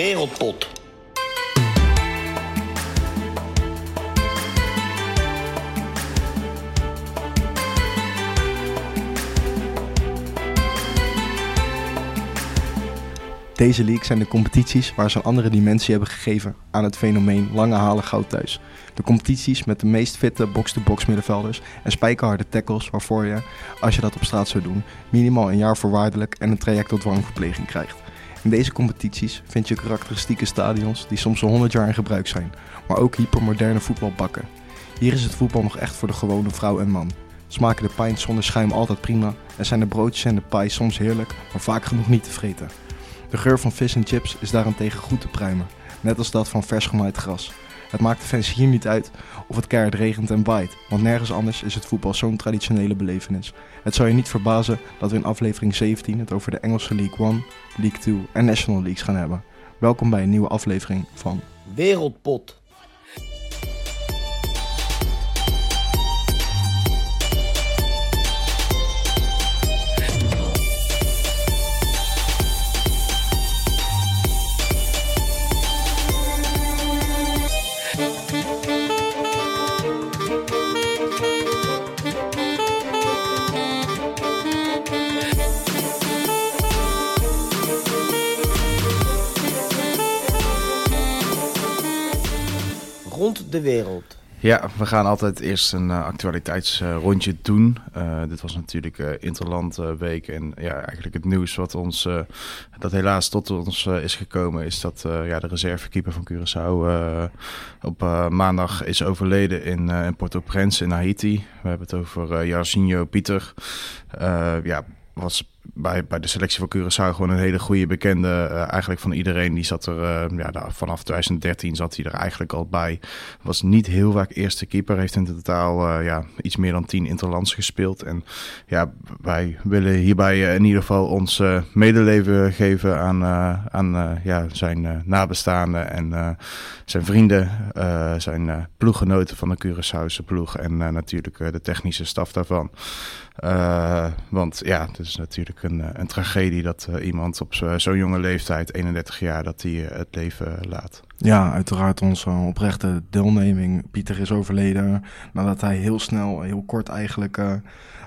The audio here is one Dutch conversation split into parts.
Wereldpot. Deze league zijn de competities waar ze een andere dimensie hebben gegeven aan het fenomeen lange halen goud thuis. De competities met de meest fitte box-to-box middenvelders en spijkerharde tackles waarvoor je, als je dat op straat zou doen, minimaal een jaar voorwaardelijk en een traject tot dwangverpleging krijgt. In deze competities vind je karakteristieke stadions die soms al 100 jaar in gebruik zijn, maar ook hypermoderne voetbalbakken. Hier is het voetbal nog echt voor de gewone vrouw en man. Smaken de pints zonder schuim altijd prima en zijn de broodjes en de pies soms heerlijk, maar vaak genoeg niet te vreten. De geur van vis en chips is daarentegen goed te pruimen, net als dat van vers gemaaid gras. Het maakt de fans hier niet uit of het keihard regent en waait, want nergens anders is het voetbal zo'n traditionele belevenis. Het zou je niet verbazen dat we in aflevering 17 het over de Engelse League 1, League 2 en National Leagues gaan hebben. Welkom bij een nieuwe aflevering van Wereldpot. De wereld. Ja, we gaan altijd eerst een uh, actualiteitsrondje doen. Uh, dit was natuurlijk uh, Interland week en ja, eigenlijk het nieuws wat ons, dat helaas tot ons is gekomen, is dat ja, de reservekeeper van Curaçao op maandag is overleden in, in Port-au-Prince in Haiti. We hebben het over Jarcinho Pieter. ja, was bij, bij de selectie van Curaçao gewoon een hele goede bekende. Uh, eigenlijk van iedereen. Die zat er uh, ja, nou, vanaf 2013 zat hij er eigenlijk al bij. Was niet heel vaak eerste keeper. Heeft in totaal uh, ja, iets meer dan 10 interlands gespeeld. En ja, wij willen hierbij in ieder geval ons medeleven geven aan, aan ja, zijn nabestaanden en zijn vrienden. zijn ploeggenoten van de Curaçaose ploeg. En natuurlijk de technische staf daarvan. want ja, het is natuurlijk een, een tragedie dat uh, iemand op zo'n jonge leeftijd, 31 jaar, dat hij uh, het leven laat. Ja, uiteraard onze oprechte deelneming. Pieter is overleden nadat hij heel snel, heel kort eigenlijk uh,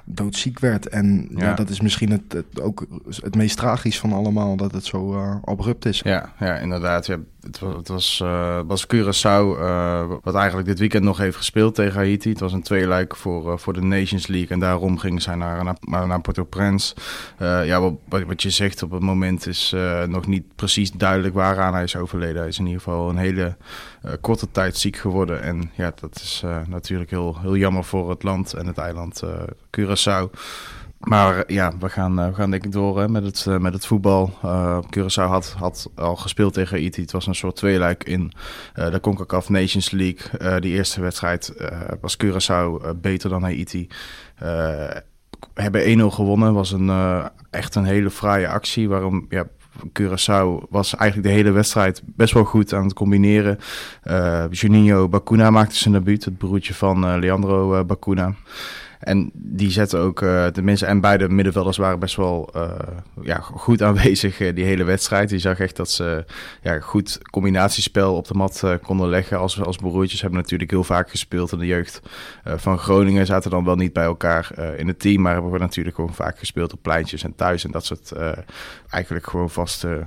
doodziek werd. En ja. ja dat is misschien het, het, ook het meest tragisch van allemaal, dat het zo abrupt is. Ja, ja inderdaad. Ja, het was, het was Curaçao, uh, wat eigenlijk dit weekend nog heeft gespeeld tegen Haiti. Het was een tweeluik voor, uh, voor de Nations League en daarom gingen zij naar, naar, naar Port-au-Prince. ja, wat, wat je zegt op het moment is nog niet precies duidelijk waaraan hij is overleden. Hij is in ieder geval een hele korte tijd ziek geworden. En ja, dat is natuurlijk heel, heel jammer voor het land en het eiland Curaçao. Maar ja, we gaan, uh, we gaan denk ik door hè, met, het, uh, met het voetbal. Uh, Curaçao had, had al gespeeld tegen Haiti. Het was een soort tweeluik in de CONCACAF Nations League. die eerste wedstrijd was Curaçao beter dan Haiti. hebben 1-0 gewonnen. Was een, echt een hele fraaie actie. Waarom ja, Curaçao was eigenlijk de hele wedstrijd best wel goed aan het combineren. Uh, Juninho Bacuna maakte zijn debuut, het broertje van Leandro Bacuna. En die zetten ook, uh, mensen en beide middenvelders waren best wel uh, ja, goed aanwezig uh, die hele wedstrijd. Je zag echt dat ze ja, goed combinatiespel op de mat konden leggen als, als broertjes. Hebben natuurlijk heel vaak gespeeld in de jeugd van Groningen. Zaten dan wel niet bij elkaar in het team, maar hebben we natuurlijk gewoon vaak gespeeld op pleintjes en thuis. En dat soort eigenlijk gewoon vaste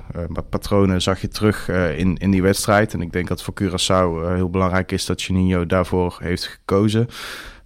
patronen zag je terug in, in die wedstrijd. En ik denk dat voor Curaçao heel belangrijk is dat Juninho daarvoor heeft gekozen.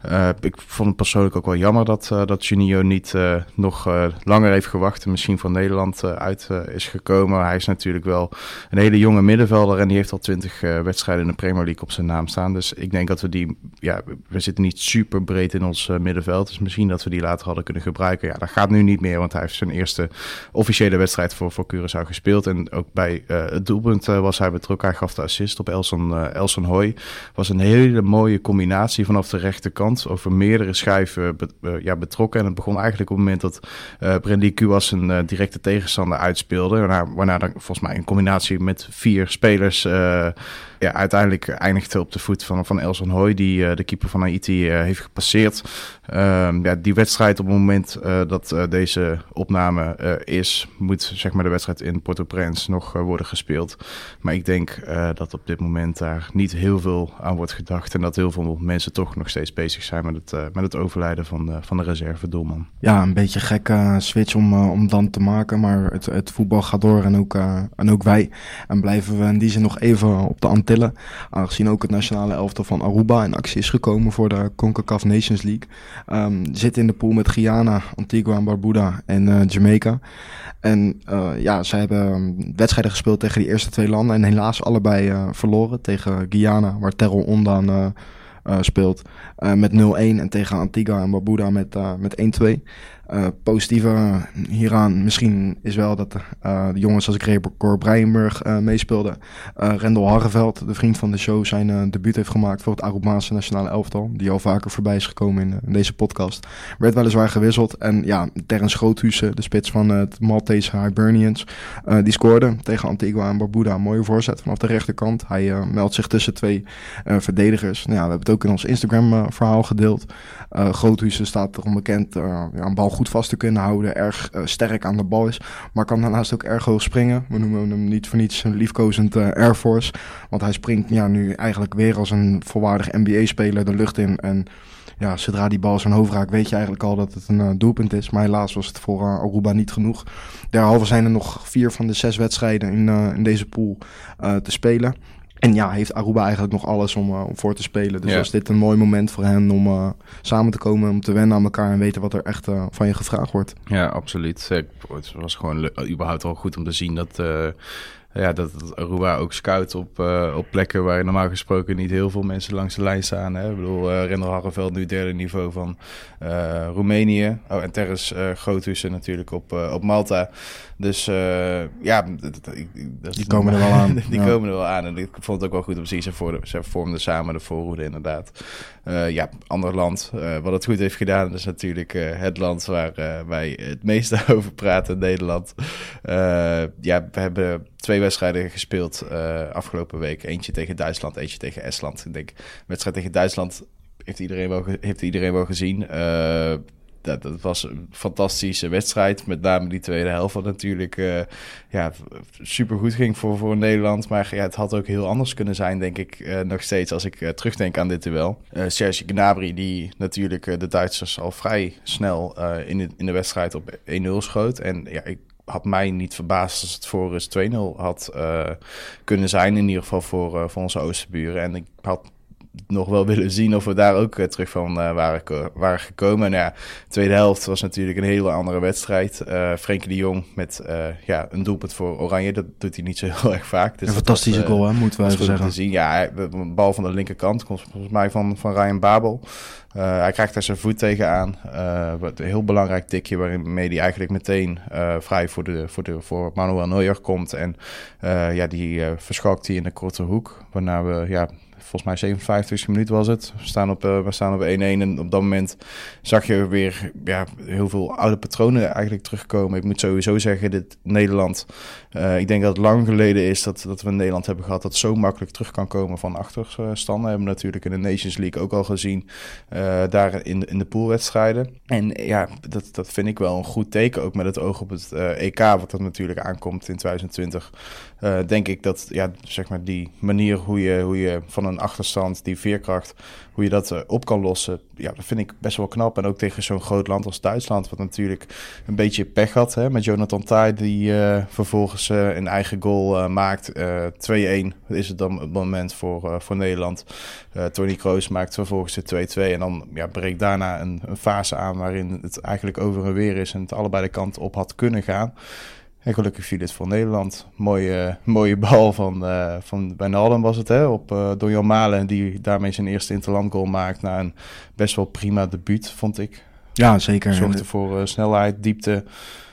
Uh, ik vond het persoonlijk ook wel jammer dat, uh, dat Juninho niet uh, nog langer heeft gewacht en misschien van Nederland uit is gekomen. Hij is natuurlijk wel een hele jonge middenvelder en die heeft al twintig wedstrijden in de Premier League op zijn naam staan. Dus ik denk dat we die, ja, we zitten niet super breed in ons middenveld. Dus misschien dat we die later hadden kunnen gebruiken. Ja, dat gaat nu niet meer, want hij heeft zijn eerste officiële wedstrijd voor, voor Curaçao gespeeld. En ook bij het doelpunt was hij betrokken. Hij gaf de assist op Elson, Elson Hoy. Was een hele mooie combinatie vanaf de rechterkant over meerdere schijven uh, ja, betrokken. En het begon eigenlijk op het moment dat uh, Brendy Kuwas een uh, directe tegenstander uitspeelde. Waarna, er volgens mij een combinatie met vier spelers ja, uiteindelijk eindigde op de voet van, van Elson Hoy, die uh, de keeper van Haiti uh, heeft gepasseerd. Um, ja, die wedstrijd op het moment uh, dat deze opname is, moet zeg maar de wedstrijd in Port-au-Prince nog worden gespeeld. Maar ik denk dat op dit moment daar niet heel veel aan wordt gedacht en dat heel veel mensen toch nog steeds bezig zijn met het, met het overlijden van de, van de reserve doelman. Ja, een beetje gekke switch om, om dan te maken, maar het, het voetbal gaat door en ook, en ook wij. En blijven we in die zin nog even op de Aangezien ook het nationale elftal van Aruba in actie is gekomen voor de CONCACAF Nations League. Um, zit in de pool met Guyana, Antigua en Barbuda en uh, Jamaica. En uh, ja, zij hebben wedstrijden gespeeld tegen die eerste twee landen. En helaas allebei uh, verloren. Tegen Guyana, waar Terrell Ondan speelt, met 0-1. En tegen Antigua en Barbuda met, met 1-2. Uh, positieve hieraan misschien is wel dat uh, de jongens als Gregor Breienburg uh, meespeelden. Rendel Harreveld, de vriend van de show, zijn debuut heeft gemaakt voor het Arubaanse nationale elftal. Die al vaker voorbij is gekomen in, in, deze podcast. Werd weliswaar gewisseld. En ja, Terrence Groothuizen, de spits van het Maltese Hibernians, die scoorde tegen Antigua en Barbuda. Een mooie voorzet vanaf de rechterkant. Hij meldt zich tussen twee verdedigers. Nou ja, we hebben het ook in ons Instagram verhaal gedeeld. Groothuizen staat erom bekend ja, een bal goed vast te kunnen houden. Erg uh, sterk aan de bal is. Maar kan daarnaast ook erg hoog springen. We noemen hem niet voor niets een liefkozend uh, Air Force. Want hij springt ja, nu eigenlijk weer als een volwaardig NBA-speler de lucht in. En ja, zodra die bal zijn hoofd raakt, weet je eigenlijk al dat het een uh, doelpunt is. Maar helaas was het voor Aruba niet genoeg. Derhalve zijn er nog vier van de zes wedstrijden in, in deze pool te spelen. En ja, heeft Aruba eigenlijk nog alles om, uh, om voor te spelen. Dus ja. was dit een mooi moment voor hen om uh, samen te komen, om te wennen aan elkaar en weten wat er echt uh, van je gevraagd wordt. Ja, absoluut. Het was gewoon überhaupt al goed om te zien dat ja, dat Aruba ook scout op, uh, op plekken waar normaal gesproken niet heel veel mensen langs de lijn staan. Hè. Ik bedoel, uh, Rendel Harreveld nu derde niveau van uh, Roemenië. Oh, en Terres uh, natuurlijk op, op Malta. Dus ja, dat, dat, die komen er wel aan. die komen er wel aan. En ik vond het ook wel goed om te zien. Ze, voor, ze vormden samen de voorhoede inderdaad. ja, ander land wat het goed heeft gedaan. Dat is natuurlijk het land waar wij het meeste over praten, Nederland. ja, we hebben twee wedstrijden gespeeld uh, afgelopen week. Eentje tegen Duitsland, eentje tegen Estland. Ik denk, wedstrijd tegen Duitsland heeft iedereen wel, heeft iedereen wel gezien. Uh, dat, dat, was een fantastische wedstrijd. Met name die tweede helft, wat natuurlijk uh, ja, super goed ging voor, voor Nederland. Maar ja, het had ook heel anders kunnen zijn, denk ik, nog steeds als ik terugdenk aan dit duel. Serge Gnabry, die natuurlijk de Duitsers al vrij snel in, de, in de wedstrijd op 1-0 schoot. En ja, ik had mij niet verbaasd als het voor rust 2-0 had uh, kunnen zijn. In ieder geval voor, uh, voor onze oosterburen. En ik had nog wel willen zien of we daar ook uh, terug van waren, waren gekomen. Nou ja, de tweede helft was natuurlijk een hele andere wedstrijd. Uh, Frenkie de Jong met ja, een doelpunt voor Oranje. Dat doet hij niet zo heel erg vaak. Dus een fantastische goal, hè, moeten we even zeggen. Te zien. Ja, een bal van de linkerkant. Komt volgens mij van, van Ryan Babel. Uh, hij krijgt daar zijn voet tegenaan. Uh, een heel belangrijk tikje waarmee hij eigenlijk meteen uh, vrij voor, de, voor, de, voor Manuel Neuer komt. En ja, die verschokt hij in de korte hoek. Waarna we ja, volgens mij 57 minuten was het. We staan op, uh, we staan op 1-1 en op dat moment zag je weer ja, heel veel oude patronen eigenlijk terugkomen. Ik moet sowieso zeggen, dit Nederland, uh, ik denk dat het lang geleden is dat, dat we in Nederland hebben gehad dat zo makkelijk terug kan komen van achterstanden. We hebben natuurlijk in de Nations League ook al gezien, uh, daar in, in de poolwedstrijden. En ja, dat, dat vind ik wel een goed teken, ook met het oog op het EK, wat er natuurlijk aankomt in 2020. denk ik dat ja, zeg maar die manier hoe je, hoe je van een achterstand, die veerkracht, hoe je dat uh, op kan lossen, ja, dat vind ik best wel knap. En ook tegen zo'n groot land als Duitsland, wat natuurlijk een beetje pech had hè, met Jonathan Tah, die uh, vervolgens uh, een eigen goal maakt. 2-1 is het dan het moment voor, voor Nederland. Tony Kroos maakt vervolgens de 2-2 en dan ja, breekt daarna een, een fase aan waarin het eigenlijk over en weer is en het allebei de kanten op had kunnen gaan. En gelukkig viel het voor Nederland. Mooie, mooie bal van, uh, van Wijnaldum was het, hè? Op uh, Donjan Malen, die daarmee zijn eerste interlandgoal maakt. Na een best wel prima debuut, vond ik. Ja, zeker. Zorgde voor uh, snelheid, diepte.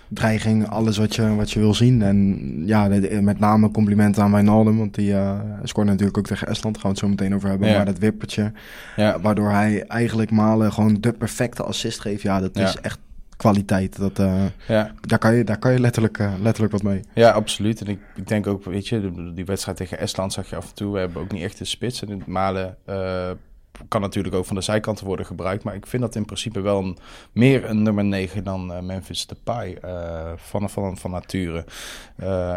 Dreiging, alles wat je, wat je wil zien. En ja, met name complimenten aan Wijnaldum, want die uh, scoorde natuurlijk ook tegen Estland. Gaan we het zo meteen over hebben. Ja. Maar dat wippertje, ja. waardoor hij eigenlijk Malen gewoon de perfecte assist geeft. Ja, dat is echt kwaliteit. Dat, eh, Ja, daar, kan je, daar kan je letterlijk, eh, letterlijk wat mee. ja absoluut. En ik, ik denk ook, weet je, die wedstrijd tegen Estland zag je af en toe. We hebben ook niet echt de spits. En Malen eh, kan natuurlijk ook van de zijkanten worden gebruikt. Maar ik vind dat in principe wel een, meer een nummer 9 dan Memphis Depay van, van, van nature.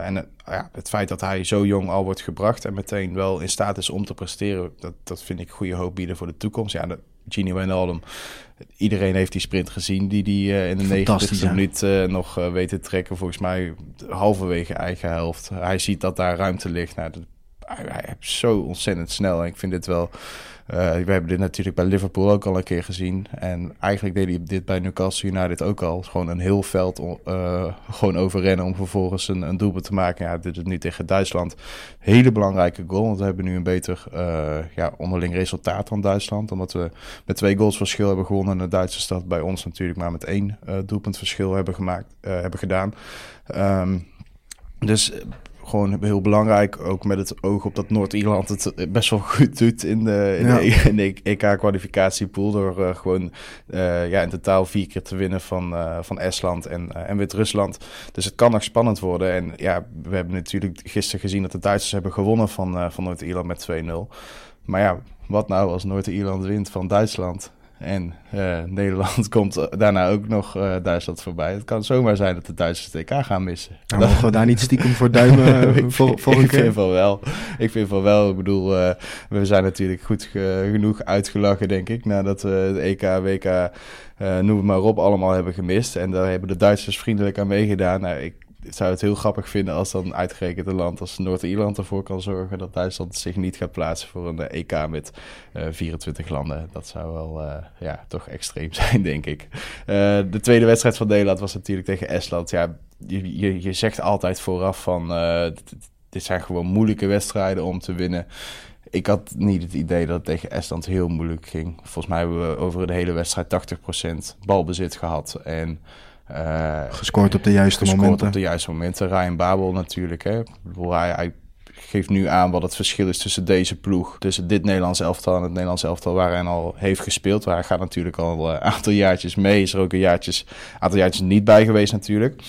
En het, ja, het feit dat hij zo jong al wordt gebracht en meteen wel in staat is om te presteren, dat, dat vind ik goede hoop bieden voor de toekomst. Ja, de, Gini Wijnaldum, iedereen heeft die sprint gezien die die eh, in de Fantastisch, 90ste ja. minuut eh, nog eh, weet te trekken. Volgens mij halverwege eigen helft. Hij ziet dat daar ruimte ligt. Nou, hij, is zo ontzettend snel. En ik vind dit wel... eh, we hebben dit natuurlijk bij Liverpool ook al een keer gezien. En eigenlijk deed hij dit bij Newcastle United ook al. Gewoon een heel veld eh, gewoon overrennen om vervolgens een, een doelpunt te maken. Ja, dit is nu tegen Duitsland. Hele belangrijke goal. Want we hebben nu een beter eh, ja, onderling resultaat dan Duitsland. Omdat we met twee goals verschil hebben gewonnen. En de Duitse stad bij ons natuurlijk maar met één doelpunt verschil hebben, gemaakt, hebben gedaan. Ehm, dus gewoon heel belangrijk, ook met het oog op dat Noord-Ierland het eh, best wel goed doet in de, in Ja. de, in de EK-kwalificatiepool. Door eh, gewoon eh, ja, in totaal vier keer te winnen van, van Estland en, en Wit-Rusland. Dus het kan nog spannend worden. En ja, we hebben natuurlijk gisteren gezien dat de Duitsers hebben gewonnen van, van Noord-Ierland met 2-0. Maar ja, wat nou als Noord-Ierland wint van Duitsland? En eh, Nederland komt eh, daarna ook nog eh, Duitsland voorbij. Het kan zomaar zijn dat de Duitsers het EK gaan missen. Nou, mogen we daar niet stiekem voor duimen ik een ik keer? vind van wel. Ik vind van wel. Ik bedoel, we zijn natuurlijk goed ge- genoeg uitgelachen, denk ik. Nadat we het EK, WK, noem het maar op, allemaal hebben gemist. En daar hebben de Duitsers vriendelijk aan meegedaan. Nou, ik zou het heel grappig vinden als dan uitgerekend een land als Noord-Ierland ervoor kan zorgen dat Duitsland zich niet gaat plaatsen voor een eh, EK met eh, 24 landen. Dat zou wel eh, ja, toch extreem zijn, denk ik. Eh, de tweede wedstrijd van Nederland was natuurlijk tegen Estland. Ja, je, je, je zegt altijd vooraf van eh, dit, zijn gewoon moeilijke wedstrijden om te winnen. Ik had niet het idee dat het tegen Estland heel moeilijk ging. Volgens mij hebben we over de hele wedstrijd 80% balbezit gehad. En eh, Gescoord op de juiste gescoord momenten. op de juiste momenten. Ryan Babel natuurlijk. Hè. Hij, hij geeft nu aan wat het verschil is tussen deze ploeg. Tussen dit Nederlands elftal en het Nederlands elftal waar hij al heeft gespeeld. Waar hij gaat natuurlijk al een aantal jaartjes mee. Is er ook een jaartjes, aantal jaartjes niet bij geweest natuurlijk.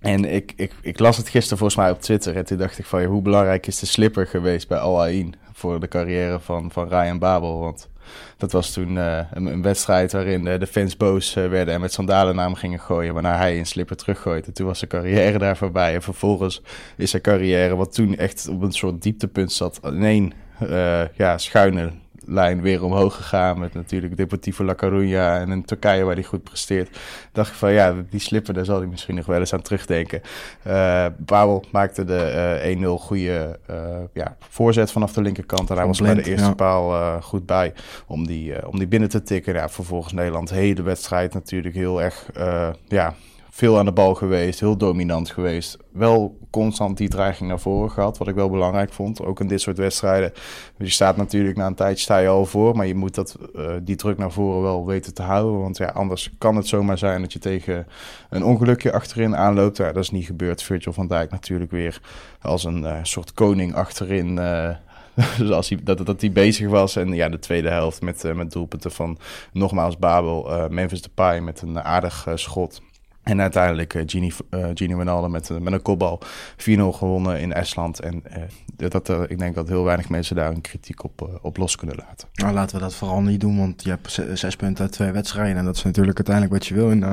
En ik, ik, ik las het gisteren volgens mij op Twitter. En toen dacht ik van, ja, hoe belangrijk is de slipper geweest bij Al Ain voor de carrière van, van Ryan Babel? Want dat was toen eh, een, een wedstrijd waarin eh, de fans boos eh, werden en met sandalen naar hem gingen gooien. Waarna hij een slipper teruggooit. En toen was zijn carrière daar voorbij. En vervolgens is zijn carrière, wat toen echt op een soort dieptepunt zat, in eh, ja, schuine lijn weer omhoog gegaan. Met natuurlijk Deportivo La Coruña en in Turkije waar hij goed presteert. Dacht ik van ja, die slipper, daar zal hij misschien nog wel eens aan terugdenken. Eh Babel maakte de eh 1-0 goede eh, ja, voorzet vanaf de linkerkant. En hij was bij de eerste ja. paal eh, goed bij om die, eh, om die binnen te tikken. Ja, vervolgens Nederland, hele wedstrijd natuurlijk heel erg eh, ja, veel aan de bal geweest, heel dominant geweest. Wel constant die dreiging naar voren gehad, wat ik wel belangrijk vond. Ook in dit soort wedstrijden. Je staat natuurlijk na een tijdje sta je al voor, maar je moet dat, eh, die druk naar voren wel weten te houden. Want ja, anders kan het zomaar zijn dat je tegen een ongelukje achterin aanloopt. Ja, dat is niet gebeurd. Virgil van Dijk natuurlijk weer als een eh, soort koning achterin. eh, zoals hij, dat, dat hij bezig was. En ja, de tweede helft met, met doelpunten van nogmaals Babel, eh, Memphis Depay met een aardig schot. En uiteindelijk eh, Gini, eh Gini Wijnaldum met, eh, met een kopbal 4-0 gewonnen in Estland. En eh, dat, eh, ik denk dat heel weinig mensen daar een kritiek op, op los kunnen laten. Nou, laten we dat vooral niet doen, want je hebt ze- zes punten uit twee wedstrijden. En dat is natuurlijk uiteindelijk wat je wil in,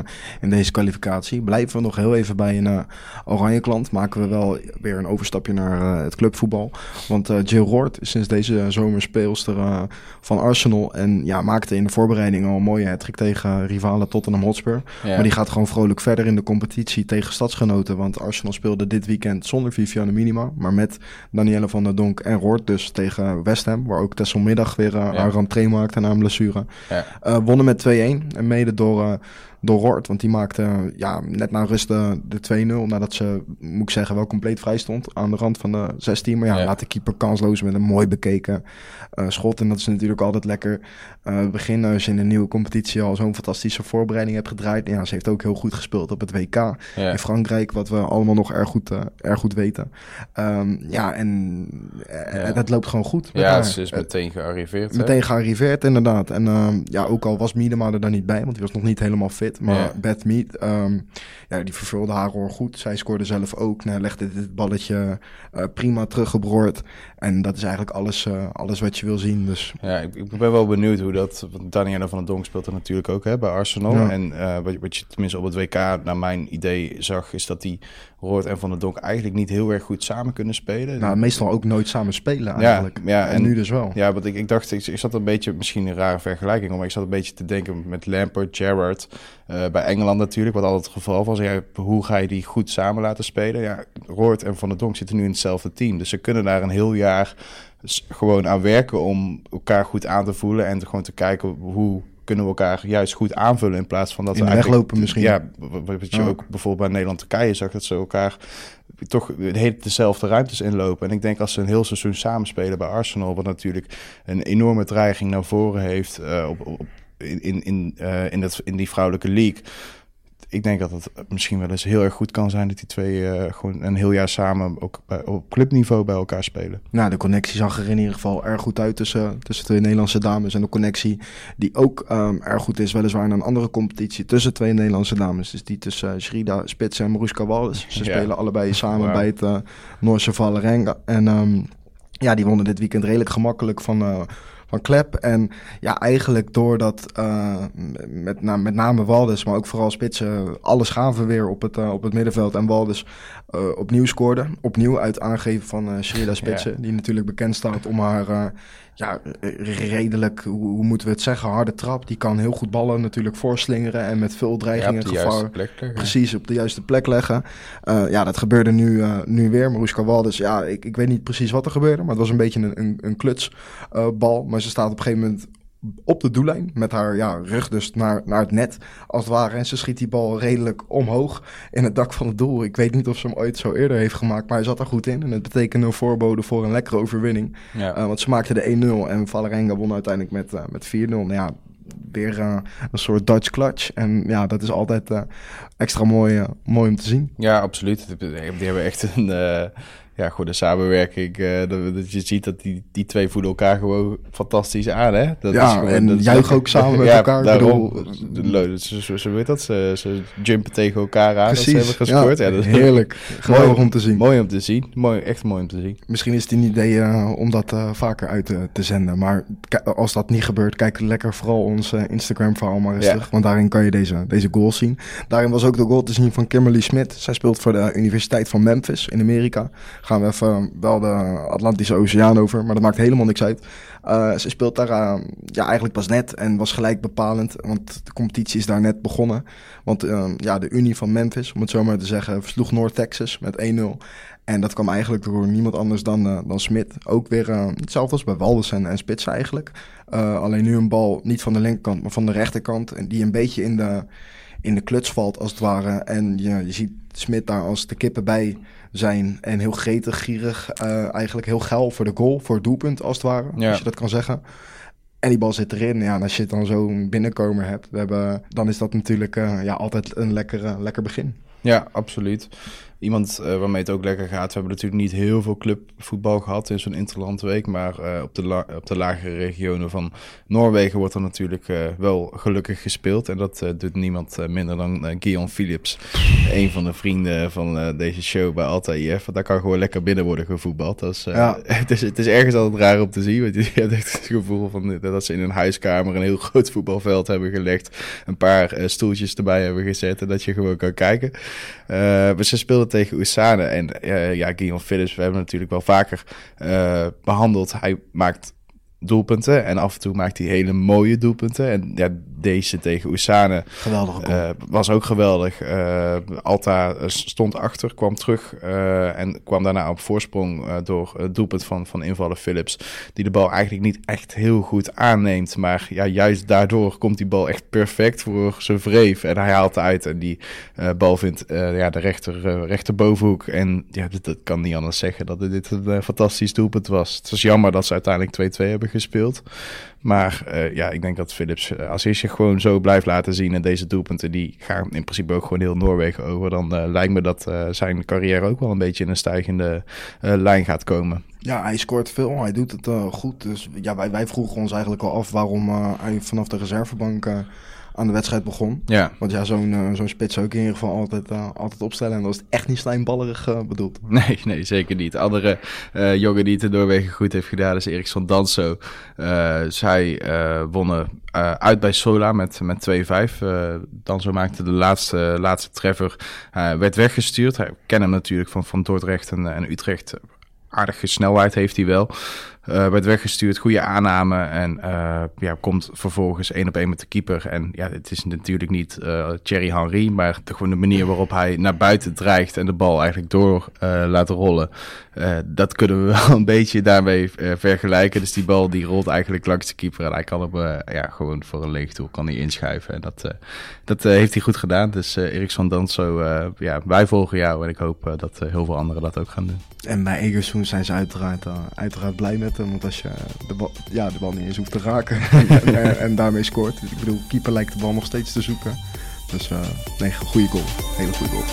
in deze kwalificatie. Blijven we nog heel even bij een oranje klant. Maken we wel weer een overstapje naar eh, het clubvoetbal. Want eh Jill Roord is sinds deze zomer speelster eh, van Arsenal. En ja, maakte in de voorbereiding al een mooie hat tegen rivalen Tottenham Hotspur. Maar die gaat gewoon vrolijk verder in de competitie tegen stadsgenoten. Want Arsenal speelde dit weekend zonder Viviane Minima. Maar met Danielle van der Donk en Roord dus tegen West Ham. Waar ook Tesselmiddag weer uh, Ja. haar rentree maakte na een blessure. Ja. Eh, wonnen met 2-1. En mede door, eh, door Roord. Want die maakte ja, net na rust de, de 2-0. Nadat ze, moet ik zeggen, wel compleet vrij stond. Aan de rand van de 16. Maar ja, Ja. laat de keeper kansloos met een mooi bekeken eh, schot. En dat is natuurlijk altijd lekker eh begin als je in een nieuwe competitie al zo'n fantastische voorbereiding hebt gedraaid. Ja, ze heeft ook heel goed gespeeld op het WK Ja. in Frankrijk, wat we allemaal nog erg goed, eh, erg goed weten. Ehm, ja, en Ja. dat loopt gewoon goed. Ja, haar. ze is meteen gearriveerd. hè? meteen gearriveerd, inderdaad. En ehm, ja, ook al was Miedema er dan niet bij, want die was nog niet helemaal fit. Maar. Beth Mead, ehm, ja, die vervulde haar rol goed. Zij scoorde zelf ook. Nou, legde dit balletje eh, prima teruggebroord. En dat is eigenlijk alles, eh, alles wat je wil zien. Dus Ja, ik, ik ben wel benieuwd hoe dat... Want Daniela van der Donk speelt er natuurlijk ook hè, bij Arsenal. Ja. En eh, wat, wat je tenminste op het WK naar mijn idee zag... is dat die Roord en Van der Donk eigenlijk niet heel erg goed samen kunnen spelen. nou, meestal ook nooit samen spelen eigenlijk. ja, en, en- nu dus wel. Ja, want ik, ik dacht, ik, ik zat een beetje, misschien een rare vergelijking, maar ik zat een beetje te denken met Lampard, Gerrard, eh, bij Engeland natuurlijk, wat altijd het geval was. Ja, hoe ga je die goed samen laten spelen? Ja, Roord en Van der Donk zitten nu in hetzelfde team, dus ze kunnen daar een heel jaar gewoon aan werken om elkaar goed aan te voelen en te, gewoon te kijken hoe kunnen we elkaar juist goed aanvullen in plaats van dat In we eigenlijk- lopen misschien. Ja, wat je Ja. ook bijvoorbeeld bij Nederland-Turkije zag, dat ze elkaar toch de hele dezelfde ruimtes inlopen. En ik denk als ze een heel seizoen samenspelen bij Arsenal, wat natuurlijk een enorme dreiging naar voren heeft eh, op, op, in, in, in, eh, in, dat, in die vrouwelijke league. Ik denk dat het misschien wel eens heel erg goed kan zijn dat die twee eh, gewoon een heel jaar samen ook bij, op clubniveau bij elkaar spelen. Nou, de connectie zag er in ieder geval erg goed uit tussen, tussen twee Nederlandse dames. En de connectie die ook ehm, erg goed is, weliswaar in een andere competitie, tussen twee Nederlandse dames. Dus die tussen uh, Shrida Spits en Maruska Wallis. Ze Ja. spelen allebei samen bij het eh, Noorse Valerenga. En ehm, ja, die wonnen dit weekend redelijk gemakkelijk van... van Klep. En ja, eigenlijk doordat eh, met, na, met name Waldes, maar ook vooral Spitsen, alles gaven weer op het, eh, op het middenveld. En Waldes eh, opnieuw scoorde. Opnieuw uit aangeven van Sherida Spitsen, die natuurlijk bekend staat om haar ja, redelijk, hoe, moeten we het zeggen, harde trap. Die kan heel goed ballen natuurlijk voorslingeren en met veel dreiging en gevaar precies op de juiste plek leggen. Uh, ja, dat gebeurde nu, uh, nu weer. Maruska Waldes, ja, ik, ik weet niet precies wat er gebeurde, maar het was een beetje een, een, een klutsbal. maar ze staat op een gegeven moment op de doellijn met haar ja, rug dus naar, naar het net als het ware. En ze schiet die bal redelijk omhoog in het dak van het doel. Ik weet niet of ze hem ooit zo eerder heeft gemaakt, maar hij zat er goed in. En het betekende een voorbode voor een lekkere overwinning. Ja. Uh, want ze maakte de 1-0 en Valerenga won uiteindelijk met, uh, met 4-0. Nou ja, weer uh, een soort Dutch clutch. En ja, dat is altijd extra mooi, mooi om te zien. Ja, absoluut. Die hebben echt een ja, goede samenwerking. Uh, dat, je ziet dat die, die twee voelen elkaar gewoon fantastisch aan. Hè? Dat ja, is gewoon, en dat juichen ook samen met ja, elkaar. Daarom, bedoel, ze, ze, ze, weet dat, ze, ze jumpen tegen elkaar aan. Precies, dat ze hebben gescoord. Ja, ja, dat heerlijk. Geweldig om te zien. Mooi om te zien. Mooi, echt mooi om te zien. Misschien is het een idee uh, om dat uh, vaker uit te, zenden. Maar als dat niet gebeurt, kijk lekker vooral ons uh, Instagram verhaal maar eens ja. terug. Want daarin kan je deze, deze goals zien. Daarin was ook de goal te zien van Kimberly Smith. Zij speelt voor de Universiteit van Memphis in Amerika. Gaan we even wel de Atlantische Oceaan over, maar dat maakt helemaal niks uit. Uh, ze speelt daar uh, ja, eigenlijk pas net en was gelijk bepalend, want de competitie is daar net begonnen. Want uh, ja, de Unie van Memphis, om het zo maar te zeggen, versloeg North Texas met 1-0. En dat kwam eigenlijk door niemand anders dan, dan Smit. Ook weer hetzelfde als bij Waldes en, Spits eigenlijk. Alleen nu een bal niet van de linkerkant, maar van de rechterkant. En die een beetje in de, in de kluts valt als het ware. En je, je ziet Smit daar als de kippen bij zijn. En heel gretig, gierig. Uh, eigenlijk heel geil voor de goal, voor het doelpunt als het ware. Ja. Als je dat kan zeggen. En die bal zit erin. Ja, en als je dan zo'n binnenkomer hebt, we hebben, dan is dat natuurlijk uh, ja, altijd een lekker, lekker begin. Ja, absoluut. Iemand uh, waarmee het ook lekker gaat. We hebben natuurlijk niet heel veel clubvoetbal gehad in zo'n interlandweek. Maar uh, op, de la- op de lagere regionen van Noorwegen wordt er natuurlijk uh, wel gelukkig gespeeld. En dat doet niemand minder dan Guillaume Philips. een van de vrienden van deze show bij Alta IF. Daar kan gewoon lekker binnen worden gevoetbald. Dat is, ja. het, is, het is ergens altijd raar om te zien. Want je hebt echt het gevoel van, dat ze in een huiskamer een heel groot voetbalveld hebben gelegd. Een paar stoeltjes erbij hebben gezet. En dat je gewoon kan kijken. maar ze speelden tegen Oesane. En uh, ja, Guillaume Phillips, we hebben natuurlijk wel vaker uh, behandeld. Hij maakt doelpunten en af en toe maakt hij hele mooie doelpunten. En ja, deze tegen Oesane geweldig uh, was ook geweldig. Uh, Alta stond achter, kwam terug en kwam daarna op voorsprong door het doelpunt van, van invallen Phillips. Die de bal eigenlijk niet echt heel goed aanneemt. Maar ja, juist daardoor komt die bal echt perfect voor zijn vreef. En hij haalt uit en die bal vindt ja, de rechter, rechterbovenhoek. En ja, dat, dat, kan niet anders zeggen dat dit een fantastisch doelpunt was. Het was jammer dat ze uiteindelijk 2-2 hebben gespeeld. Maar uh, ja, ik denk dat Philips, als hij zich gewoon zo blijft laten zien en deze doelpunten, die gaan in principe ook gewoon heel Noorwegen over, dan uh, lijkt me dat zijn carrière ook wel een beetje in een stijgende lijn gaat komen. Ja, hij scoort veel, hij doet het goed. Dus ja, wij, wij vroegen ons eigenlijk al af waarom hij vanaf de reservebank aan de wedstrijd begon. Ja. Want ja, zo'n uh, zo'n spits zou ik in ieder geval altijd, uh, altijd opstellen. En dat is echt niet slijmballerig uh, bedoeld. Nee, nee, zeker niet. Andere jongen die het in Noorwegen goed heeft gedaan is Eriksson Danso. zij wonnen uit bij Sola met, met 2-5. Danso maakte de laatste, laatste treffer. werd weggestuurd. Hij ken hem natuurlijk van, van Dordrecht en, en Utrecht aardige snelheid heeft hij wel. Uh, werd weggestuurd, goede aanname en uh, ja, komt vervolgens één op één met de keeper. En ja, het is natuurlijk niet uh, Thierry Henry, maar de, gewoon de manier waarop hij naar buiten dreigt en de bal eigenlijk door laat rollen. dat kunnen we wel een beetje daarmee vergelijken. Dus die bal die rolt eigenlijk langs de keeper en hij kan hem ja, gewoon voor een leeg doel kan hij inschuiven. En dat, dat heeft hij goed gedaan. Dus Eriksson Danso, ja, wij volgen jou en ik hoop dat heel veel anderen dat ook gaan doen. En bij Egerszoen zijn ze uiteraard, uiteraard blij met want als je de bal, ja, de bal niet eens hoeft te raken en, en, daarmee scoort. Ik bedoel, keeper lijkt de bal nog steeds te zoeken. Dus uh, nee, goede goal. Hele goede goal.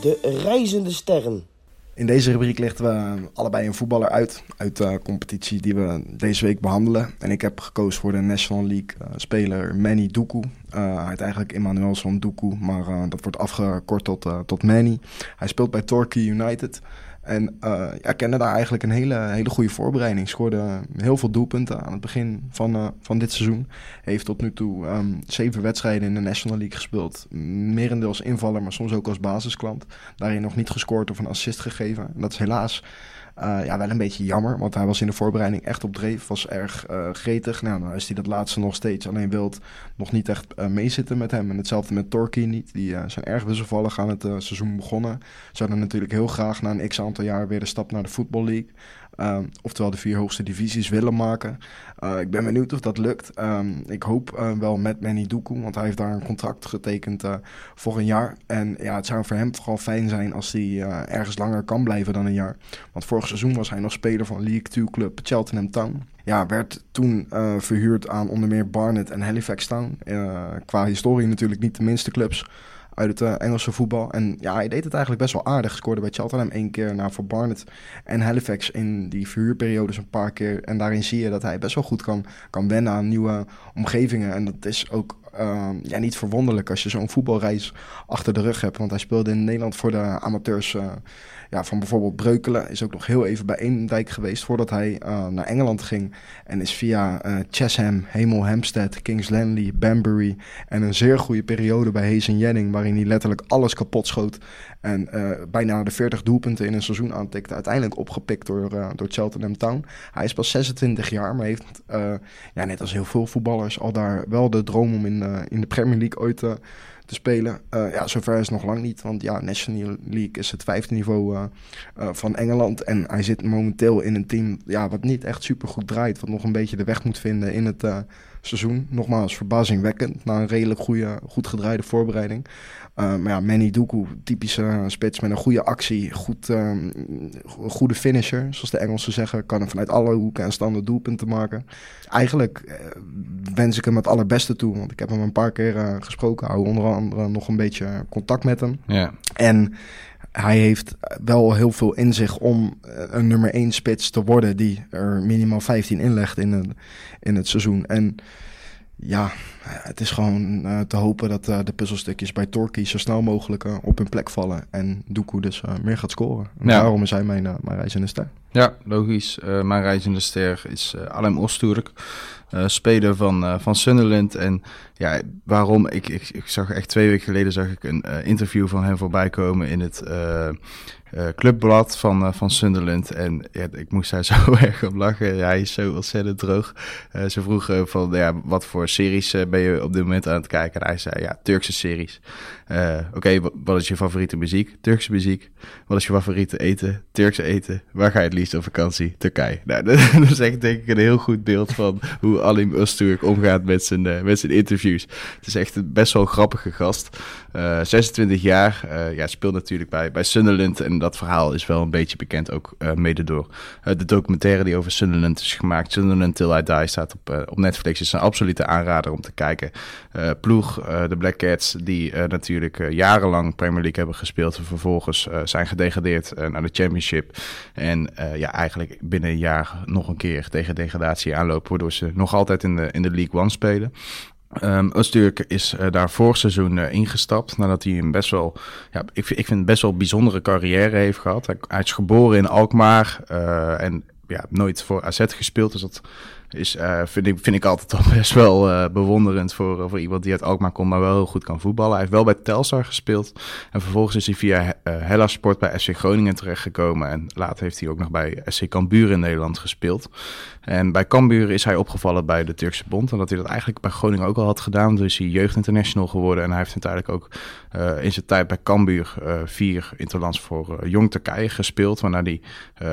De reizende sterren. In deze rubriek lichten we allebei een voetballer uit, uit de competitie die we deze week behandelen. En ik heb gekozen voor de National League uh, speler Manny Duku. Uh, hij heet eigenlijk Emmanuelson Duku, maar dat wordt afgekort tot, tot Manny. Hij speelt bij Torquay United. En uh, ja, kende daar eigenlijk een hele, hele goede voorbereiding. Scoorde heel veel doelpunten aan het begin van, uh, van dit seizoen. Heeft tot nu toe um, zeven wedstrijden in de National League gespeeld. Merendeels invaller, maar soms ook als basisklant. Daarin nog niet gescoord of een assist gegeven. En dat is helaas uh, ja, wel een beetje jammer, want hij was in de voorbereiding echt op dreef, was erg uh, gretig. Nou, dan is hij dat laatste nog steeds. Alleen wilt nog niet echt uh, meezitten met hem. En hetzelfde met Torquay niet. Die zijn erg wisselvallig aan het seizoen begonnen. Zouden natuurlijk heel graag na een x-aantal jaar weer de stap naar de Football League. Uh, oftewel de vier hoogste divisies willen maken. Uh, ik ben benieuwd of dat lukt. Um, ik hoop uh, wel met Manny Doekoe, want hij heeft daar een contract getekend voor een jaar. En ja, het zou voor hem vooral fijn zijn als hij ergens langer kan blijven dan een jaar. Want vorig seizoen was hij nog speler van League 2 club Cheltenham Town. Ja, werd toen verhuurd aan onder meer Barnet en Halifax Town. qua historie natuurlijk niet de minste clubs uit het uh, Engelse voetbal. En ja, hij deed het eigenlijk best wel aardig. Scoorde bij Cheltenham één keer naar voor Barnet en Halifax in die verhuurperiodes een paar keer. En daarin zie je dat hij best wel goed kan, kan wennen aan nieuwe omgevingen. En dat is ook uh, ja, niet verwonderlijk als je zo'n voetbalreis achter de rug hebt. Want hij speelde in Nederland voor de amateurs uh, ja, van bijvoorbeeld Breukelen. Is ook nog heel even bij Eendijk geweest voordat hij uh, naar Engeland ging. En is via uh, Chesham, Hemel Hempstead, Kings Langley, Banbury en een zeer goede periode bij Hazen Jennings, waarin hij letterlijk alles kapot schoot. En uh, bijna de 40 doelpunten in een seizoen aantikte. Uiteindelijk opgepikt door, door Cheltenham Town. Hij is pas 26 jaar, maar heeft ja, net als heel veel voetballers al daar wel de droom om in, in de Premier League ooit te spelen. Uh, ja, zover is het nog lang niet. Want ja, National League is het vijfde niveau uh, uh, van Engeland. En hij zit momenteel in een team ja, wat niet echt super goed draait. Wat nog een beetje de weg moet vinden in het seizoen. Nogmaals, verbazingwekkend. Na een redelijk goede, goed gedraaide voorbereiding. Uh, maar ja, Manny Doku, typische spits met een goede actie. Goed, um, goede finisher, zoals de Engelsen zeggen. Kan hem vanuit alle hoeken en standen doelpunten maken. Eigenlijk uh, wens ik hem het allerbeste toe. Want ik heb hem een paar keer gesproken. Hou onder andere nog een beetje contact met hem. Ja. En hij heeft wel heel veel in zich om een nummer 1 spits te worden die er minimaal 15 inlegt in het, in het seizoen. En ja, het is gewoon uh, te hopen dat uh, de puzzelstukjes bij Torquay zo snel mogelijk uh, op hun plek vallen. En Doekoe dus meer gaat scoren. En ja. Daarom is hij mijn, mijn reizende ster. Ja, logisch. mijn reizende ster is Alem Osturk. speler van, van Sunderland. En ja, waarom? Ik, ik, ik zag echt twee weken geleden zag ik een interview van hem voorbij komen in het uh, clubblad van, van Sunderland. En ik moest daar zo erg op lachen. Hij is zo ontzettend droog. Ze vroegen van, ja, wat voor series ben je op dit moment aan het kijken? En hij zei, ja, Turkse series. Oké, wat is je favoriete muziek? Turkse muziek. Wat is je favoriete eten? Turkse eten. Waar ga je het liefst op vakantie? Turkije. Nou, dat, is echt denk ik een heel goed beeld van hoe Alim Öztürk omgaat met zijn, met zijn Het is echt een best wel grappige gast. 26 jaar. ja, speelt natuurlijk bij, Sunderland en dat verhaal is wel een beetje bekend, ook mede door de documentaire die over Sunderland is gemaakt. Sunderland Till I Die staat op, op Netflix. is een absolute aanrader om te kijken. ploeg, de Black Cats, die natuurlijk jarenlang Premier League hebben gespeeld. En vervolgens zijn gedegradeerd naar de Championship. En ja, eigenlijk binnen een jaar nog een keer tegen degradatie aanlopen. Waardoor ze nog altijd in de, in de League One spelen. Um, is uh, daar vorig seizoen uh, ingestapt. Nadat hij een best wel, ja, ik, ik vind best wel bijzondere carrière heeft gehad. Hij, is geboren in Alkmaar uh, en ja, nooit voor AZ gespeeld. Dus dat is, uh, vind, ik, vind ik altijd toch best wel uh, bewonderend voor, voor iemand die uit Alkmaar komt, maar wel heel goed kan voetballen. Hij heeft wel bij Telstar gespeeld. En vervolgens is hij via Hellas Sport bij SC Groningen terechtgekomen. En later heeft hij ook nog bij SC Cambuur in Nederland gespeeld. En bij Cambuur is hij opgevallen bij de Turkse Bond. En dat hij dat eigenlijk bij Groningen ook al had gedaan. Dus hij jeugdinternational geworden. En hij heeft uiteindelijk ook in zijn tijd bij Cambuur uh, vier interlands voor Jong Turkije gespeeld. Waarna hij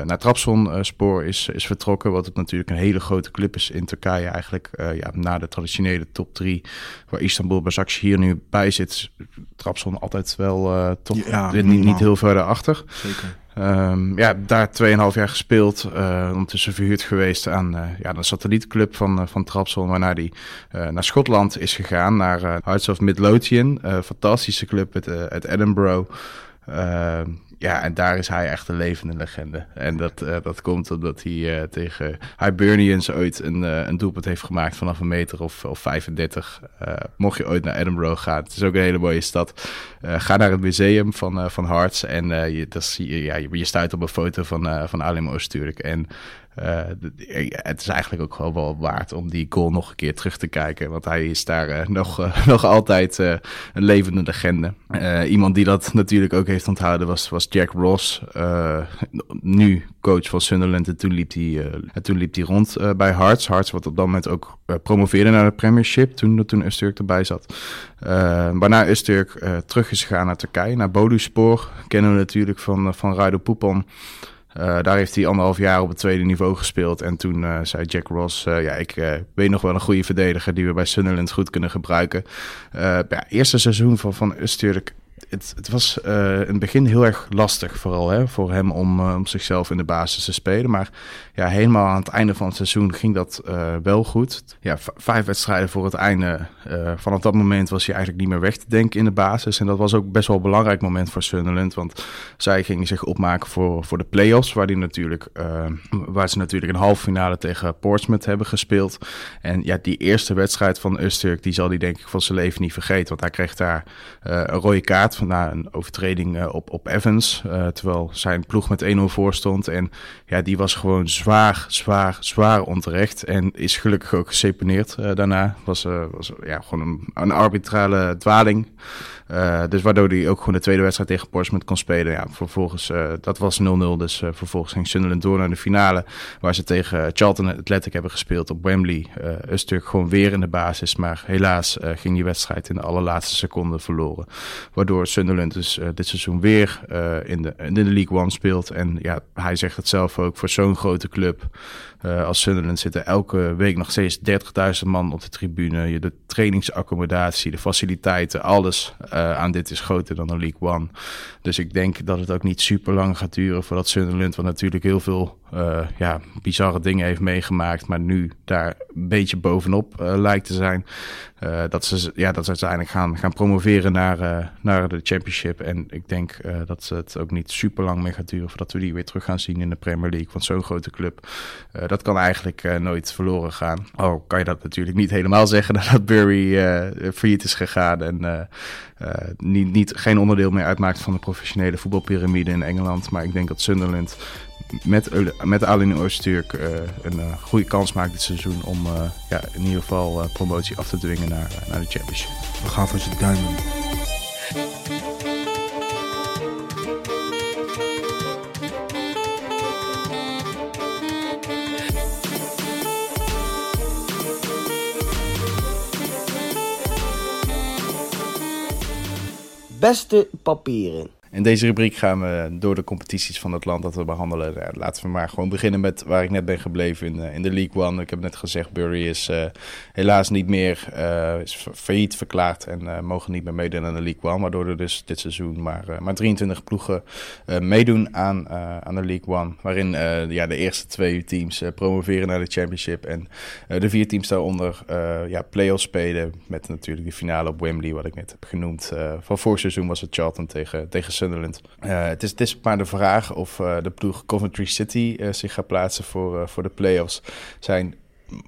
naar Trabzon spoor is, is vertrokken. Wat natuurlijk een hele grote club is in Turkije. Eigenlijk ja, na de traditionele top drie. Waar Istanbul, Başakşehir hier nu bij zit. Trabzon altijd wel toch ja, niet, niet heel verder achter. Zeker. Um, ja, daar 2,5 jaar gespeeld. Uh, ondertussen verhuurd geweest aan uh, ja, de satellietclub van, uh, van Trabzon. Waarna hij naar Schotland is gegaan. Naar Hearts of Midlothian. fantastische club uit, uit Edinburgh. Ja, en daar is hij echt een levende legende. En dat, uh, dat komt omdat hij uh, tegen Hibernians ooit een, uh, een doelpunt heeft gemaakt vanaf een meter of, of 35. mocht je ooit naar Edinburgh gaan, het is ook een hele mooie stad. ga naar het museum van, van Hearts en je, dat zie je, ja, je, stuit op een foto van, van Alim Oosturk. En het is eigenlijk ook gewoon wel waard om die goal nog een keer terug te kijken. Want hij is daar uh, nog, uh, nog altijd een levende legende. iemand die dat natuurlijk ook heeft onthouden was, was Jack Ross. nu coach van Sunderland. En toen liep hij, en toen liep hij rond bij Hearts. Hearts wat op dat moment ook promoveerde naar de Premiership. Toen, toen Usturk erbij zat. waarna Usturk terug is gegaan naar Turkije. Naar Boduspoor. Kennen we natuurlijk van, van Poupon. Uh, daar heeft hij anderhalf jaar op het tweede niveau gespeeld. En toen uh, zei Jack Ross, uh, ja, ik weet nog wel een goede verdediger die we bij Sunderland goed kunnen gebruiken. ja, eerste seizoen van, van Usturk het, het, was uh, in het begin heel erg lastig, vooral hè, voor hem om, uh, om zichzelf in de basis te spelen. Maar ja, helemaal aan het einde van het seizoen ging dat uh, wel goed. Ja, vijf wedstrijden voor het einde. vanaf dat moment was hij eigenlijk niet meer weg te denken in de basis. En dat was ook best wel een belangrijk moment voor Sunderland. Want zij gingen zich opmaken voor, voor de play-offs, waar, die natuurlijk, waar ze natuurlijk een halve finale tegen Portsmouth hebben gespeeld. En ja, die eerste wedstrijd van Usturk, die zal hij denk ik van zijn leven niet vergeten. Want hij kreeg daar een rode kaart na een overtreding uh, op, op Evans. Uh, terwijl zijn ploeg met 1-0 voor stond. En ja, die was gewoon zwaar, zwaar, zwaar onterecht. En is gelukkig ook geseponeerd uh, daarna. Was, was ja, gewoon een, een arbitrale dwaling. Uh, dus waardoor hij ook gewoon de tweede wedstrijd tegen Portsmouth kon spelen. Ja, vervolgens, uh, dat was 0-0. Dus uh, vervolgens ging Sunderland door naar de finale. Waar ze tegen Charlton Athletic hebben gespeeld op Wembley. een stuk gewoon weer in de basis. Maar helaas ging die wedstrijd in de allerlaatste seconde verloren. Waardoor Sunderland dus dit seizoen weer in, de, in de League One speelt. En ja, hij zegt het zelf ook, voor zo'n grote club als Sunderland zitten elke week nog steeds 30.000 man op de tribune. De trainingsaccommodatie, de faciliteiten, alles uh, aan dit is groter dan de League One. Dus ik denk dat het ook niet super lang gaat duren voordat Sunderland, wat natuurlijk heel veel uh, ja, bizarre dingen heeft meegemaakt, maar nu daar een beetje bovenop lijkt te zijn. Dat, ze, ja, dat ze uiteindelijk gaan, gaan promoveren naar, naar de Championship. En ik denk dat het ook niet super lang meer gaat duren voordat we die weer terug gaan zien in de Premier League. Want zo'n grote club dat kan eigenlijk uh, nooit verloren gaan. Oh, kan je dat natuurlijk niet helemaal zeggen nadat Bury uh, failliet is gegaan en uh, niet, niet, geen onderdeel meer uitmaakt van de professionele voetbalpyramide in Engeland. Maar ik denk dat Sunderland met, met Alin Oosturk een goede kans maakt dit seizoen om ja, in ieder geval promotie af te dwingen naar, naar de Championship. We gaan voor zijn duimen. Beste papieren. In deze rubriek gaan we door de competities van het land dat we behandelen. Laten we maar gewoon beginnen met waar ik net ben gebleven in, in de League One. Ik heb net gezegd, Bury is helaas niet meer is failliet verklaard en mogen niet meer meedoen aan de League One. Waardoor er dus dit seizoen maar, maar 23 ploegen meedoen aan, aan de League One. Waarin ja, de eerste twee teams promoveren naar de Championship en de vier teams daaronder ja, play-offs spelen. Met natuurlijk de finale op Wembley, wat ik net heb genoemd. van vorig seizoen was het Charlton tegen, tegen Uh, het, is, het maar de vraag of uh, de ploeg Coventry City uh, zich gaat plaatsen voor, voor de play-offs. Zijn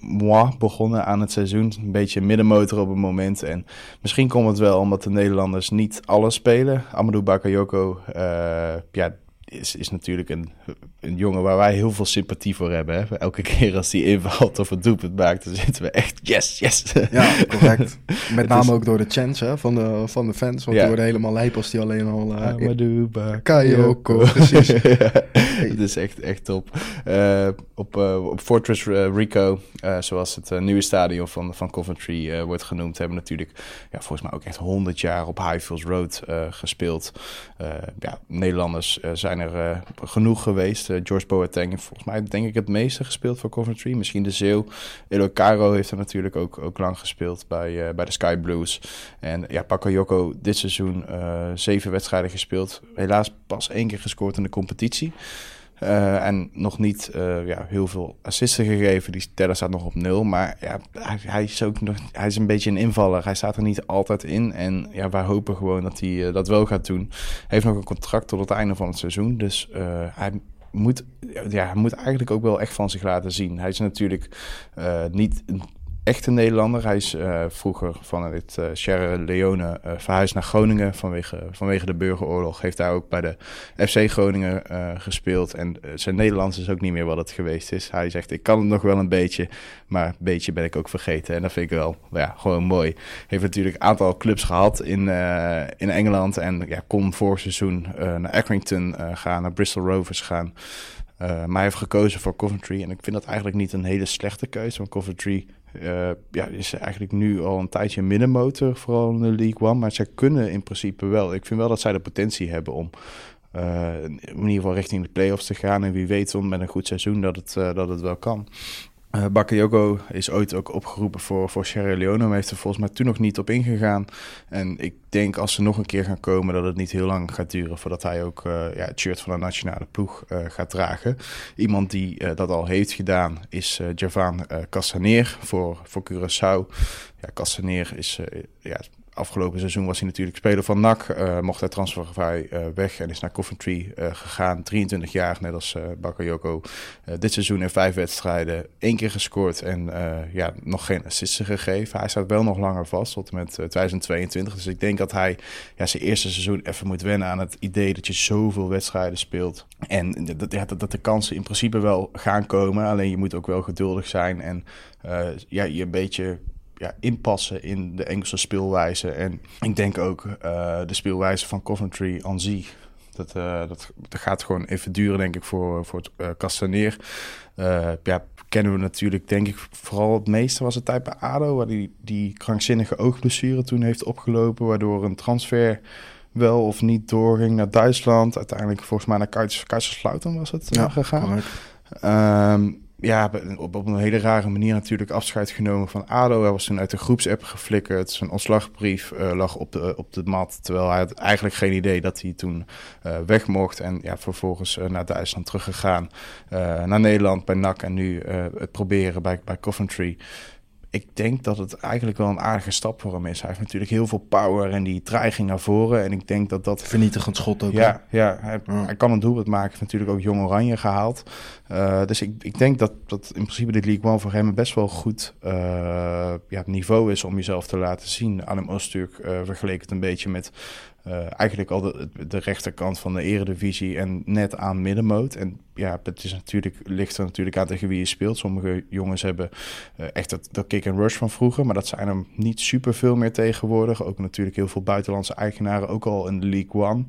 moi begonnen aan het seizoen. Een beetje middenmotor op het moment. En misschien komt het wel omdat de Nederlanders niet alles spelen. Amadou Bakayoko, ja, is, is natuurlijk een, een jongen waar wij heel veel sympathie voor hebben. Hè? Elke keer als hij invalt of een doelpunt maakt, dan zitten we echt yes, yes. Ja, correct. Met name ook door de chance hè, van, de, van de fans. Want ja. die worden helemaal lijp als die alleen al... Uh, Amadou Kayoko, precies. Het is echt, echt top. Uh, op, uh, op Fortress Rico, zoals het nieuwe stadion van, van Coventry wordt genoemd, hebben natuurlijk ja, volgens mij ook echt 100 jaar op Highfields Road gespeeld. ja, Nederlanders zijn er genoeg geweest. George Boateng heeft volgens mij denk ik het meeste gespeeld voor Coventry. Misschien de Zeeuw. Elo Caro heeft er natuurlijk ook, ook lang gespeeld bij, bij de Sky Blues. En ja, Pakayoko dit seizoen zeven wedstrijden gespeeld. Helaas pas één keer gescoord in de competitie. Uh, en nog niet uh, ja, heel veel assisten gegeven. Die teller staat nog op nul. Maar ja, hij, hij, is ook nog, hij is een beetje een invaller. Hij staat er niet altijd in. En ja, wij hopen gewoon dat hij uh, dat wel gaat doen. Hij heeft nog een contract tot het einde van het seizoen. Dus hij moet, ja, hij moet eigenlijk ook wel echt van zich laten zien. Hij is natuurlijk niet echte Nederlander. Hij is uh, vroeger van het uh, Sierra Leone uh, verhuisd naar Groningen vanwege, vanwege de burgeroorlog. Heeft daar ook bij de FC Groningen gespeeld. En zijn Nederlands is ook niet meer wat het geweest is. Hij zegt, ik kan het nog wel een beetje, maar een beetje ben ik ook vergeten. En dat vind ik wel ja, gewoon mooi. Heeft natuurlijk een aantal clubs gehad in, in Engeland. En ja, kon voor seizoen naar Accrington gaan, naar Bristol Rovers gaan. maar hij heeft gekozen voor Coventry. En ik vind dat eigenlijk niet een hele slechte keuze. Want Coventry uh, ja, is eigenlijk nu al een tijdje een middenmotor, vooral in de League One. Maar zij kunnen in principe wel. Ik vind wel dat zij de potentie hebben om uh, in ieder geval richting de play-offs te gaan. En wie weet, met een goed seizoen, dat het, uh, dat het wel kan. Uh, Bakayoko is ooit ook opgeroepen voor, voor Sierra Leone, maar heeft er volgens mij toen nog niet op ingegaan. En ik denk als ze nog een keer gaan komen, dat het niet heel lang gaat duren voordat hij ook uh, ja, het shirt van de nationale ploeg uh, gaat dragen. Iemand die dat al heeft gedaan is Javan Cassaneer voor, voor Curaçao. Ja, Cassaneer is ja, afgelopen seizoen was hij natuurlijk speler van NAC. Uh, mocht hij transfervrij uh, weg en is naar Coventry uh, gegaan. 23 jaar, net als Bakayoko. dit seizoen in vijf wedstrijden één keer gescoord en ja, nog geen assisten gegeven. Hij staat wel nog langer vast tot en met 2022. Dus ik denk dat hij ja, zijn eerste seizoen even moet wennen aan het idee dat je zoveel wedstrijden speelt. En dat, dat, dat de kansen in principe wel gaan komen. Alleen je moet ook wel geduldig zijn en ja, je een beetje ja, inpassen in de Engelse speelwijze. En ik denk ook uh, de speelwijze van Coventry aan zich. Dat, uh, dat, dat gaat gewoon even duren, denk ik, voor, voor het uh, Castaneer. ja, kennen we natuurlijk, denk ik, vooral het meeste was het tijd bij ADO... waar die, die krankzinnige oogblessure toen heeft opgelopen... waardoor een transfer wel of niet doorging naar Duitsland. Uiteindelijk volgens mij naar Kaiserslautern was het ja, gegaan. Um, ja, op, op een hele rare manier natuurlijk afscheid genomen van ADO. Hij was toen uit de groepsapp geflikkerd. Zijn ontslagbrief uh, lag op de, op de mat. Terwijl hij had eigenlijk geen idee dat hij toen uh, weg mocht. En ja, vervolgens uh, naar Duitsland teruggegaan. naar Nederland bij NAC en nu het proberen bij, bij Coventry ik denk dat het eigenlijk wel een aardige stap voor hem is. Hij heeft natuurlijk heel veel power en die dreiging naar voren. En ik denk dat dat... Vernietigend schot ook. Ja, ja, hij, hij, kan een doelpunt maken. Heeft natuurlijk ook Jong Oranje gehaald. Uh, dus ik, ik denk dat, dat in principe de League One voor hem best wel goed uh, ja, niveau is om jezelf te laten zien. Adam Oosturk uh, vergeleken het een beetje met uh, eigenlijk al de, de, rechterkant van de eredivisie en net aan middenmoot. En ja, het is natuurlijk, ligt er natuurlijk aan tegen wie je speelt. Sommige jongens hebben uh, echt dat, dat kick and rush van vroeger, maar dat zijn er niet super veel meer tegenwoordig. Ook natuurlijk heel veel buitenlandse eigenaren, ook al in de League One.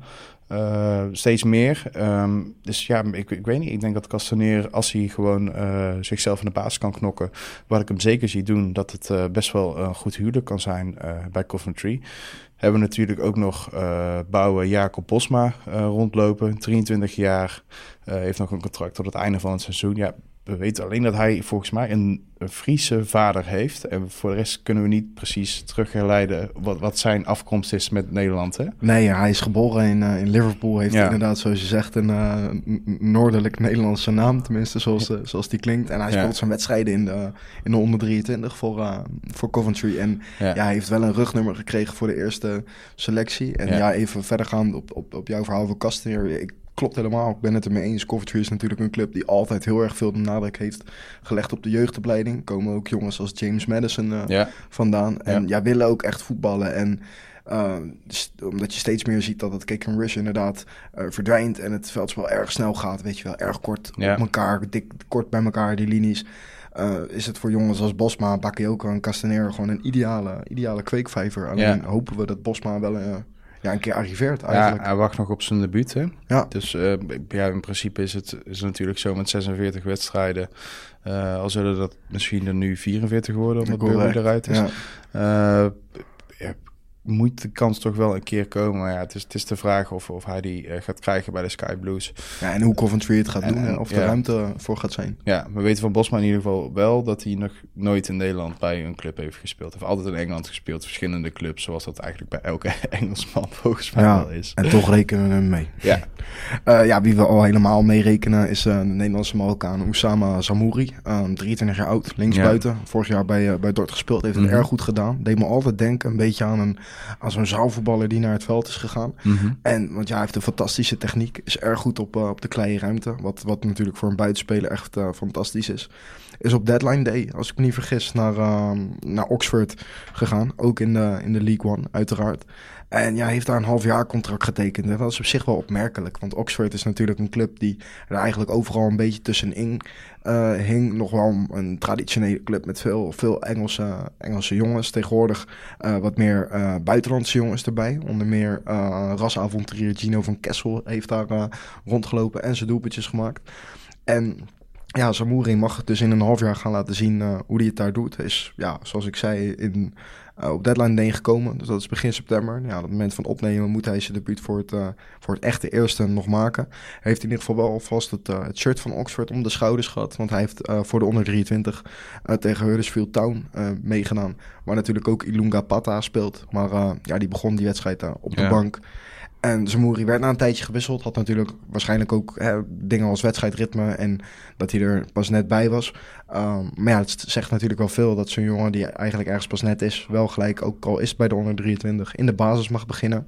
Uh, steeds meer. Um, dus ja, ik, ik weet niet. Ik denk dat Castaneer, als hij gewoon uh, zichzelf in de baas kan knokken, wat ik hem zeker zie doen, dat het uh, best wel een goed huwelijk kan zijn bij Coventry. Hebben we natuurlijk ook nog bouwen Jacob Bosma rondlopen, 23 jaar, heeft nog een contract tot het einde van het seizoen. Ja, we weten alleen dat hij volgens mij een, Friese vader heeft. En voor de rest kunnen we niet precies terugherleiden wat, wat zijn afkomst is met Nederland. Hè? Nee, hij is geboren in, uh, in Liverpool. Heeft inderdaad, zoals je zegt, een uh, noordelijk Nederlandse naam. Tenminste, zoals, uh, zoals die klinkt. En hij speelt ja. zijn wedstrijden in de, in de onder 23 voor, voor Coventry. En ja. hij heeft wel een rugnummer gekregen voor de eerste selectie. En ja, even verder gaan op, op, op jouw verhaal van Kasteneer. Ik klopt helemaal. Ik ben het ermee eens. Coventry is natuurlijk een club die altijd heel erg veel de nadruk heeft gelegd op de jeugdopleiding. Komen ook jongens als James Madison uh, vandaan. En ja. ja. willen ook echt voetballen. En uh, omdat je steeds meer ziet dat het kick and rush inderdaad uh, verdwijnt en het veldspel erg snel gaat, weet je wel, erg kort ja. op elkaar, dik, kort bij elkaar, die linies. Uh, is het voor jongens als Bosma, Bakayoko en Castaner gewoon een ideale, ideale kweekvijver. Alleen hopen we dat Bosma wel ja, een keer arriveert eigenlijk. Ja, hij wacht nog op zijn debuut, hè? Ja. Dus uh, ja, in principe is het, is natuurlijk zo met 46 wedstrijden. Uh, al zullen dat misschien er nu 44 worden, omdat Burger eruit is. Ja. Uh, ja, moet de kans toch wel een keer komen. Maar ja, het is, het is de vraag of, of hij die uh, gaat krijgen bij de Sky Blues. Ja, en hoe Coventry het gaat en, doen en of er ruimte voor gaat zijn. Ja, we weten van Bosma in ieder geval wel dat hij nog nooit in Nederland bij een club heeft gespeeld. Hij heeft altijd in Engeland gespeeld, verschillende clubs, zoals dat eigenlijk bij elke Engelsman volgens mij ja, wel is. En toch rekenen we hem mee. Ja. uh, ja, wie we al helemaal meerekenen is uh, de Nederlandse Marokkaan Oussama Zamouri. 23 jaar oud, linksbuiten. Ja. Vorig jaar bij, bij Dort gespeeld, heeft het mm -hmm. erg goed gedaan. Deed me altijd denken een beetje aan, een, aan zo'n zaalvoetballer die naar het veld is gegaan. Mm -hmm. En want ja, hij heeft een fantastische techniek, is erg goed op, uh, op de kleine ruimte. Wat, wat natuurlijk voor een buitenspeler echt uh, fantastisch is. Is op deadline day, als ik me niet vergis, naar, uh, naar Oxford gegaan. Ook in de, in de League One, uiteraard. En ja, heeft daar een half jaar contract getekend. En dat is op zich wel opmerkelijk. Want Oxford is natuurlijk een club die er eigenlijk overal een beetje tussenin uh, hing. Nog wel een traditionele club met veel, veel Engelse, Engelse jongens. Tegenwoordig uh, wat meer uh, buitenlandse jongens erbij. Onder meer rasavonturier Gino van Kessel heeft daar rondgelopen en zijn doelpuntjes gemaakt. En ja, Zamouri mag het dus in een half jaar gaan laten zien hoe hij het daar doet. Is, ja, zoals ik zei, in, uh, op deadline day gekomen. Dus dat is begin september. Ja, op het moment van opnemen moet hij zijn debuut voor het, uh, voor het echte eerste nog maken. Hij heeft in ieder geval wel alvast het, het shirt van Oxford om de schouders gehad. Want hij heeft voor de onder 23 tegen Huddersfield Town meegedaan. Waar natuurlijk ook Ilunga Pata speelt. Maar ja, die begon die wedstrijd op de ja. bank. En Zamouri werd na een tijdje gewisseld. Had natuurlijk waarschijnlijk ook hè, dingen als wedstrijdritme en dat hij er pas net bij was. Um, maar ja, het zegt natuurlijk wel veel dat zo'n jongen die eigenlijk ergens pas net is, wel gelijk ook al is bij de onder 23, in de basis mag beginnen.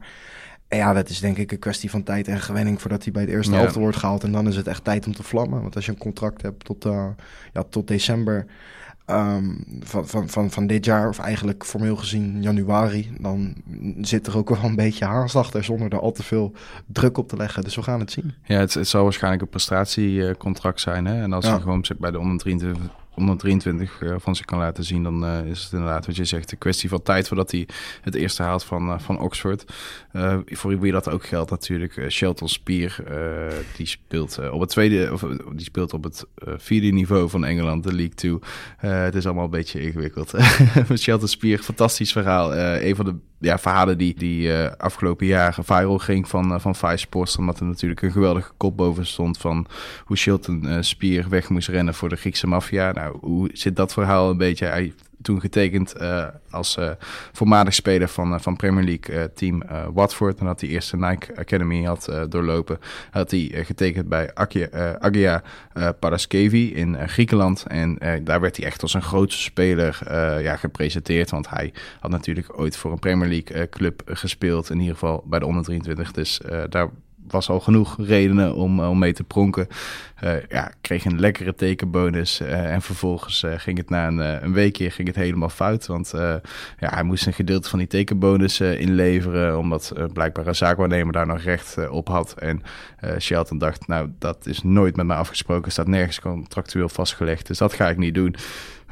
En ja, dat is denk ik een kwestie van tijd en gewenning voordat hij bij het eerste ja. elftal wordt gehaald. En dan is het echt tijd om te vlammen. Want als je een contract hebt tot, uh, ja, tot december, um, van, van, van, van dit jaar, of eigenlijk formeel gezien januari, dan zit er ook wel een beetje haast achter zonder er al te veel druk op te leggen. Dus we gaan het zien. Ja, het, het zal waarschijnlijk een prestatiecontract zijn. Hè? En als ja. je gewoon bij de onder 23 123 uh, van zich kan laten zien, dan uh, is het inderdaad wat je zegt, een kwestie van tijd voordat hij het eerste haalt van, uh, van Oxford. voor wie dat ook geldt natuurlijk. Shelton Spier, die speelt op het tweede, of die speelt op het vierde niveau van Engeland, de League 2. het is allemaal een beetje ingewikkeld. Shelton Spier, fantastisch verhaal. een van de ja, verhalen die, die uh, afgelopen jaren viral ging van, uh, van Vice Sports. Omdat er natuurlijk een geweldige kop boven stond van hoe Shilton uh, Spier weg moest rennen voor de Griekse maffia. Nou, hoe zit dat verhaal een beetje? Hij toen getekend als voormalig speler van, van Premier League team Watford. En dat hij eerst de Nike Academy had doorlopen. Had hij getekend bij Agia, Agia Paraskevi in Griekenland. En daar werd hij echt als een grootste speler ja, gepresenteerd. Want hij had natuurlijk ooit voor een Premier League club gespeeld. In ieder geval bij de onder 23. Dus daar was al genoeg redenen om, om mee te pronken. Uh, ja, kreeg een lekkere tekenbonus. Uh, en vervolgens ging het na een, een weekje ging het helemaal fout. Want ja, hij moest een gedeelte van die tekenbonus inleveren. Omdat blijkbaar een zaakwaarnemer daar nog recht op had. En Shelton dacht, nou, dat is nooit met mij afgesproken. Staat nergens contractueel vastgelegd. Dus dat ga ik niet doen.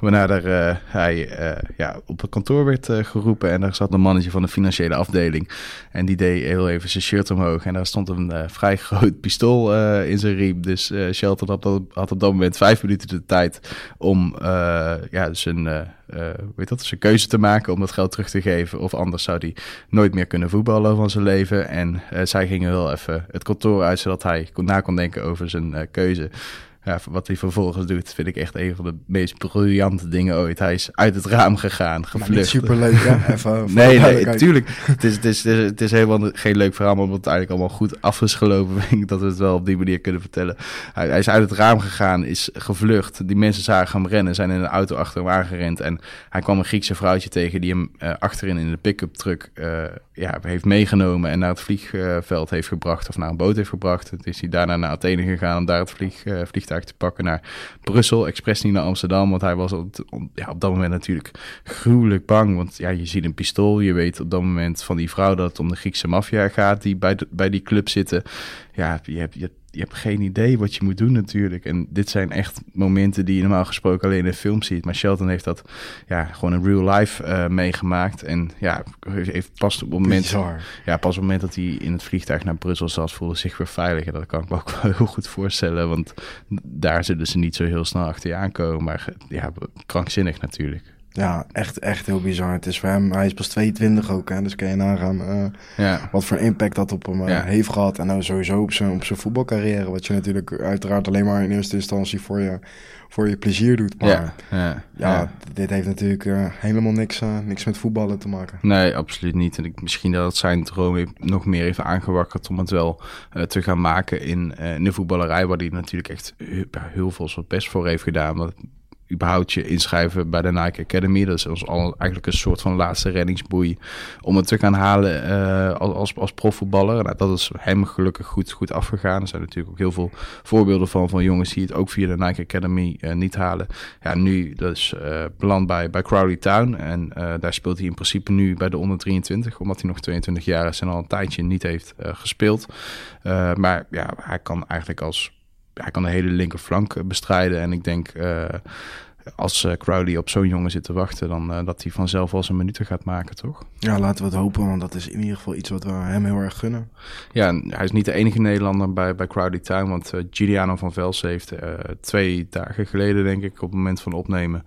Waarna er, hij ja, op het kantoor werd geroepen en daar zat een mannetje van de financiële afdeling. En die deed heel even zijn shirt omhoog en daar stond een vrij groot pistool in zijn riem. Dus Shelton had, had op dat moment vijf minuten de tijd om ja, zijn weet dat, zijn keuze te maken om dat geld terug te geven. Of anders zou hij nooit meer kunnen voetballen van zijn leven. En zij gingen wel even het kantoor uit, zodat hij na kon denken over zijn keuze ja, wat hij vervolgens doet, vind ik echt een van de meest briljante dingen ooit. Hij is uit het raam gegaan, gevlucht. Superleuk, hè? Even nee, nee, natuurlijk. Het is, het, is, het, is, helemaal geen leuk verhaal, maar omdat het eigenlijk allemaal goed af is gelopen, vind ik dat we het wel op die manier kunnen vertellen. Hij, hij, is uit het raam gegaan, is gevlucht. Die mensen zagen hem rennen, zijn in een auto achter hem aangerend. En hij kwam een Griekse vrouwtje tegen die hem uh, achterin in de pick-up truck uh, ja, heeft meegenomen en naar het vliegveld heeft gebracht of naar een boot heeft gebracht. Het is hij daarna naar Athene gegaan om daar het vlieg, uh, vliegtuig te pakken naar Brussel, expres niet naar Amsterdam, want hij was op, ja, op dat moment natuurlijk gruwelijk bang. Want ja, je ziet een pistool, je weet op dat moment van die vrouw dat het om de Griekse maffia gaat die bij, de, bij die club zitten. Ja, je hebt, je, je hebt geen idee wat je moet doen natuurlijk. En dit zijn echt momenten die je normaal gesproken alleen in film ziet. Maar Shelton heeft dat ja, gewoon in real life uh, meegemaakt. En ja, heeft pas op het moment, ja, pas op het moment dat hij in het vliegtuig naar Brussel zat, voelde zich weer veilig. En dat kan ik me ook wel heel goed voorstellen. Want daar zullen ze niet zo heel snel achter je aankomen. Maar ja, krankzinnig natuurlijk. Ja, echt, echt heel bizar. Het is voor hem, hij is pas 22 ook, hè, dus kan je nagaan uh, ja. wat voor impact dat op hem uh, heeft gehad. En nou sowieso op zijn, op zijn voetbalcarrière, wat je natuurlijk uiteraard alleen maar in eerste instantie voor je, voor je plezier doet. Maar ja, ja, ja dit heeft natuurlijk uh, helemaal niks, niks met voetballen te maken. Nee, absoluut niet. En ik, misschien dat het zijn droom nog meer heeft aangewakkerd om het wel te gaan maken in, in de voetballerij, waar hij natuurlijk echt heel veel zijn best voor heeft gedaan. Dat überhaupt je inschrijven bij de Nike Academy. Dat is ons al eigenlijk een soort van laatste reddingsboei om het te gaan halen uh, als, als profvoetballer. Nou, dat is hem gelukkig goed, goed afgegaan. Er zijn natuurlijk ook heel veel voorbeelden van, van jongens die het ook via de Nike Academy uh, niet halen. Ja, nu dus uh, beland bij, bij Crowley Town en daar speelt hij in principe nu bij de onder 23, omdat hij nog 22 jaar is en al een tijdje niet heeft gespeeld. maar ja, hij kan eigenlijk als hij kan de hele linkerflank eh, bestrijden. En ik denk uh, als uh, Crowley op zo'n jongen zit te wachten, dan uh, dat hij vanzelf wel zijn minuten gaat maken, toch? Ja, laten we het hopen, want dat is in ieder geval iets wat we hem heel erg gunnen. Ja, hij is niet de enige Nederlander bij, bij Crowley Town, want uh, Giuliano van Velsen heeft twee dagen geleden, denk ik, op het moment van opnemen,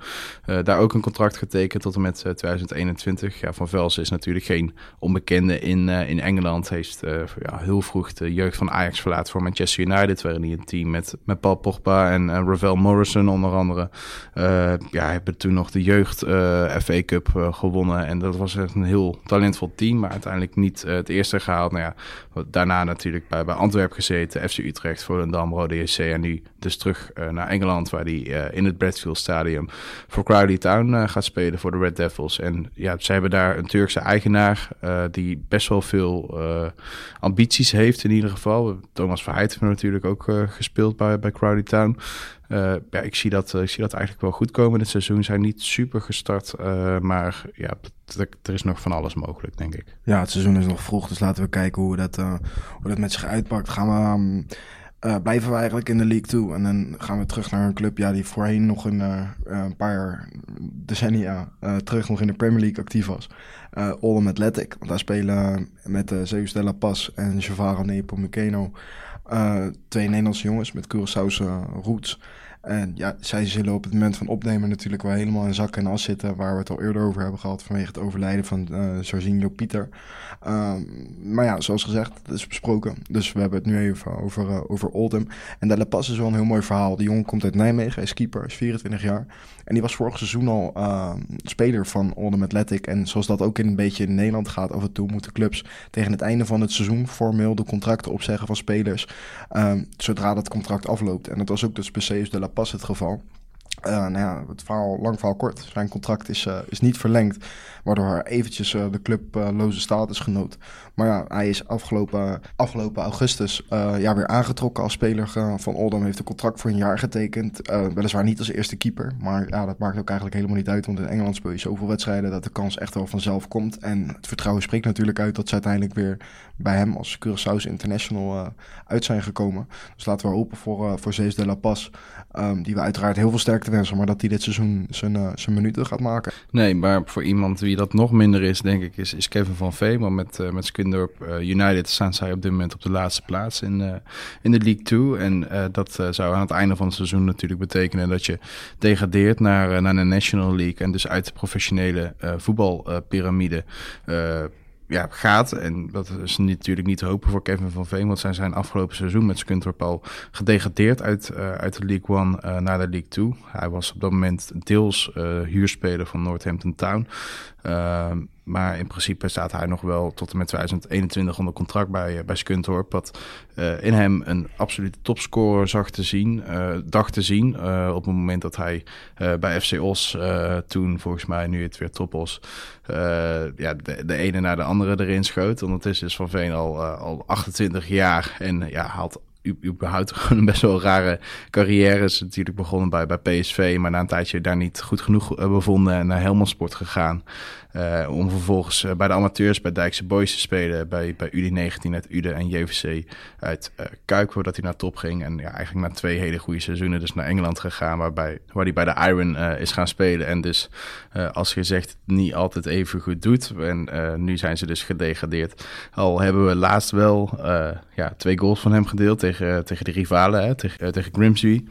daar ook een contract getekend tot en met 2021. Ja, van Velsen is natuurlijk geen onbekende in, in Engeland. Heeft ja, heel vroeg de jeugd van Ajax verlaten voor Manchester United, waarin hij een team met, met Paul Pogba en, en Ravel Morrison onder andere ja, hebben toen nog de jeugd eh, FA Cup uh, gewonnen. En dat was echt een heel talentvol team, maar uiteindelijk niet het eerste gehaald. Nou ja, daarna natuurlijk bij, bij Antwerpen gezeten, FC Utrecht, Volendam, Rode JC. En nu dus terug naar Engeland, waar hij in het Bradfield Stadium voor Crowley Town gaat spelen voor de Red Devils. En ja, ze hebben daar een Turkse eigenaar die best wel veel ambities heeft in ieder geval. Thomas Verheid heeft natuurlijk ook gespeeld bij, bij Crowley Town. Uh, ja, ik zie, dat, uh, ik zie dat eigenlijk wel goed komen dit seizoen. Zijn niet super gestart, uh, maar ja, er is nog van alles mogelijk, denk ik. Ja, het seizoen is nog vroeg, dus laten we kijken hoe dat, hoe dat met zich uitpakt. Gaan we, um, blijven we eigenlijk in de League toe en dan gaan we terug naar een club ja, die voorheen nog een, een paar decennia terug nog in de Premier League actief was. Uh, Oldham Athletic, want daar spelen met uh, Zeus la Paz en Javaro Nepomuceno uh, twee Nederlandse jongens met Curaçaose roots. En ja, zij zullen op het moment van opnemen natuurlijk wel helemaal in zak en as zitten. Waar we het al eerder over hebben gehad vanwege het overlijden van uh, Jorginho Pieter. Um, maar ja, zoals gezegd, het is besproken. Dus we hebben het nu even over, uh, over Oldham. En de La Paz is wel een heel mooi verhaal. Die jongen komt uit Nijmegen, hij is keeper, is 24 jaar. En die was vorig seizoen al uh, speler van Oldham Athletic. En zoals dat ook in een beetje in Nederland gaat, af en toe moeten clubs tegen het einde van het seizoen formeel de contracten opzeggen van spelers. Um, zodra dat contract afloopt. En dat was ook dus bij de La Paz het geval. Uh, nou ja, het verhaal, lang verhaal kort. Zijn contract is, uh, is niet verlengd, waardoor eventjes uh, de clubloze status genoot. Maar ja, hij is afgelopen, afgelopen augustus ja, weer aangetrokken als speler van Oldham. Heeft een contract voor een jaar getekend. weliswaar niet als eerste keeper, maar ja, dat maakt ook eigenlijk helemaal niet uit. Want in Engeland speel je zoveel wedstrijden dat de kans echt wel vanzelf komt. En het vertrouwen spreekt natuurlijk uit dat ze uiteindelijk weer bij hem als Curaçao's International uit zijn gekomen. Dus laten we hopen voor, voor Zees de La Paz, um, die we uiteraard heel veel sterkte wensen, maar dat hij dit seizoen zijn, uh, zijn minuten gaat maken. Nee, maar voor iemand wie dat nog minder is, denk ik, is, is Kevin van Veen. Want met, uh, met Skindorp United staan zij op dit moment op de laatste plaats in, in de League 2. En dat zou aan het einde van het seizoen natuurlijk betekenen dat je degradeert naar, naar de National League. En dus uit de professionele voetbalpyramide ja, gaat. En dat is natuurlijk niet te hopen voor Kevin van Veen. Want zij zijn afgelopen seizoen met Skuntorp al gedegradeerd uit, uh, uit de League One uh, naar de League Two. Hij was op dat moment deels uh, huurspeler van Northampton Town. Ehm, maar in principe staat hij nog wel tot en met 2021 onder contract bij, uh, bij Skuntorp. Wat uh, in hem een absolute topscorer zag te zien, uh, dacht te zien. op het moment dat hij bij FC Os toen, volgens mij nu het weer Topos, ja, de, de, ene naar de andere erin schoot. Ondertussen is Van Veen al, al 28 jaar en ja, had überhaupt gewoon een best wel rare carrière. Is natuurlijk begonnen bij, bij PSV, maar na een tijdje daar niet goed genoeg bevonden en naar Helmond Sport gegaan. Uh, om vervolgens uh, bij de amateurs bij Dijkse Boys te spelen. Bij, bij UD19 uit Ude en JVC uit uh, Kuik, voordat hij naar top ging. En ja, eigenlijk na twee hele goede seizoenen dus naar Engeland gegaan. Waarbij, waar hij bij de Iron is gaan spelen. En dus als gezegd niet altijd even goed doet. En nu zijn ze dus gedegradeerd. Al hebben we laatst wel ja, twee goals van hem gedeeld tegen, tegen de rivalen. Hè, tegen, tegen Grimsby.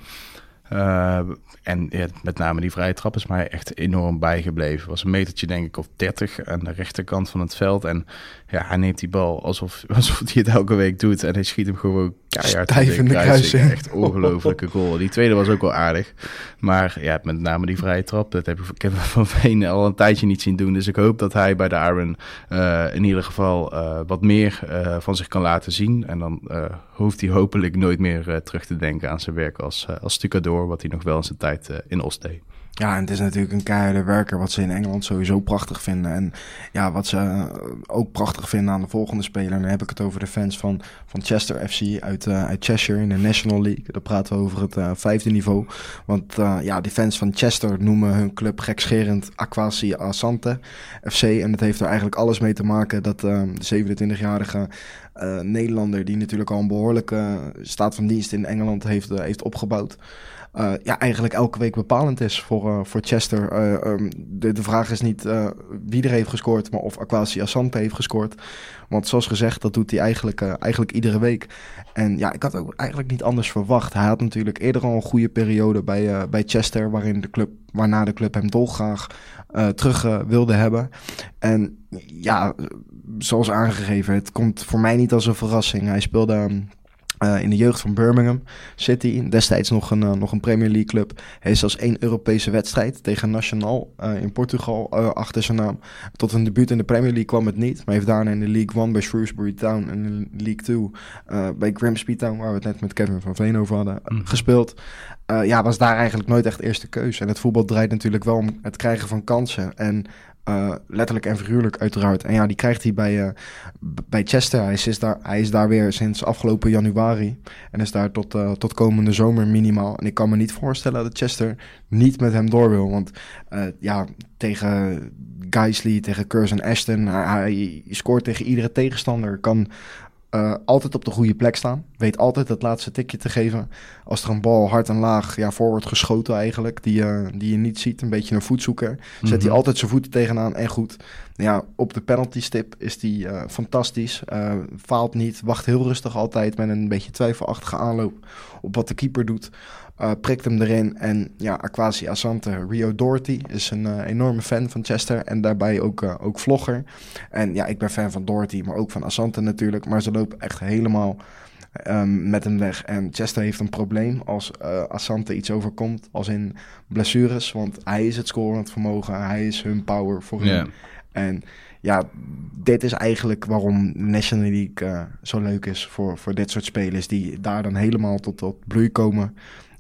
Uh, en met name die vrije trap is mij echt enorm bijgebleven. Was een metertje denk ik of 30 aan de rechterkant van het veld. En ja, hij neemt die bal alsof, alsof hij het elke week doet. En hij schiet hem gewoon keihard Stijf in de kruising. Echt ongelofelijke goal. Die tweede was ook wel aardig. Maar ja, met name die vrije trap, dat heb ik Kevin van Veen al een tijdje niet zien doen. Dus ik hoop dat hij bij de Iron uh, in ieder geval uh, wat meer uh, van zich kan laten zien. En dan hoeft hij hopelijk nooit meer terug te denken aan zijn werk als, als stucador, wat hij nog wel in zijn tijd in Oost deed. Ja, en het is natuurlijk een keiharde werker, wat ze in Engeland sowieso prachtig vinden. En ja, wat ze ook prachtig vinden aan de volgende speler, dan heb ik het over de fans van, van Chester FC uit, uh, uit Cheshire in de National League. Daar praten we over het uh, vijfde niveau. Want uh, ja, die fans van Chester noemen hun club gekscherend Aquasi Asante FC. En dat heeft er eigenlijk alles mee te maken dat de 27-jarige Nederlander, die natuurlijk al een behoorlijke staat van dienst in Engeland heeft, heeft opgebouwd. Uh, ja, eigenlijk elke week bepalend is voor, uh, voor Chester. Uh, um, de, de vraag is niet wie er heeft gescoord, maar of Aquasi Asante heeft gescoord. Want zoals gezegd, dat doet hij eigenlijk, eigenlijk iedere week. En ja, ik had ook eigenlijk niet anders verwacht. Hij had natuurlijk eerder al een goede periode bij, bij Chester, waarin de club, waarna de club hem dolgraag terug wilde hebben. En ja, zoals aangegeven, het komt voor mij niet als een verrassing. Hij speelde... Uh, in de jeugd van Birmingham City, destijds nog een, uh, nog een Premier League club. Hij is als één Europese wedstrijd tegen Nacional uh, in Portugal achter zijn naam. Tot een debuut in de Premier League kwam het niet, maar heeft daarna in de League One bij Shrewsbury Town en de League 2 bij Grimsby Town, waar we het net met Kevin van Veen over hadden, mm. gespeeld. ja, was daar eigenlijk nooit echt eerste keuze. En het voetbal draait natuurlijk wel om het krijgen van kansen. En uh, letterlijk en figuurlijk uiteraard. En ja, die krijgt hij bij, uh, bij Chester. Hij is, daar, hij is daar weer sinds afgelopen januari. En is daar tot, uh, tot komende zomer minimaal. En ik kan me niet voorstellen dat Chester niet met hem door wil. Want ja, tegen Geisley, tegen Curzon Ashton... Hij, hij scoort tegen iedere tegenstander. Kan uh, altijd op de goede plek staan. Weet altijd het laatste tikje te geven. Als er een bal hard en laag ja, voor wordt geschoten eigenlijk, die, uh, die je niet ziet, een beetje een voetzoeker, zet hij mhm. altijd zijn voeten tegenaan en goed. Ja, op de penalty stip is hij uh, fantastisch. faalt niet, wacht heel rustig altijd met een beetje twijfelachtige aanloop op wat de keeper doet. Uh, prikt hem erin. En ja, Aquasi Asante, Rio Doherty is een uh, enorme fan van Chester. En daarbij ook, uh, ook vlogger. En ja, ik ben fan van Doherty, maar ook van Asante natuurlijk. Maar ze lopen echt helemaal um, met hem weg. En Chester heeft een probleem als Asante iets overkomt. Als in blessures. Want hij is het scorend vermogen. Hij is hun power voor yeah. hem. En ja, dit is eigenlijk waarom National League zo leuk is voor, voor dit soort spelers. Die daar dan helemaal tot, tot bloei komen.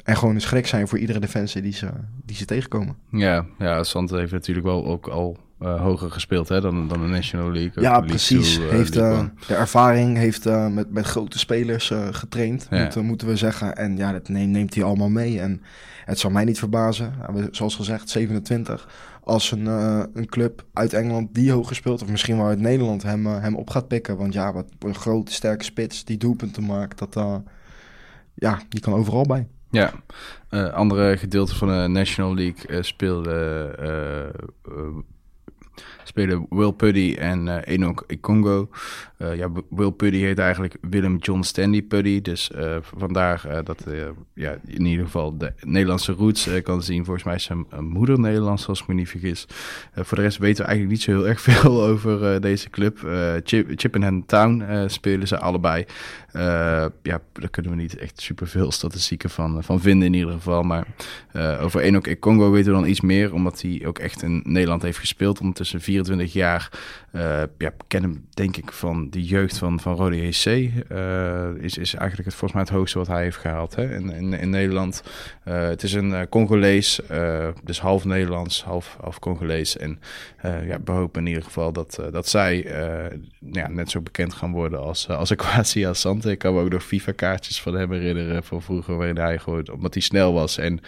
En gewoon een schrik zijn voor iedere defensie die ze, die ze tegenkomen. Ja, ja Sant heeft natuurlijk wel ook al uh, hoger gespeeld hè, dan, dan de National League. Ja, precies. Uh, heeft, uh, de ervaring heeft met, met grote spelers getraind, ja. moeten, moeten we zeggen. En ja, dat neemt, neemt hij allemaal mee. En het zal mij niet verbazen, zoals gezegd, 27. Als een, een club uit Engeland die hoog gespeeld, of misschien wel uit Nederland, hem, hem op gaat pikken. Want ja, wat een grote, sterke spits die doelpunten maakt, dat, ja, die kan overal bij. Ja, uh, andere gedeelte van de National League uh, speelde uh, spelen Will Puddy en uh, Enoch Ikongo. Uh, ja, Will Puddy heet eigenlijk Willem John Stanley Puddy. Dus uh, vandaar dat ja, in ieder geval de Nederlandse roots kan zien. Volgens mij is zijn moeder Nederlands, als ik me niet vergis. voor de rest weten we eigenlijk niet zo heel erg veel over deze club. Chip, Chippenham Town spelen ze allebei. ja, daar kunnen we niet echt superveel statistieken van, van vinden in ieder geval. Maar over Enoch Congo weten we dan iets meer, omdat hij ook echt in Nederland heeft gespeeld. Ondertussen 24 jaar. Uh, ja, ken hem denk ik van de jeugd van, van Rode JC. Uh, is, is eigenlijk het, volgens mij het hoogste wat hij heeft gehaald hè, in, in, Nederland. Uh, het is een Congolees, dus half Nederlands, half, half Congolees. En ja, we hopen in ieder geval dat, dat zij ja, net zo bekend gaan worden als, als Asante. Ik kan me ook nog FIFA-kaartjes van hem herinneren van vroeger, waarin hij gewoon, omdat hij snel was en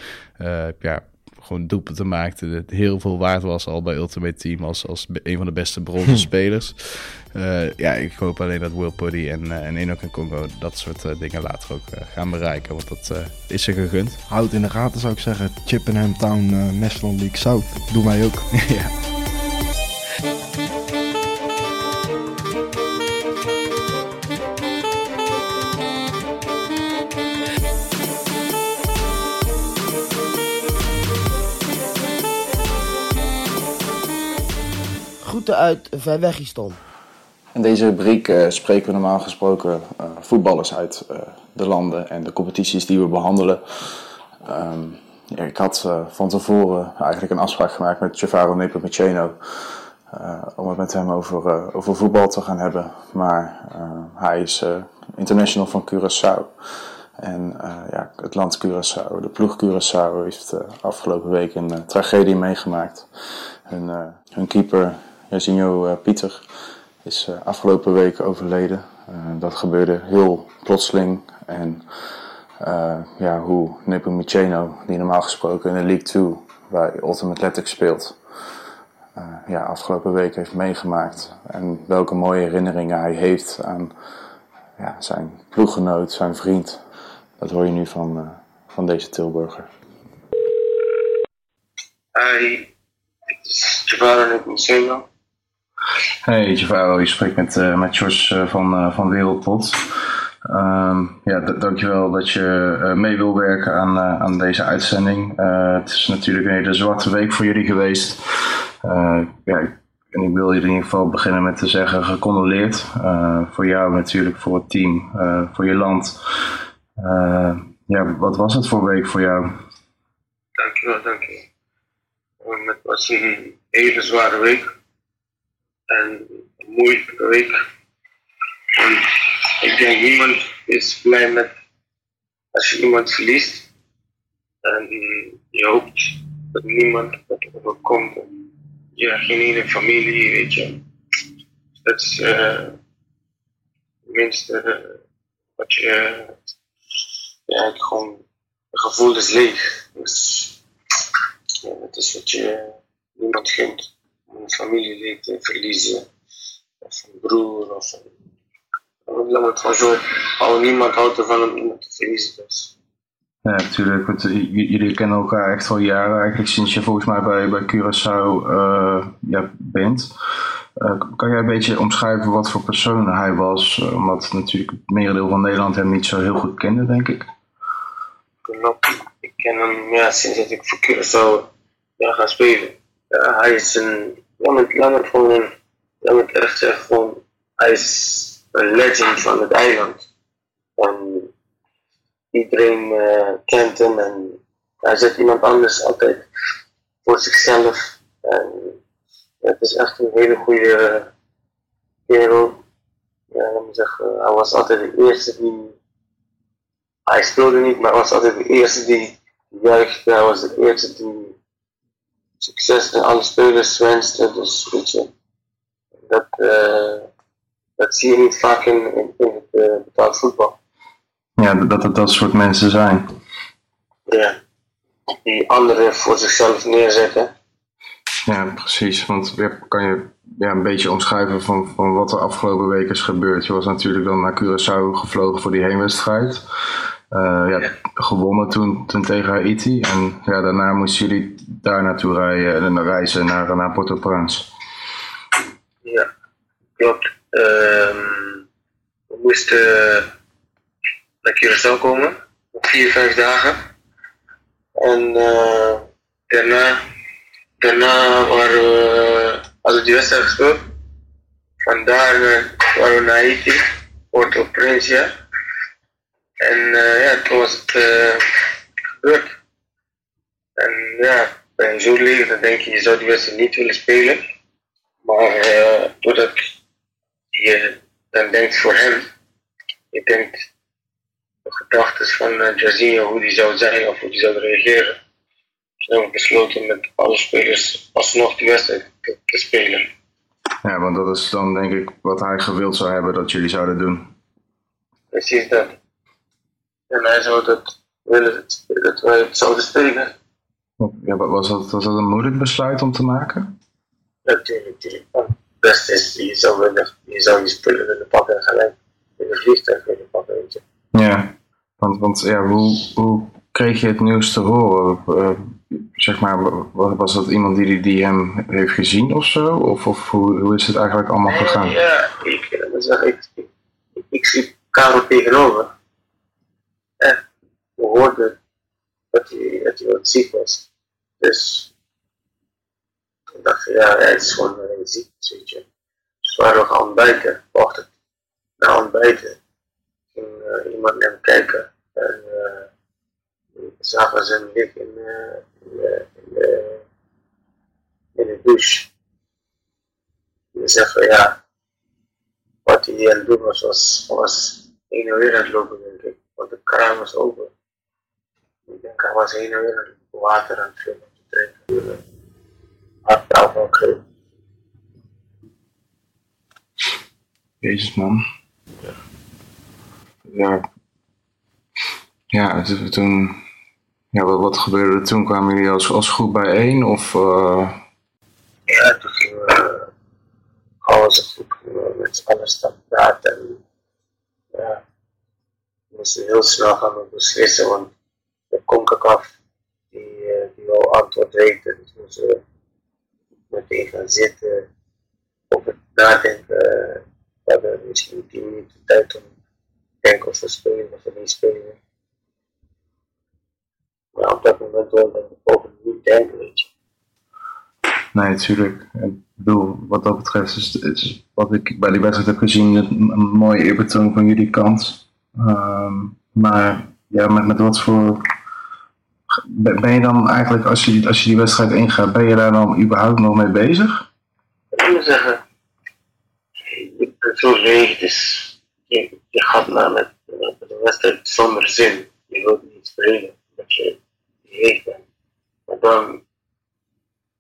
ja, gewoon doelpunten maakte. Het heel veel waard was al bij Ultimate Team als, als een van de beste bronzen spelers. Uh, ja, ik hoop alleen dat Will Puddy en, uh, en Enoch en Congo dat soort uh, dingen later ook gaan bereiken. Want dat is ze gegund. Houd in de gaten zou ik zeggen. Chippenham Town National League South. Doe mij ook. ja. Uit Vijwegistan. In deze rubriek uh, spreken we normaal gesproken uh, voetballers uit uh, de landen en de competities die we behandelen. Ja, ik had van tevoren eigenlijk een afspraak gemaakt met Javaro Nepomuceno om het met hem over, over voetbal te gaan hebben. Maar hij is international van Curaçao. En ja, het land Curaçao, de ploeg Curaçao, heeft afgelopen week een tragedie meegemaakt. Hun, hun keeper Jairzinho uh, Pieter is uh, afgelopen week overleden. Uh, dat gebeurde heel plotseling. En ja, hoe Nepomuceno, die normaal gesproken in de League 2 bij Ultimate Athletics speelt, ja, afgelopen week heeft meegemaakt. En welke mooie herinneringen hij heeft aan ja, zijn ploeggenoot, zijn vriend. Dat hoor je nu van, van deze Tilburger. Hi, het is Javara Nepomuceno. Hey Javaro, je spreekt met, uh, met uh, van, uh, van Wereldpot. Um, ja, dankjewel dat je mee wil werken aan, aan deze uitzending. het is natuurlijk een hele zwarte week voor jullie geweest. ja, en ik wil in ieder geval beginnen met te zeggen gecondoleerd. voor jou natuurlijk, voor het team, voor je land. ja, wat was het voor week voor jou? Dankjewel, dankjewel. Het was een hele zware week en week. Want ik denk niemand is blij met als je iemand verliest. En je hoopt dat niemand dat overkomt. Je hebt geen ene familie, weet je. Dat is uh, het minste uh, wat je. ja, gewoon. Het gevoel is leeg. Dus ja, dat is wat je niemand gunt een familielid te verliezen, of een broer, of een. Het gewoon zo. Al niemand houdt ervan om iemand te verliezen. Dus. Ja, natuurlijk. Want eh, jullie kennen elkaar echt al jaren, eigenlijk sinds je volgens mij bij, bij Curaçao uh, ja, bent. Uh, kan jij een beetje omschrijven wat voor persoon hij was? omdat natuurlijk het merendeel van Nederland hem niet zo heel goed kende, denk ik. Klopt. Ik ken hem ja, sinds dat ik voor Curaçao ja, ga spelen. Ja, hij is een, me, laat me gewoon, laat me het echt gewoon, hij is een legend van het eiland. En iedereen uh, kent hem en hij zet iemand anders altijd voor zichzelf. En het is echt een hele goede kerel. Ja, laat zeggen, hij was altijd de eerste die. Hij speelde niet, maar hij was altijd de eerste die juichte. Hij was de eerste die succes en alle spelers wenste. Dus weet je, dat, uh, dat zie je niet vaak in, in, in het uh, betaald voetbal. Ja, dat het dat soort mensen zijn. Ja, die anderen voor zichzelf neerzetten. Ja, precies. Want kan je ja, een beetje omschrijven van, van wat er afgelopen week is gebeurd? Je was natuurlijk dan naar Curaçao gevlogen voor die heenwedstrijd. Eh, ja, gewonnen toen, toen tegen Haiti. En ja, daarna moesten jullie daar naartoe rijden en reizen naar, naar Port-au-Prince. Ja, klopt. Ehm, we moesten naar Curaçao komen, op vier, vijf dagen. En eh, daarna, daarna waren we, hadden we die wedstrijd gespeeld. Vandaar naar- waren we naar Haiti, Port-au-Prince, ja. En eh, ja, toen was het eh, gebeurd. En ja, ben je zo leeg, dan denk je, je zou die wedstrijd niet willen spelen. Maar eh, doordat je dan denkt voor hem, je denkt de gedachten van uh, hoe die zou zijn of hoe die zou reageren. Dus hebben we besloten met alle spelers alsnog die wedstrijd te, te spelen. Ja, want dat is dan denk ik wat hij gewild zou hebben dat jullie zouden doen. Precies dat. En hij zou dat willen dat wij het zouden spelen. Ja, wa- was, dat, was dat een moeilijk besluit om te maken? Natuurlijk, natuurlijk. Het beste is, je zou, willen, je zou die spullen willen pakken en gelijk in een vliegtuig willen pakken, weet je. Ja, want, want ja, hoe, hoe kreeg je het nieuws te horen? Eh, zeg maar, wa- was dat iemand die, die hem heeft gezien of zo? Of, of hoe, hoe is het eigenlijk allemaal gegaan? Nee, ja, ik, eh, ik, ik, ik, ik zie Karel tegenover. En we hoorden dat hij, dat hij wat ziek was. Dus ik dacht, ja, hij is gewoon uh, ziek, weet je. Dus we waren gaan ontbijten, wachten. Na ontbijten ging eh, iemand naar hem kijken. En eh we zagen ze hem in, eh, in, de, in, de, in zegt van ja, wat hij aan het doen was, was, was en aan het lopen, denk ik. Want de kraan was open. Ik denk hij was heen en weer water aan het vullen, te drinken. Hartaanval kreeg. Jezus man. Ja. Ja, het- toen... Ja, wat, wat gebeurde er toen? Kwamen jullie als, als groep bijeen? Of... eh, Ja, toen gingen we alles goed gingen we met z'n allen staan praten. En, ja, moesten heel snel gaan beslissen, want de CONCACAF die, eh, die wil antwoord weten. Dus moesten we meteen gaan zitten, over nadenken. We hebben misschien 10 minuten tijd om te denken of we spelen of we niet spelen. Maar op dat moment wilde ik over niet denken, je. Nee, natuurlijk. Ik bedoel, wat dat betreft is, is wat ik bij die wedstrijd heb gezien een, een mooie eerbetoon van jullie kant. Ehm, maar ja, met, met wat voor... Ben ben je dan eigenlijk, als je, als je die wedstrijd ingaat, ben je daar dan überhaupt nog mee bezig? Ik moet zeggen, je bent zo leeg, dus je, gaat naar met, met de wedstrijd zonder zin. Je wilt niet spelen, omdat je leeg bent. Maar dan,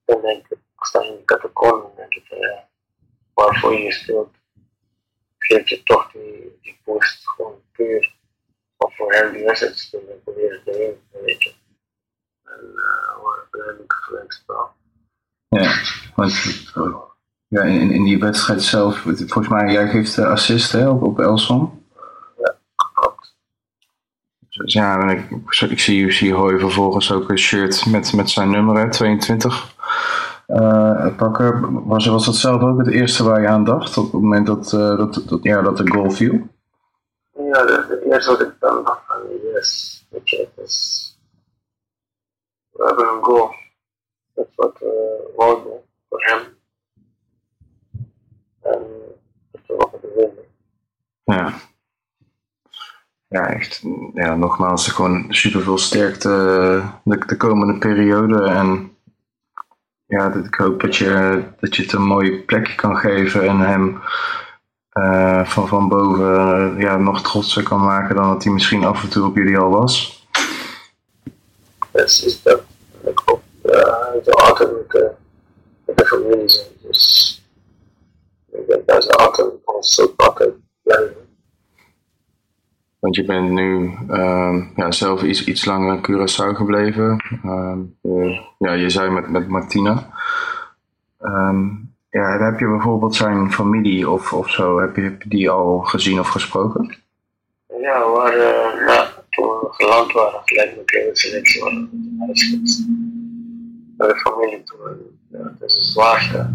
dan denk ik, ik sta in de catacombe en ik, ja, waarvoor je speelt, geef je toch die, die boost gewoon puur om voor hem die wedstrijd te spelen te winnen, weet je. En uh, hebben een gelijk spel. Ja, want ja, in, in die wedstrijd zelf, volgens mij, jij geeft de assist hè, op, op Elson. Klopt. Dus ja, en ik, ik zie, ik zie Hoy vervolgens ook een shirt met, met zijn nummer, hè, 22, eh, pakken. Was, was dat zelf ook het eerste waar je aan dacht op het moment dat, eh, dat, dat, ja, dat de goal viel? Ja, is het eerste wat ik dan dacht van, yes, weet je, het is, we hebben een goal. Dat is wat we wouden voor hem. En dat we wat we winnen. Ja. Ja, echt. Ja, nogmaals, gewoon super veel sterkte eh, de, de komende periode. En ja, dat- ik hoop dat je, dat het een mooie plekje kan geven en hem eh, van, van boven eh, ja, nog trotser kan maken dan dat hij misschien af en toe op jullie al was. Precies dat. Ik hoop, uh, hij zal altijd met de, met de familie zijn. Dus ik denk dat ze altijd ons zo pakken blijven. Want je bent nu ehm, zelf iets, iets langer in Curaçao gebleven. Ehm, je, ja, je zei met, met Martina. Ehm, ja, heb je bijvoorbeeld zijn familie of, of zo, heb je, die al gezien of gesproken? Ja, we waren, na, toen we geland waren, gelijk meteen een selectie waren met de de familie toe. Ja, dat is het zwaarste.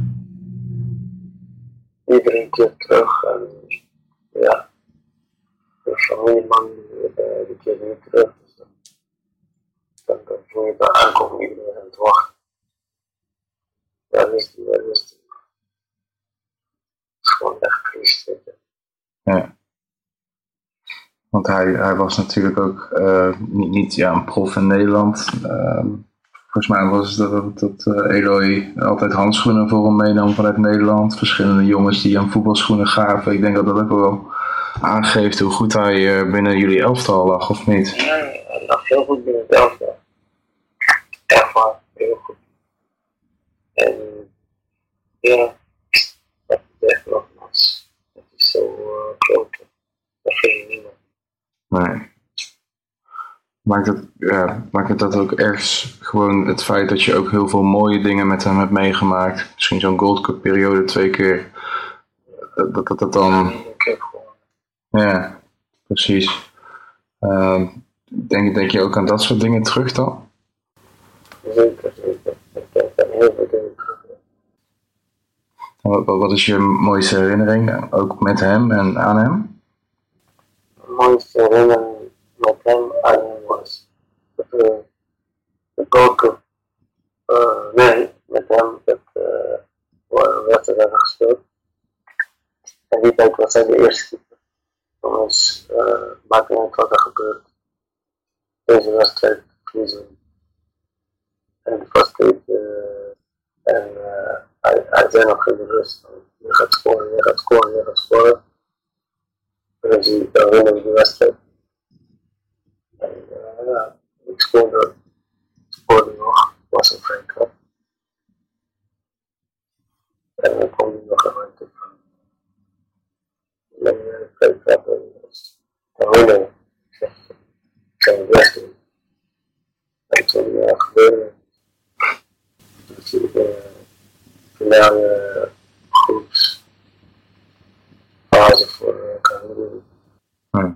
Iedereen keert terug en ja, de familieman uh, die keert niet terug. Dus dan, voel je daar aankomen, aan wachten. Daar is daar is gewoon echt triest. Ja. Want hij, hij was natuurlijk ook uh, niet, niet ja, een prof in Nederland. Uh, volgens mij was het dat, dat uh, Eloy altijd handschoenen voor hem meenam vanuit Nederland. Verschillende jongens die hem voetbalschoenen gaven. Ik denk dat dat ook wel aangeeft hoe goed hij uh, binnen jullie elftal lag, of niet? Ja, hij lag heel goed binnen het elftal. Echt waar, heel goed. En ja, dat is echt nogmaals. Het is zo uh, groot. Dat vind je niet meer. Nee. Maakt het, ja, maakt het dat ook ergens gewoon het feit dat je ook heel veel mooie dingen met hem hebt meegemaakt. Misschien zo'n Gold Cup periode twee keer. Dat, dat, dat dan. Ja, precies. Uh, denk, denk je ook aan dat soort dingen terug dan? Zeker, zeker. Ik denk aan heel veel dingen terug. Wat, wat is je mooiste herinnering, ook met hem en aan hem? De mooiste herinnering met hem aan hem was dat we de uh, nee, met hem dat uh, hebben gespeeld. En die tijd was hij de eerste. Jongens, uh, maakt niet uit wat er gebeurt. Deze wedstrijd we. En was dit, uh, en uh, hij, hij zei nog in de rust, je gaat scoren, je gaat scoren, je gaat scoren. En dan zie dan winnen we de wedstrijd. En ja, ik scoorde, scoorde nog, was een vrij. En dan kwam hij nog een ruimte van. En een vrij trap en dan winnen we. Ik zei het best doen. En toen uh, gebeurde dus de finale groeps fase voor Cameroen. Hm.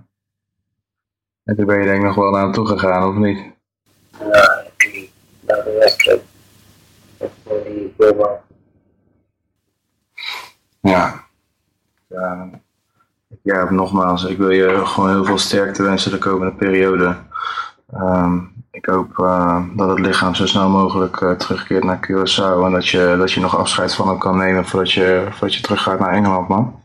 En toen ben je denk ik nog wel naar hem toe gegaan, of niet? Ja, die na de wedstrijd. Vond die. Ja. Ja, ja, nogmaals, ik wil je gewoon heel veel sterkte wensen de komende periode. Um, ik hoop uh, dat het lichaam zo snel mogelijk uh, terugkeert naar Curaçao en dat je, dat je nog afscheid van hem kan nemen voordat je, voordat je teruggaat naar Engeland, man.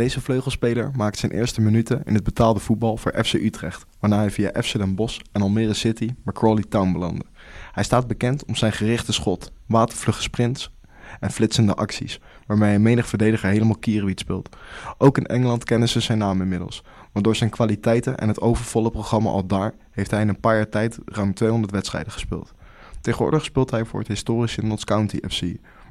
Deze vleugelspeler maakt zijn eerste minuten in het betaalde voetbal voor FC Utrecht, waarna hij via FC Den Bosch en Almere City bij Crawley Town belandde. Hij staat bekend om zijn gerichte schot, watervlugge sprints en flitsende acties, waarmee hij menig verdediger helemaal kierenwiet speelt. Ook in Engeland kennen ze zijn naam inmiddels, want door zijn kwaliteiten en het overvolle programma al daar heeft hij in een paar jaar tijd ruim 200 wedstrijden gespeeld. Tegenwoordig speelt hij voor het historische Notts County FC,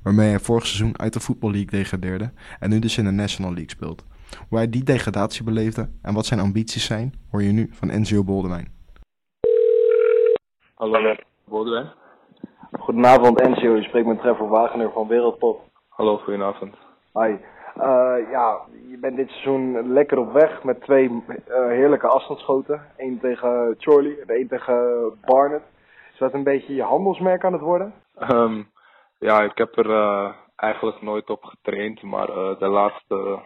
waarmee hij vorig seizoen uit de Football League degradeerde en nu dus in de National League speelt. Hoe hij die degradatie beleefde en wat zijn ambities zijn, hoor je nu van NGO Boldewijn. Hallo, Boldewijn. Goedenavond NCO, je spreekt met Trevor Wagener van Wereldpop. Hallo, goedenavond. Hi. Uh, ja, je bent dit seizoen lekker op weg met twee uh, heerlijke afstandsschoten. Eén tegen Charlie en één tegen Barnett. Is dat een beetje je handelsmerk aan het worden? Um, ja, ik heb er uh, eigenlijk nooit op getraind, maar de laatste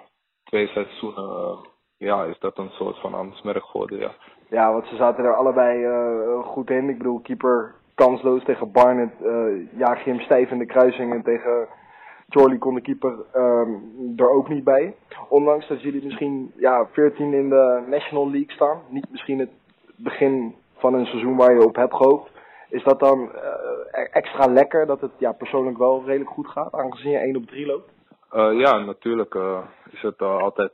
twee seizoenen ja, is dat een soort van handelsmerk geworden, ja. Ja, want ze zaten er allebei goed in. Ik bedoel, keeper kansloos tegen Barnett, jaag je hem stijf in de kruising en tegen Charlie kon de keeper um, er ook niet bij. Ondanks dat jullie misschien ja, 14 in de National League staan. Niet misschien het begin van een seizoen waar je op hebt gehoopt. Is dat dan uh, extra lekker dat het ja, persoonlijk wel redelijk goed gaat, aangezien je 1 op 3 loopt? Uh, ja, natuurlijk uh, is het altijd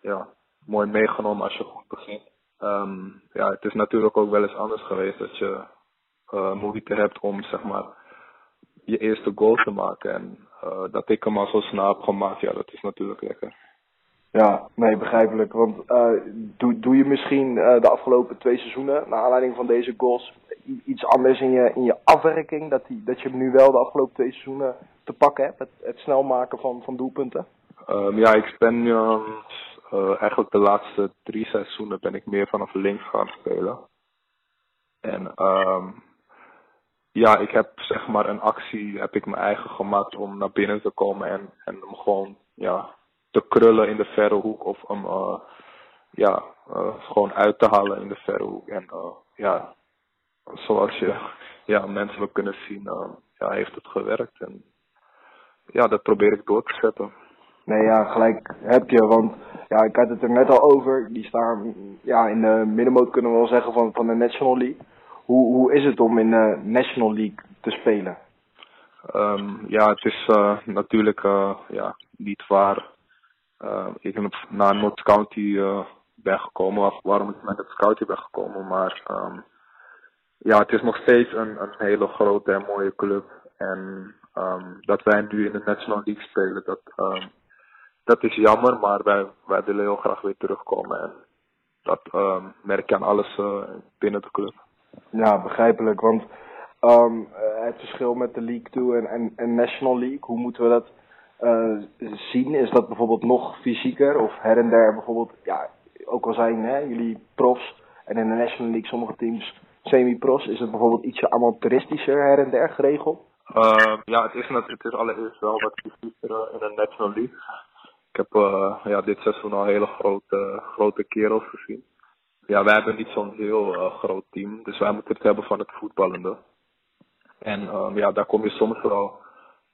ja, mooi meegenomen als je goed begint. Um, ja, het is natuurlijk ook wel eens anders geweest dat je moeite hebt om zeg maar je eerste goal te maken. En dat ik hem al zo snel heb gemaakt, ja, dat is natuurlijk lekker. Ja, nee, begrijpelijk. Want uh, doe, doe je misschien uh, de afgelopen twee seizoenen, naar aanleiding van deze goals, iets anders in je, in je afwerking? Dat, die, dat je hem nu wel de afgelopen twee seizoenen te pakken hebt, het, het snel maken van, van doelpunten? Um, ja, ik ben uh, eigenlijk de laatste drie seizoenen ben ik meer vanaf links gaan spelen. En um, ja, ik heb zeg maar een actie, heb ik mijn eigen gemaakt om naar binnen te komen en, en hem gewoon, ja, te krullen in de verre hoek of hem uh, ja, uh, gewoon uit te halen in de verre hoek. En uh, ja, zoals je ja, mensen wel kunnen zien, ja, heeft het gewerkt. En ja, dat probeer ik door te zetten. Nee, ja, gelijk heb je, want ja, ik had het er net al over. Die staan ja, in de middenmoot kunnen we wel zeggen van, van de National League. Hoe, hoe is het om in de National League te spelen? Um, ja, het is natuurlijk ja, niet waar ik ben naar North County uh, ben gekomen, of waarom ik North County ben gekomen. Maar um, ja, het is nog steeds een, een hele grote en mooie club. En um, dat wij nu in de National League spelen, dat, um, dat is jammer, maar wij, wij willen heel graag weer terugkomen. En dat merk je aan alles uh, binnen de club. Ja, begrijpelijk. Want het verschil met de League 2 en, en, National League, hoe moeten we dat zien? Is dat bijvoorbeeld nog fysieker of her en der bijvoorbeeld, ja, ook al zijn hè, jullie profs en in de National League sommige teams semi-profs, is het bijvoorbeeld ietsje amateuristischer her en der geregeld? Uh, ja, het is, het is allereerst wel wat fysieker in de National League. Ik heb ja, dit seizoen al hele grote, grote kerels gezien. Ja, wij hebben niet zo'n heel groot team, dus wij moeten het hebben van het voetballende. En ja, daar kom je soms wel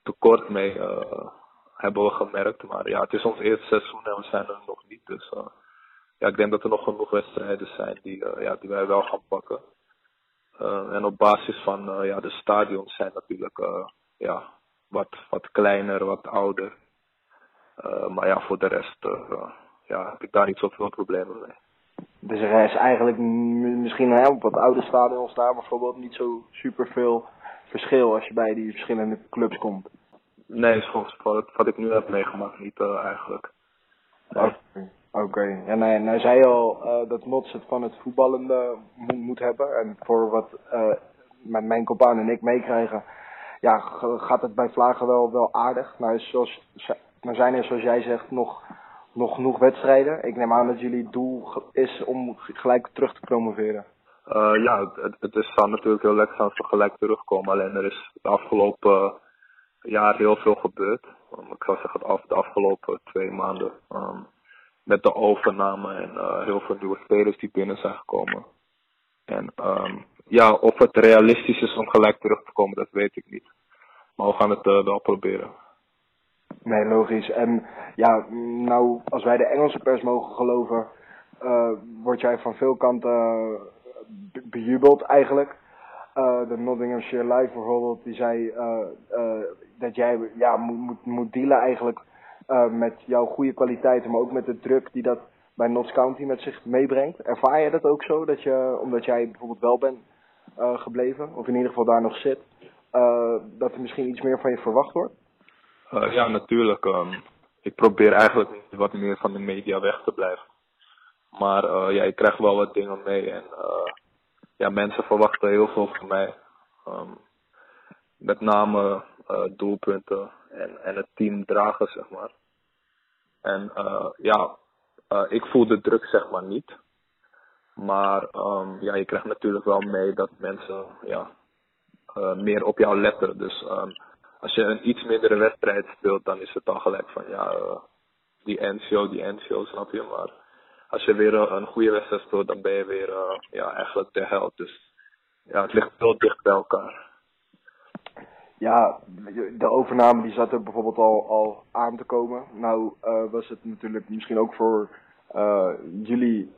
tekort mee. Hebben we gemerkt. Maar ja, het is ons eerste seizoen en we zijn er nog niet. Dus uh, ja, ik denk dat er nog genoeg wedstrijden zijn die, uh, ja, die wij wel gaan pakken. Uh, en op basis van ja, de stadions zijn natuurlijk ja, wat, wat kleiner, wat ouder. maar ja, voor de rest ja, heb ik daar niet zoveel problemen mee. Dus er is eigenlijk misschien hè, op wat oude stadions daar bijvoorbeeld niet zo superveel verschil als je bij die verschillende clubs komt. Nee, volgens wat, wat ik nu heb meegemaakt niet uh, eigenlijk. Oké, okay. ja, nee, nou zei je al uh, dat Mots het van het voetballende moet, moet hebben. En voor wat uh, met mijn compaan en ik meekrijgen, ja, gaat het bij Vlagen wel, wel aardig. Nou, zoals, nou zijn er, zoals jij zegt, nog, nog genoeg wedstrijden. Ik neem aan dat jullie doel is om gelijk terug te promoveren. Uh, ja, het, het is dan natuurlijk heel lekker als we gelijk terugkomen. Alleen er is de afgelopen jaar heel veel gebeurd. Um, ik zou zeggen af, de afgelopen twee maanden. Um, met de overname en uh, heel veel nieuwe spelers die binnen zijn gekomen. En um, ja, of het realistisch is om gelijk terug te komen, dat weet ik niet. Maar we gaan het uh, wel proberen. Nee, logisch. En ja, nou, als wij de Engelse pers mogen geloven, uh, word jij van veel kanten bejubeld eigenlijk. Uh, de Nottinghamshire Live bijvoorbeeld, die zei uh, uh, dat jij ja, moet, moet, dealen eigenlijk met jouw goede kwaliteiten, maar ook met de druk die dat bij Notts County met zich meebrengt. Ervaar je dat ook zo, dat je, omdat jij bijvoorbeeld wel bent gebleven, of in ieder geval daar nog zit, dat er misschien iets meer van je verwacht wordt? ja, natuurlijk. Um, ik probeer eigenlijk wat meer van de media weg te blijven. Maar ja, ik krijg wel wat dingen mee en ja, mensen verwachten heel veel van mij. Um, met name doelpunten en, en het team dragen, zeg maar. En uh, ja, uh, ik voel de druk, zeg maar, niet. Maar um, ja, je krijgt natuurlijk wel mee dat mensen ja, meer op jou letten. Dus um, als je een iets mindere wedstrijd speelt, dan is het dan gelijk van ja, die NCO, die NCO, snap je. Maar als je weer een goede wedstrijd speelt, dan ben je weer ja, eigenlijk de held. Dus ja, het ligt heel dicht bij elkaar. Ja, de overname die zat er bijvoorbeeld al, al aan te komen. Nou uh, was het natuurlijk misschien ook voor uh, jullie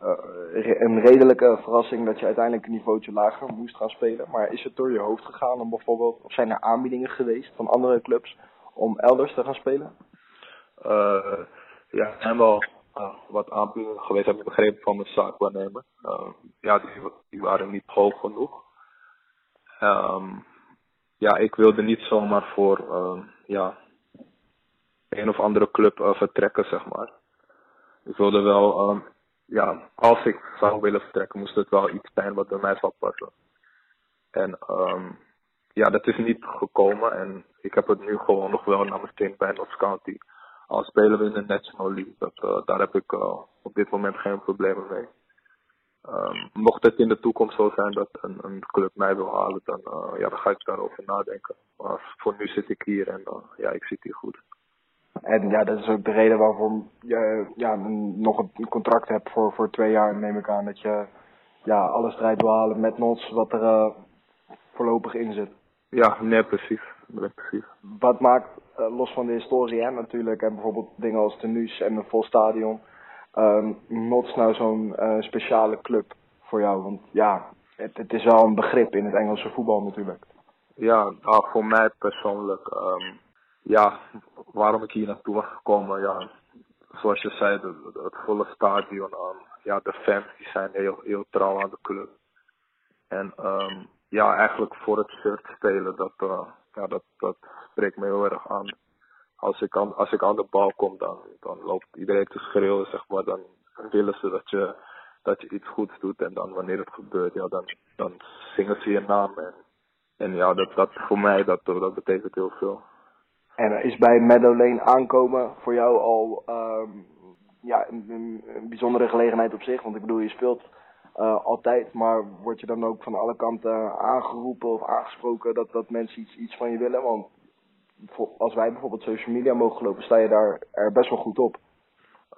een redelijke verrassing dat je uiteindelijk een niveautje lager moest gaan spelen. Maar is het door je hoofd gegaan om bijvoorbeeld, of zijn er aanbiedingen geweest van andere clubs om elders te gaan spelen? Ja, er zijn wel wat aanbiedingen geweest, heb ik begrepen van mijn zaakwaarnemer. Ja, die, die waren niet hoog genoeg. Um, ja, ik wilde niet zomaar voor uh, ja, een of andere club uh, vertrekken, zeg maar. Ik wilde wel, um, ja, als ik zou willen vertrekken, moest het wel iets zijn wat bij mij zou passen. En um, ja, dat is niet gekomen en ik heb het nu gewoon nog wel naar mijn zin bij Notts County. Al spelen we in de National League, dat, uh, daar heb ik uh, op dit moment geen problemen mee. Um, mocht het in de toekomst zo zijn dat een, een club mij wil halen, dan, uh, ja, dan ga ik daarover nadenken. Maar voor nu zit ik hier en ja, ik zit hier goed. En ja, dat is ook de reden waarom je ja, nog een contract hebt voor, voor twee jaar, neem ik aan. Dat je ja, alle strijd wil halen met Nots, wat er uh, voorlopig in zit. Ja, nee, precies. Nee, precies. Wat maakt, los van de historie hè, natuurlijk, en bijvoorbeeld dingen als tenues en een vol stadion, um, nou zo'n uh, speciale club voor jou? Want ja, het, het, is wel een begrip in het Engelse voetbal natuurlijk. Ja, nou, voor mij persoonlijk, um, ja, waarom ik hier naartoe was gekomen, ja, zoals je zei, het, volle stadion, um, ja, de fans die zijn heel, heel trouw aan de club. En ja, eigenlijk voor het shirt spelen, dat, uh, ja, dat, dat spreekt me heel erg aan. Als ik aan, als ik aan de bal kom, dan, dan loopt iedereen te schreeuwen, zeg maar. Dan willen ze dat je, dat je iets goeds doet. En dan wanneer het gebeurt, ja, dan, dan zingen ze je naam. En, en ja, dat, dat voor mij, dat, dat betekent heel veel. En is bij Meadow aankomen voor jou al um, ja, een, bijzondere gelegenheid op zich? Want ik bedoel, je speelt uh, altijd, maar word je dan ook van alle kanten aangeroepen of aangesproken dat, dat mensen iets, iets van je willen? Want als wij bijvoorbeeld social media mogen gelopen, sta je daar er best wel goed op.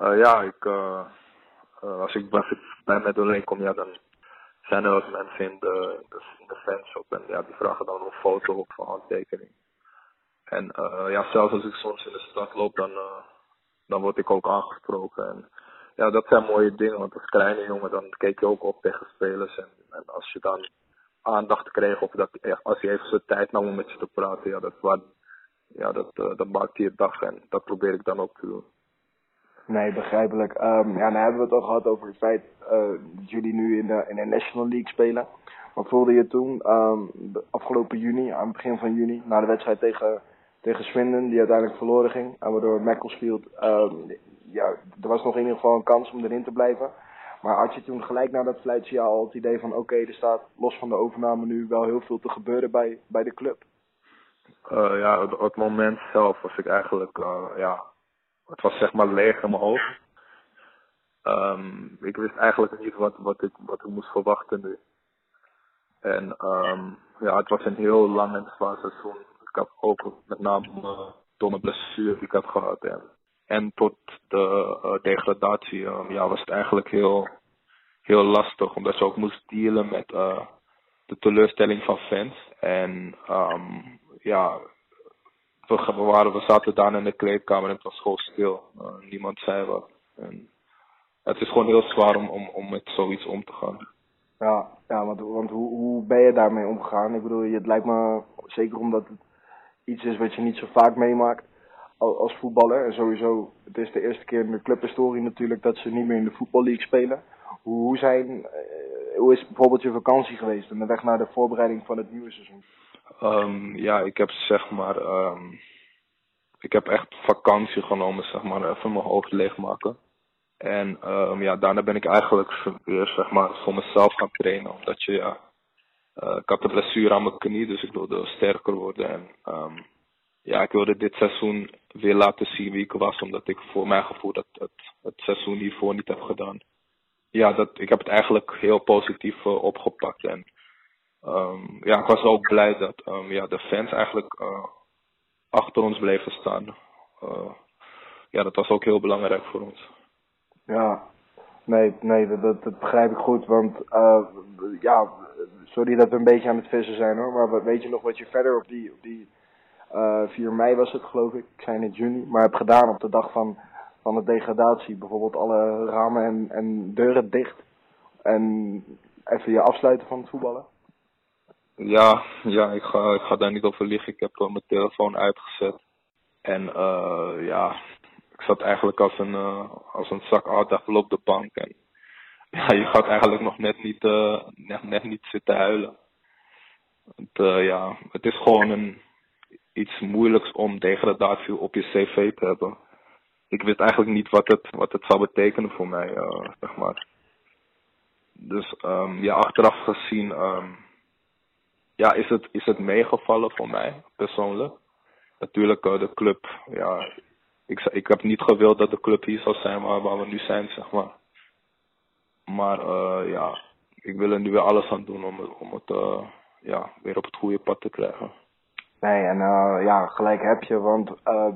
Uh, ja, ik, als ik, als ik bij Meadow Lane kom, ja, dan zijn er ook mensen in de, de fanshop en ja, die vragen dan een foto op van handtekening. En ja, zelfs als ik soms in de stad loop, dan, dan word ik ook aangesproken. En ja, dat zijn mooie dingen, want als kleine jongen, dan keek je ook op tegen spelers. En, als je dan aandacht kreeg, of dat, als hij even zijn tijd nam om met je te praten, ja, dat, ja, dat, uh, dat maakt je dag. En dat probeer ik dan ook te doen. Nee, begrijpelijk. Um, ja, nou hebben we het al gehad over het feit uh, dat jullie nu in de, in de National League spelen. Wat voelde je toen, um, afgelopen juni, aan het begin van juni, na de wedstrijd tegen tegen Swindon, die uiteindelijk verloren ging. En waardoor Macclesfield, um, ja, er was nog in ieder geval een kans om erin te blijven. Maar had je toen gelijk na dat fluitsignaal al het idee van oké, er staat los van de overname nu wel heel veel te gebeuren bij, bij de club? Uh, ja, op het moment zelf was ik eigenlijk, uh, ja, het was zeg maar leeg in mijn hoofd. Um, ik wist eigenlijk niet wat, wat, ik, wat ik moest verwachten nu. En um, ja, het was een heel lang en zwaar seizoen ik heb ook met name uh, domme blessure die ik heb gehad. En, en tot de uh, degradatie um, ja, was het eigenlijk heel, heel lastig. Omdat je ook moest dealen met de teleurstelling van fans. En um, ja, we, waren, we zaten daar in de kleedkamer en het was gewoon stil. Uh, niemand zei wat. En het is gewoon heel zwaar om, om, om met zoiets om te gaan. Ja, ja want, want hoe, hoe ben je daarmee omgegaan? Ik bedoel, het lijkt me zeker omdat het iets is wat je niet zo vaak meemaakt als voetballer. En sowieso, het is de eerste keer in de clubhistorie natuurlijk dat ze niet meer in de voetballeague spelen. Hoe, zijn, uh, hoe is bijvoorbeeld je vakantie geweest en de weg naar de voorbereiding van het nieuwe seizoen? Um, ja, ik heb zeg maar, um, ik heb echt vakantie genomen, zeg maar, even mijn hoofd leegmaken. En um, ja, daarna ben ik eigenlijk weer zeg maar voor mezelf gaan trainen, omdat je ja, uh, ik had een blessure aan mijn knie, dus ik wilde sterker worden. En ja, ik wilde dit seizoen weer laten zien wie ik was, omdat ik voor mijn gevoel dat het, het seizoen hiervoor niet heb gedaan. Ja, dat, ik heb het eigenlijk heel positief uh, opgepakt. En um, ja, ik was ook blij dat um, ja, de fans eigenlijk uh, achter ons bleven staan. ja, dat was ook heel belangrijk voor ons. Ja, nee, nee dat, dat, begrijp ik goed. Want ja, sorry dat we een beetje aan het vissen zijn hoor. Maar weet je nog wat je verder op die, op die uh, eh, 4 mei was het geloof ik, ik zei net juni, maar heb gedaan op de dag van, van de degradatie. Bijvoorbeeld alle ramen en, en deuren dicht. En even je afsluiten van het voetballen. Ja, ja ik, ga, ik ga daar niet over liggen. Ik heb mijn telefoon uitgezet. En uh, ja, ik zat eigenlijk als een, uh, als een zak aardappel op de bank. En ja, je gaat eigenlijk nog net niet, uh, net, net niet zitten huilen. Het, ja, het is gewoon een, iets moeilijks om degradatie op je cv te hebben. Ik wist eigenlijk niet wat het, wat het zou betekenen voor mij, uh, zeg maar. Dus um, ja, achteraf gezien um, ja, is, het, is het meegevallen voor mij, persoonlijk. Natuurlijk, uh, de club, ja, ik, ik heb niet gewild dat de club hier zou zijn waar, waar we nu zijn, zeg maar. Maar uh, ja, ik wil er nu weer alles aan doen om, om het uh, ja, weer op het goede pad te krijgen. Nee, en ja, gelijk heb je, want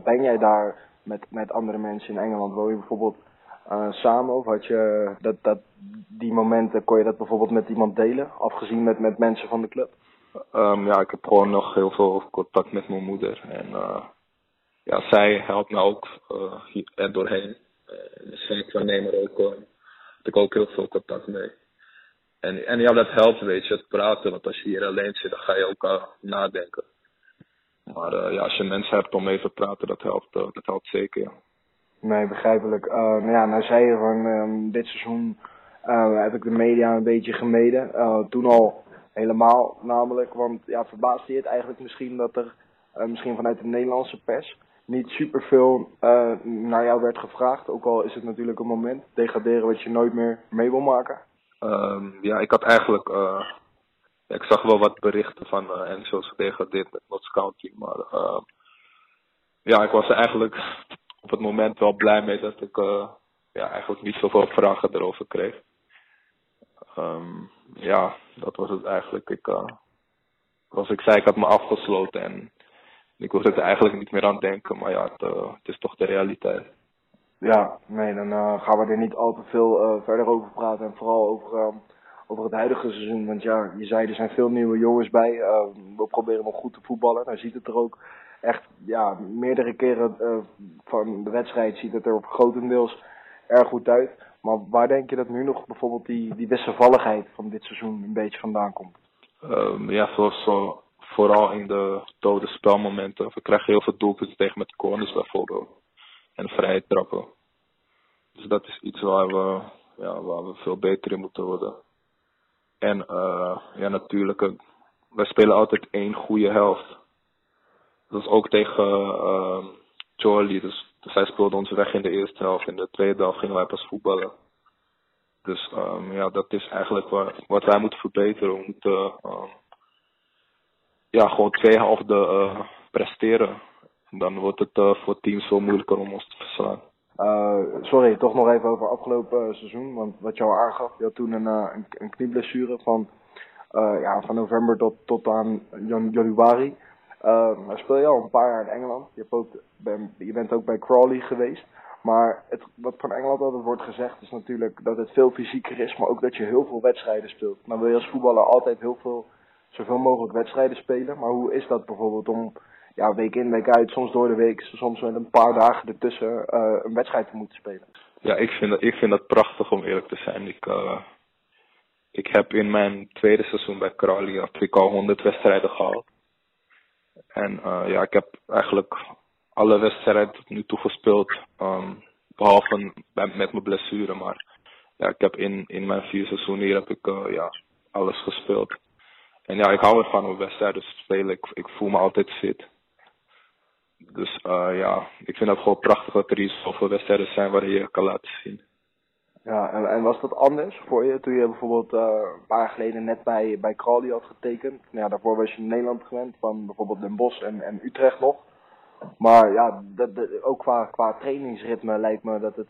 ben jij daar met, met andere mensen in Engeland? Woon je bijvoorbeeld samen of had je dat, dat, die momenten, kon je dat bijvoorbeeld met iemand delen, afgezien met, met mensen van de club? Um, ja, ik heb gewoon nog heel veel contact met mijn moeder en ja, zij helpt me ook uh, er doorheen. Uh, zij waarnemer ook, uh, heb ik ook heel veel contact mee. En, en ja, dat helpt, weet je, het praten. Want als je hier alleen zit, dan ga je ook nadenken. Maar ja, als je mensen hebt om even te praten, dat helpt, dat helpt zeker. Nee, begrijpelijk. Nou ja, nou zei je van um, dit seizoen heb ik de media een beetje gemeden. Toen al helemaal namelijk, want ja, verbaasde je het eigenlijk misschien dat er uh, misschien vanuit de Nederlandse pers niet superveel uh, naar jou werd gevraagd. Ook al is het natuurlijk een moment, degraderen wat je nooit meer mee wil maken. Um, ja, ik had eigenlijk, uh, ik zag wel wat berichten van uh, gedegradeerd met Notts County, maar uh, ja, ik was eigenlijk op het moment wel blij mee dat ik ja, eigenlijk niet zoveel vragen erover kreeg. Um, ja, dat was het eigenlijk. Ik, uh, zoals ik zei, ik had me afgesloten en ik hoefde er eigenlijk niet meer aan denken, maar ja, het, uh, het is toch de realiteit. Ja, nee, dan uh, gaan we er niet al te veel verder over praten. En vooral over, uh, over het huidige seizoen. Want ja, je zei er zijn veel nieuwe jongens bij. we proberen nog goed te voetballen. Nou ziet het er ook echt, ja, meerdere keren van de wedstrijd ziet het er op grotendeels erg goed uit. Maar waar denk je dat nu nog bijvoorbeeld die, die wisselvalligheid van dit seizoen een beetje vandaan komt? Um, ja, zoals zo, vooral in de dode spelmomenten. We krijgen heel veel doelpunten tegen met corners bijvoorbeeld. En vrije trappen. Dus dat is iets waar we, ja, waar we veel beter in moeten worden. En uh, ja, natuurlijk, uh, wij spelen altijd één goede helft. Dat is ook tegen uh. Dus, dus hij speelde ons weg in de eerste helft. In de tweede helft gingen wij pas voetballen. Dus um, ja, dat is eigenlijk wat wij moeten verbeteren. We moeten um, ja, gewoon twee helften uh, presteren. Dan wordt het uh, voor teams veel moeilijker om ons te verslaan. Uh, sorry, toch nog even over afgelopen seizoen. Want wat jou aangaf, je had toen een, een, knieblessure van, ja, van november tot, tot aan jan Uh, speel je al een paar jaar in Engeland. Je, hebt ook, je bent ook bij Crawley geweest. Maar het, wat van Engeland altijd wordt gezegd is natuurlijk dat het veel fysieker is, maar ook dat je heel veel wedstrijden speelt. Dan wil je als voetballer altijd heel veel, zoveel mogelijk wedstrijden spelen. Maar hoe is dat bijvoorbeeld om ja, week in, week uit, soms door de week, soms met een paar dagen ertussen uh, een wedstrijd te moeten spelen? Ja, ik vind, dat, ik vind dat prachtig om eerlijk te zijn. Ik, uh, ik heb in mijn tweede seizoen bij Crawley ik al 100 wedstrijden gehaald. En uh, ja, ik heb eigenlijk alle wedstrijden tot nu toe gespeeld. Um, behalve met mijn blessure. Maar ja, ik heb in, in mijn vier seizoenen hier heb ik uh, ja, alles gespeeld. En ja, ik hou ervan om wedstrijden te spelen. Ik, ik voel me altijd fit. Dus uh, ja, ik vind het gewoon prachtig dat er hier zoveel wedstrijden zijn waar je kan laten zien. Ja, en, en was dat anders voor je toen je bijvoorbeeld uh, een paar jaar geleden net bij, bij Crawley had getekend? Ja, daarvoor was je in Nederland gewend, van bijvoorbeeld Den Bosch en, en Utrecht nog. Maar ja, dat, ook qua, qua trainingsritme lijkt me dat het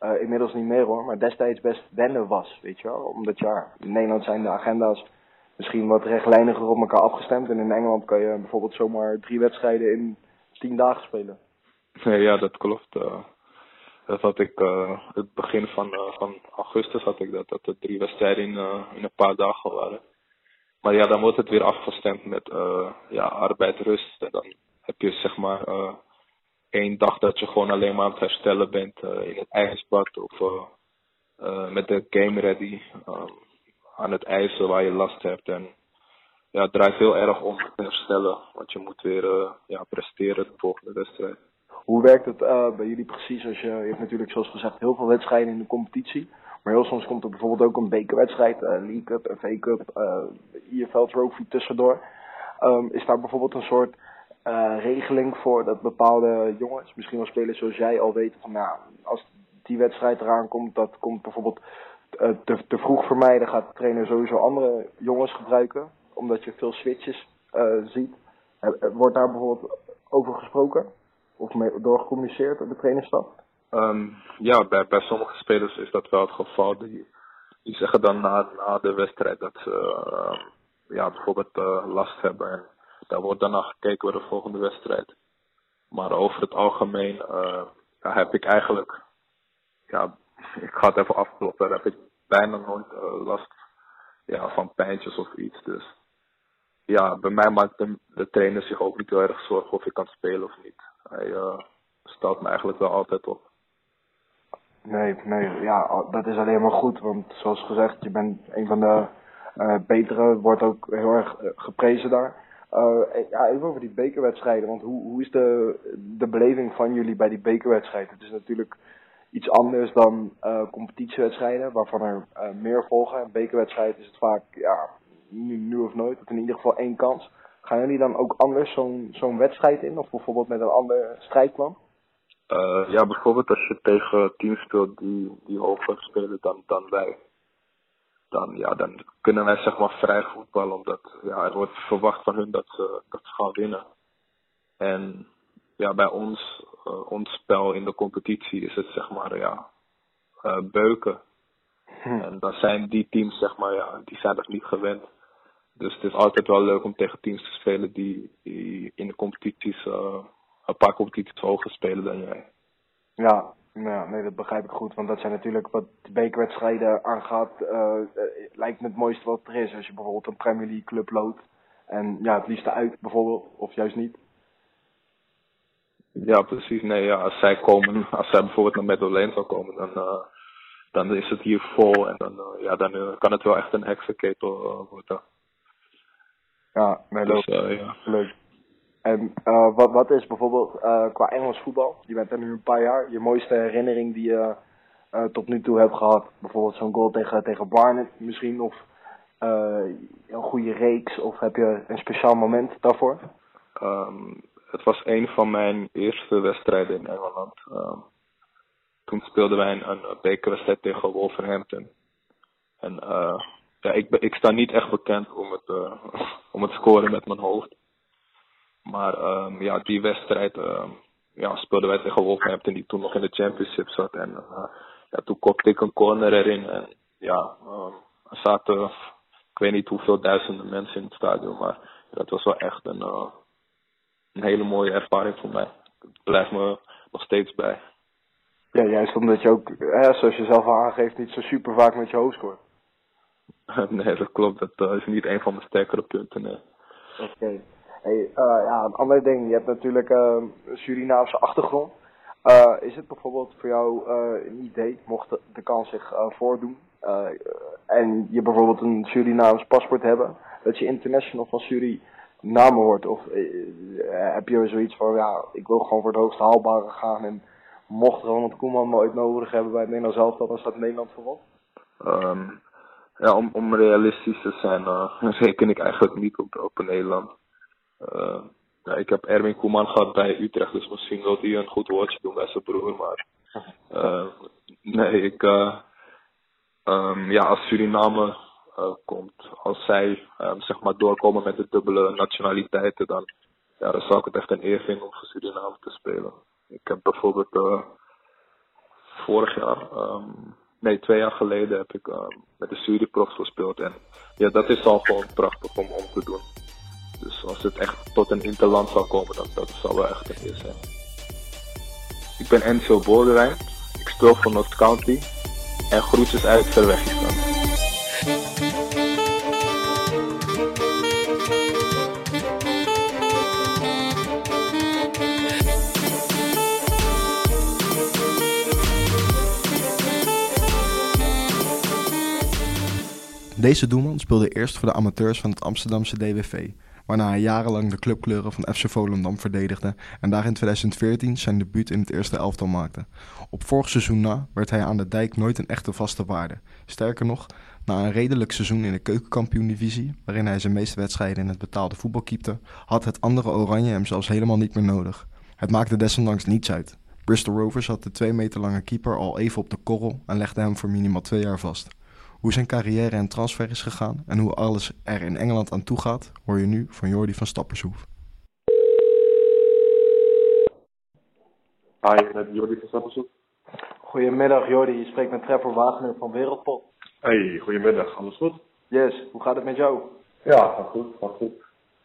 uh, inmiddels niet meer hoor, maar destijds best wennen was, weet je wel. Omdat ja, in Nederland zijn de agenda's misschien wat rechtlijniger op elkaar afgestemd. En in Engeland kan je bijvoorbeeld zomaar drie wedstrijden in tien dagen spelen. Nee, ja, dat klopt. Uh, dat had ik, uh, het begin van, uh, van augustus had ik dat, dat er drie wedstrijden in, uh, in een paar dagen waren. Maar ja, dan wordt het weer afgestemd met ja, arbeid, rust. En dan heb je zeg maar één dag dat je gewoon alleen maar aan het herstellen bent in het ijsbad of met de game ready uh, aan het ijzen waar je last hebt. En ja, het draait heel erg om te herstellen, want je moet weer ja, presteren de volgende wedstrijd. Hoe werkt het uh, bij jullie precies als je, je hebt natuurlijk zoals gezegd heel veel wedstrijden in de competitie. Maar heel soms komt er bijvoorbeeld ook een bekerwedstrijd, uh, League Cup, FA Cup, uh, IFL Trophy tussendoor. Um, is daar bijvoorbeeld een soort uh, regeling voor dat bepaalde jongens, misschien wel spelers zoals jij al weten van nou, als die wedstrijd eraan komt, dat komt bijvoorbeeld te, te vroeg vermijden, gaat de trainer sowieso andere jongens gebruiken, omdat je veel switches ziet. Wordt daar bijvoorbeeld over gesproken? Of mee, doorgecommuniceerd door de trainerstaf? Um, ja, bij, sommige spelers is dat wel het geval. Die, zeggen dan na, na de wedstrijd dat ze uh, ja, bijvoorbeeld uh, last hebben. En daar wordt dan naar gekeken bij de volgende wedstrijd. Maar over het algemeen uh, heb ik eigenlijk, ja, ik ga het even afkloppen, daar heb ik bijna nooit last ja, van pijntjes of iets. Dus ja, bij mij maakt de, de trainer zich ook niet heel erg zorgen of ik kan spelen of niet. Hij stelt me eigenlijk wel altijd op. Nee, nee, ja, dat is alleen maar goed. Want zoals gezegd, je bent een van de uh, betere, wordt ook heel erg uh, geprezen daar. Uh, ja, even over die bekerwedstrijden. Want hoe, hoe is de, de beleving van jullie bij die bekerwedstrijd? Het is natuurlijk iets anders dan competitiewedstrijden, waarvan er meer volgen. Een bekerwedstrijd is het vaak, ja, nu, nu of nooit, of in ieder geval één kans. Gaan jullie dan ook anders zo'n zo'n wedstrijd in? Of bijvoorbeeld met een ander strijdplan? Uh, ja, bijvoorbeeld als je tegen teams speelt die, die hoger spelen dan, dan wij. Dan, ja, dan kunnen wij zeg maar vrij voetballen, omdat ja, er wordt verwacht van hun dat ze, dat ze gaan winnen. En ja, bij ons, uh, ons spel in de competitie is het zeg maar ja, uh, beuken. Hm. En dan zijn die teams zeg maar, ja, die zijn dat niet gewend. Dus het is altijd wel leuk om tegen teams te spelen die, die in de competities uh, een paar competities hoger spelen dan jij. Ja, ja, nee, dat begrijp ik goed. Want dat zijn natuurlijk wat de bekerwedstrijden aangaat, uh, lijkt me het mooiste wat er is. Als je bijvoorbeeld een Premier League club loopt. En ja, het liefste uit bijvoorbeeld, of juist niet. Ja, precies. Nee, ja, als zij komen, als zij bijvoorbeeld naar Meadowlane zou komen, dan, uh, dan is het hier vol. En dan, uh, ja, dan kan het wel echt een heksenketel worden. Ja, nee, leuk. Dus, ja. leuk. En uh, wat, wat is bijvoorbeeld uh, qua Engels voetbal, je bent er nu een paar jaar, je mooiste herinnering die je tot nu toe hebt gehad? Bijvoorbeeld zo'n goal tegen, tegen Barnet misschien, of een goede reeks, of heb je een speciaal moment daarvoor? Um, het was een van mijn eerste wedstrijden in Engeland. Um, toen speelden wij een, een bekerwedstrijd tegen Wolverhampton. En ja, ik, ik sta niet echt bekend om het, om het scoren met mijn hoofd. Maar um, ja, die wedstrijd um, ja, speelden wij tegen Wolverhampton, die toen nog in de championship zat. En uh, ja, toen kopte ik een corner erin. En ja, um, er zaten, ik weet niet hoeveel duizenden mensen in het stadion. Maar dat was wel echt een, uh, een hele mooie ervaring voor mij. Het blijft me nog steeds bij. Ja, juist omdat je ook, hè, zoals je zelf al aangeeft, niet zo super vaak met je hoofd scoort. nee, dat klopt. Dat uh, is niet een van mijn sterkere punten. Nee. Oké. Okay. Hey, uh, ja, een ander ding. Je hebt natuurlijk uh, een Surinaamse achtergrond. Is het bijvoorbeeld voor jou een idee, mocht de, de kans zich voordoen, en je bijvoorbeeld een Surinaams paspoort hebben, dat je international van Suriname wordt? Of heb je zoiets van, ja, ik wil gewoon voor het hoogst haalbare gaan en mocht Ronald Koeman me ooit nodig hebben bij het Nederlands elftal, dan staat Nederland voorop? Um, ja, om, om realistisch te zijn, reken ik eigenlijk niet op, op Nederland. Ja, ik heb Erwin Koeman gehad bij Utrecht, dus misschien wil hij een goed woordje doen bij zijn broer. Maar uh, nee, ik, um, ja, als Suriname komt, als zij um, zeg maar doorkomen met de dubbele nationaliteiten, dan, ja, dan zou ik het echt een eer vinden om voor Suriname te spelen. Ik heb bijvoorbeeld vorig jaar, um, nee, twee jaar geleden heb ik met de Suriprof gespeeld. En ja, dat is al gewoon prachtig om, om te doen. Dus als het echt tot een interland zou komen, dan dat zou wel echt een eer zijn. Ik ben Enzo Boldewijn. Ik speel voor North County. En groetjes uit Verwegistan. Deze doelman speelde eerst voor de amateurs van het Amsterdamse DWV, waarna hij jarenlang de clubkleuren van FC Volendam verdedigde en daar in 2014 zijn debuut in het eerste elftal maakte. Op vorig seizoen na werd hij aan de dijk nooit een echte vaste waarde. Sterker nog, na een redelijk seizoen in de keukenkampioen-divisie, waarin hij zijn meeste wedstrijden in het betaalde voetbal keepte, had het andere Oranje hem zelfs helemaal niet meer nodig. Het maakte desondanks niets uit. Bristol Rovers had de twee meter lange keeper al even op de korrel en legde hem voor minimaal twee jaar vast. Hoe zijn carrière en transfer is gegaan en hoe alles er in Engeland aan toe gaat, hoor je nu van Jordi van Stappershoef. Hi, met Jordi van Stappershoef. Goedemiddag Jordi, je spreekt met Trevor Wagner van Wereldpot. Hey, goedemiddag, alles goed? Yes, hoe gaat het met jou? Ja, gaat goed, gaat goed.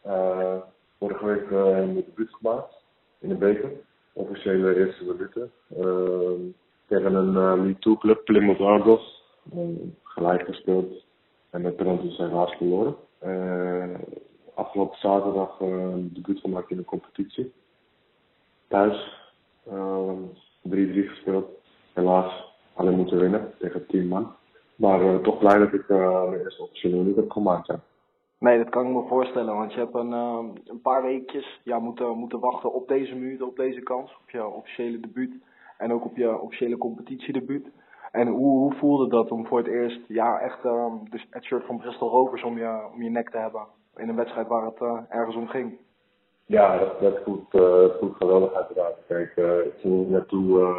Uh, vorige week uh, hebben we de debuut gemaakt in de beker. Officiële eerste minuten. Uh, tegen een uh, League 2 club, Plymouth Argos. Gelijk gespeeld en met penalties helaas verloren. afgelopen zaterdag een debuut gemaakt in de competitie. Thuis 3-3 gespeeld. Helaas alleen moeten winnen tegen 10 man. Maar toch blij dat ik mijn eerste officiële niet heb gemaakt. Ja. Nee, dat kan ik me voorstellen, want je hebt een, een paar weekjes ja, moeten, moeten wachten op deze minuut, op deze kans, op je officiële debuut en ook op je officiële competitiedebuut. En hoe, voelde dat om voor het eerst ja, echt dus het shirt van Bristol Rovers om je, om je nek te hebben in een wedstrijd waar het ergens om ging? Ja, dat, dat voelt, uh, voelt geweldig uiteraard. Kijk, uh, ik ging naartoe uh,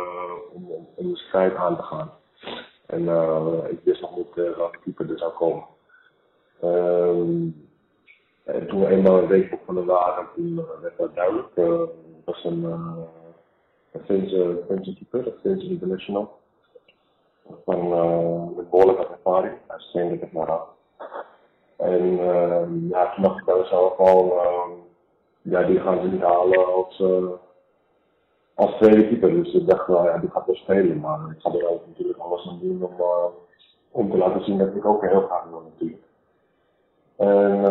om, de strijd aan te gaan. En ik wist nog niet welke keeper er zou komen. Um, en toen we eenmaal een week begonnen waren, toen werd dat duidelijk. het was een, een Finse, keeper, een Finse international. Van met behoorlijke ervaring. Hij streende het maar. En ja, toen dacht ik bij mezelf al ja, die gaan ze niet halen als, uh, als tweede keeper. Dus ik dacht, ja, die gaat wel spelen. Maar ik ga er ook natuurlijk alles aan doen om, uh, om te laten zien dat ik ook heel graag wil natuurlijk. En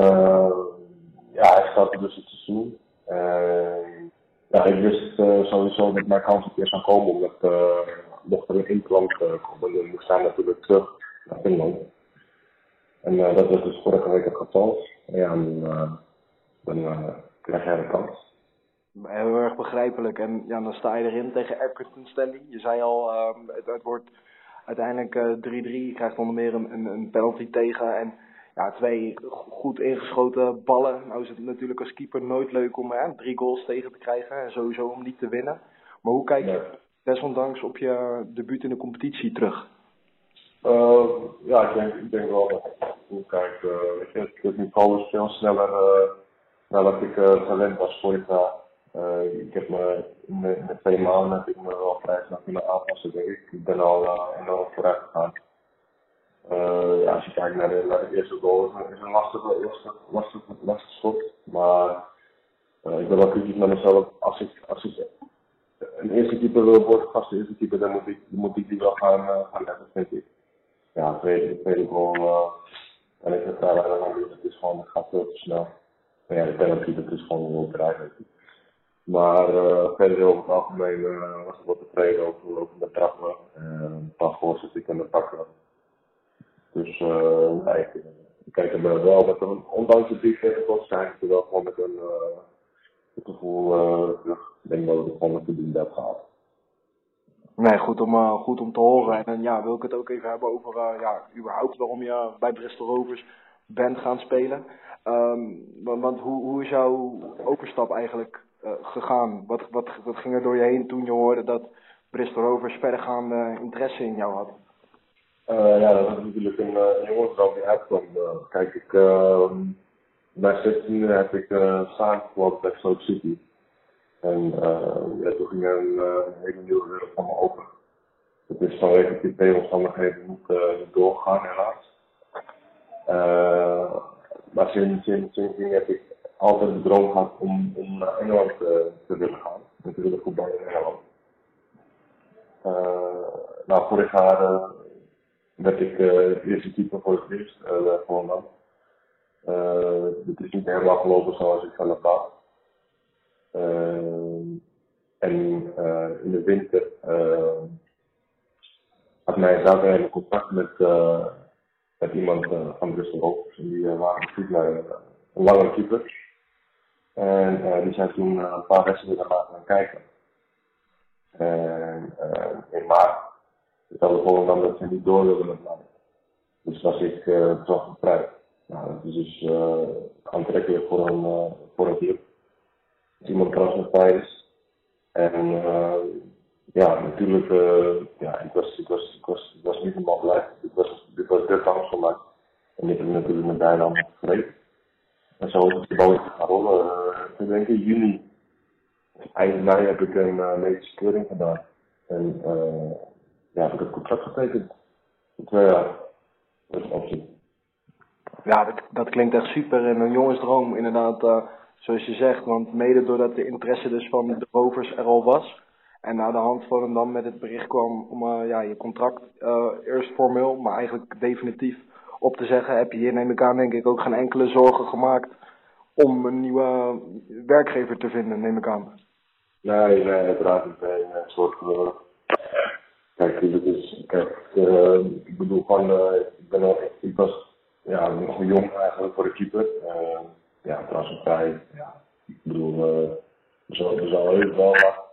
ja, hij startte dus het seizoen. En ja, ik wist sowieso dat mijn kans een keer zou komen, omdat mocht er een inklank komen, dan moest hij natuurlijk terug naar Finland. En dat was dus vorige week het geval. Ja, en, dan krijg jij de kans. Heel erg begrijpelijk. En ja, dan sta je erin tegen Accrington Stanley. Je zei al, um, het, het, wordt uiteindelijk 3-3. Uh, je krijgt onder meer een, een penalty tegen. En ja, twee goed ingeschoten ballen. Nou is het natuurlijk als keeper nooit leuk om hè, drie goals tegen te krijgen. En sowieso om niet te winnen. Maar hoe kijk je ja. Desondanks op je debuut in de competitie terug? Uh, ja, ik denk, ik wel dat ik kijk, uh, weet je, het niveau is veel sneller nadat ik uh, talent was vorig jaar. Uh, ik heb me in de, twee maanden heb ik me wel vrij snel kunnen aanpassen, ik. Ik ben al uh, enorm vooruit gegaan. Uh, ja, als je kijkt naar de, naar de eerste goal, is het een lastige, lastig, lastig, lastig schot. Maar uh, ik ben wel kritisch met mezelf. Als ik, als ik een eerste keeper wil worden, vaste eerste keeper, dan moet ik, die wel gaan, gaan leggen, vind ik. Ja, de tweede, de tweede goal, uh, en ik heb daar weinig aan. Het is gewoon, het gaat veel te snel. Maar ja, de penalty, dat is gewoon heel bedrijf. Maar uh, verder over het algemeen was ik wel tevreden over, over de trappen. Uh, een paar voorzet ik aan de pakken. Dus uh, nee, ik, kijk er wel met een, ondanks de drie zijn ik er wel gewoon met een uh, gevoel terug. Ik denk dat ik gewoon met de doen heb gehad. Nee, goed om, uh, goed om te horen. En ja, wil ik het ook even hebben over uh, ja, überhaupt waarom je bij Bristol Rovers bent gaan spelen. Um, want, want hoe, hoe is jouw overstap eigenlijk uh, gegaan? Wat, wat, wat ging er door je heen toen je hoorde dat Bristol Rovers verdergaande interesse in jou had? Ja, dat was natuurlijk een, een jongensdroom die uitkwam. Kijk, ik, uh, bij 16 heb ik uh, samengewoond bij Sloot City. En uh, ja, toen ging er een, een hele nieuwe wereld van me open. Het is vanwege privéomstandigheden niet, niet doorgegaan, helaas. Maar sinds, sinds, sindsdien heb ik altijd de droom gehad om, naar Engeland te, willen gaan. En te willen voetballen in Engeland. Nou, vorig jaar werd ik uh, eerste keeper voor het eerst voor. Uh, het is niet helemaal gelopen zoals ik zelf had. Uh, en uh, in de winter uh, had mijn vader een contact met, uh, met iemand van Bristol Rovers. En die waren op zoek naar een, lange keeper. En die zijn toen een paar wedstrijden gaan kijken. En in maart vertelde dan dat ze niet door wilden met mij. Dus was ik uh, toch gevraagd. Nou, dat is dus uh, aantrekkelijk voor een, uh, voor een club. Transfervrij is. En uh, ja, natuurlijk, uh, ja, ik was, ik was, ik was, ik was niet helemaal blij. Dit was, dit was de kans voor. En ik heb natuurlijk met bijnaam gekregen. En zo is de balletje gaan rollen. Uh, ik denk in juni, eind mei heb ik een uh, medische keuring gedaan. En ja, heb ik het contract getekend. Voor twee jaar. Dat is optie. Ja, dat, dat klinkt echt super. En een jongensdroom, inderdaad, zoals je zegt. Want mede doordat de interesse dus van de Rovers er al was. En na de hand van hem dan met het bericht kwam om uh, ja, je contract uh, eerst formeel, maar eigenlijk definitief op te zeggen, heb je hier neem ik aan denk ik ook geen enkele zorgen gemaakt om een nieuwe werkgever te vinden, neem ik aan. Nee, nee, uiteraard niet. Nee, een soort Kijk, dit is, kijk, uh, ik bedoel uh, ik, ben ik was ja, nog jong eigenlijk voor de keeper. Ja, transfervrij. Ja, ik bedoel, uh, er, zal, er zal heel wel wat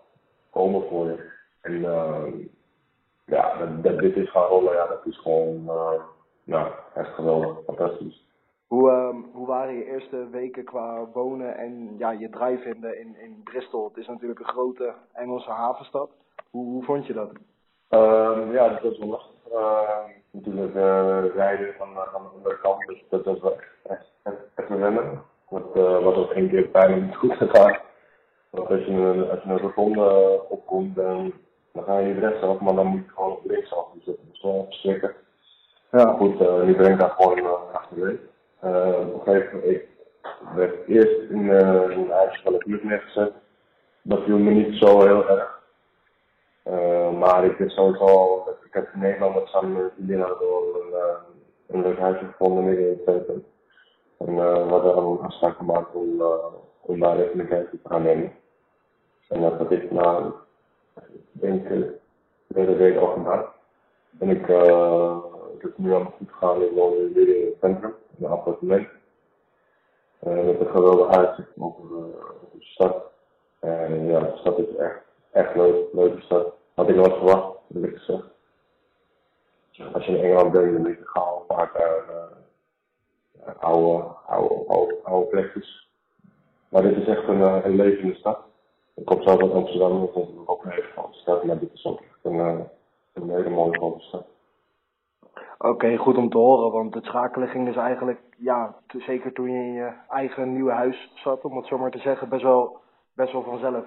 komen voor je. En uh, ja, dat, dat, dit is gaan rollen, ja, dat is gewoon, uh, ja, echt geweldig, fantastisch. Hoe, uh, hoe waren je eerste weken qua wonen en ja, je draai vinden in, in Bristol? Het is natuurlijk een grote Engelse havenstad. Hoe, hoe vond je dat? Uh, ja, dat was wel lastig. Uh, natuurlijk rijden van, van de andere kant, dus dat was wel echt, echt, echt Dat uh, was ook één keer bijna niet goed gegaan. Want als je een, als je een rotonde opkomt, dan, dan ga je niet rechtsaf, maar dan moet je gewoon op linksaf. Dus dat is wel verschrikkelijk. Ja. Goed, uh, nu ben ik daar gewoon uh, achterwege. Uh, op een gegeven moment, ik werd eerst in, uh, in een huisje van de buurt neergezet. Dat viel me niet zo heel erg. Uh, maar ik heb sowieso, ik heb in Nederland met samen met vriendin door een, een leuk huisje gevonden midden in het centrum. En uh, we hadden een afspraak gemaakt om, uh, om daar kijkje te gaan nemen. En dat had ik na, ik denk, de tweede week al gedaan. En ik, uh, heb nu allemaal goed gegaan, ik in het centrum, in een appartement. Uh, met een geweldig uitzicht over, de stad. En ja, de stad is echt echt leuk, leuke stad. Had ik nooit verwacht, eerlijk gezegd. Als je in Engeland bent, dan ligt het gauw vaak oude, oude, oude, oude plekjes. Maar dit is echt een, een levende stad. Ik kom zelf uit Amsterdam, dat is ook een hele grote stad, maar dit is ook echt een, een hele mooie grote stad. Oké, okay, goed om te horen, want het schakelen ging dus eigenlijk, ja, zeker toen je in je eigen nieuwe huis zat, om het zo maar te zeggen, best wel, best wel vanzelf.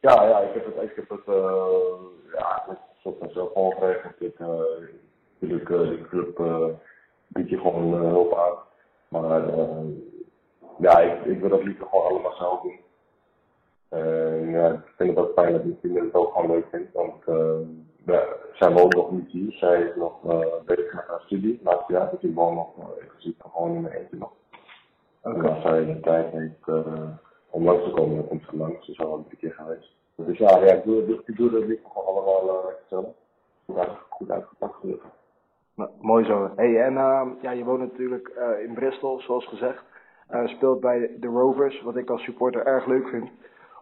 Ja, ja, ik heb het, ik heb het, uh, ja, ik heb het zelf gewoon geregeld. Ik, uh, natuurlijk, uh, die club biedt je gewoon hulp aan. Maar uh, ja, ik, ik wil dat liever gewoon allemaal zelf doen. Uh, ja, ik vind het ook fijn dat mijn vriendin het ook gewoon leuk vindt. Want uh, ja, zij woont nog niet hier. Zij is nog bezig met haar studie. Laatste jaar, dus ik woon nog, ik zie gewoon in mijn eentje nog. Okay. En als zij de tijd heeft om langs te komen, dan komt ze langs. Ze is al een keer geweest. Dus ja, ja ik, doe, ik doe dat niet gewoon allemaal uh, zelf. Goed, uit, goed uitgepakt gelukkig. Nou, mooi zo. Hey, en uh, ja, je woont natuurlijk uh, in Bristol, zoals gezegd. Uh, speelt bij de Rovers, wat ik als supporter erg leuk vind.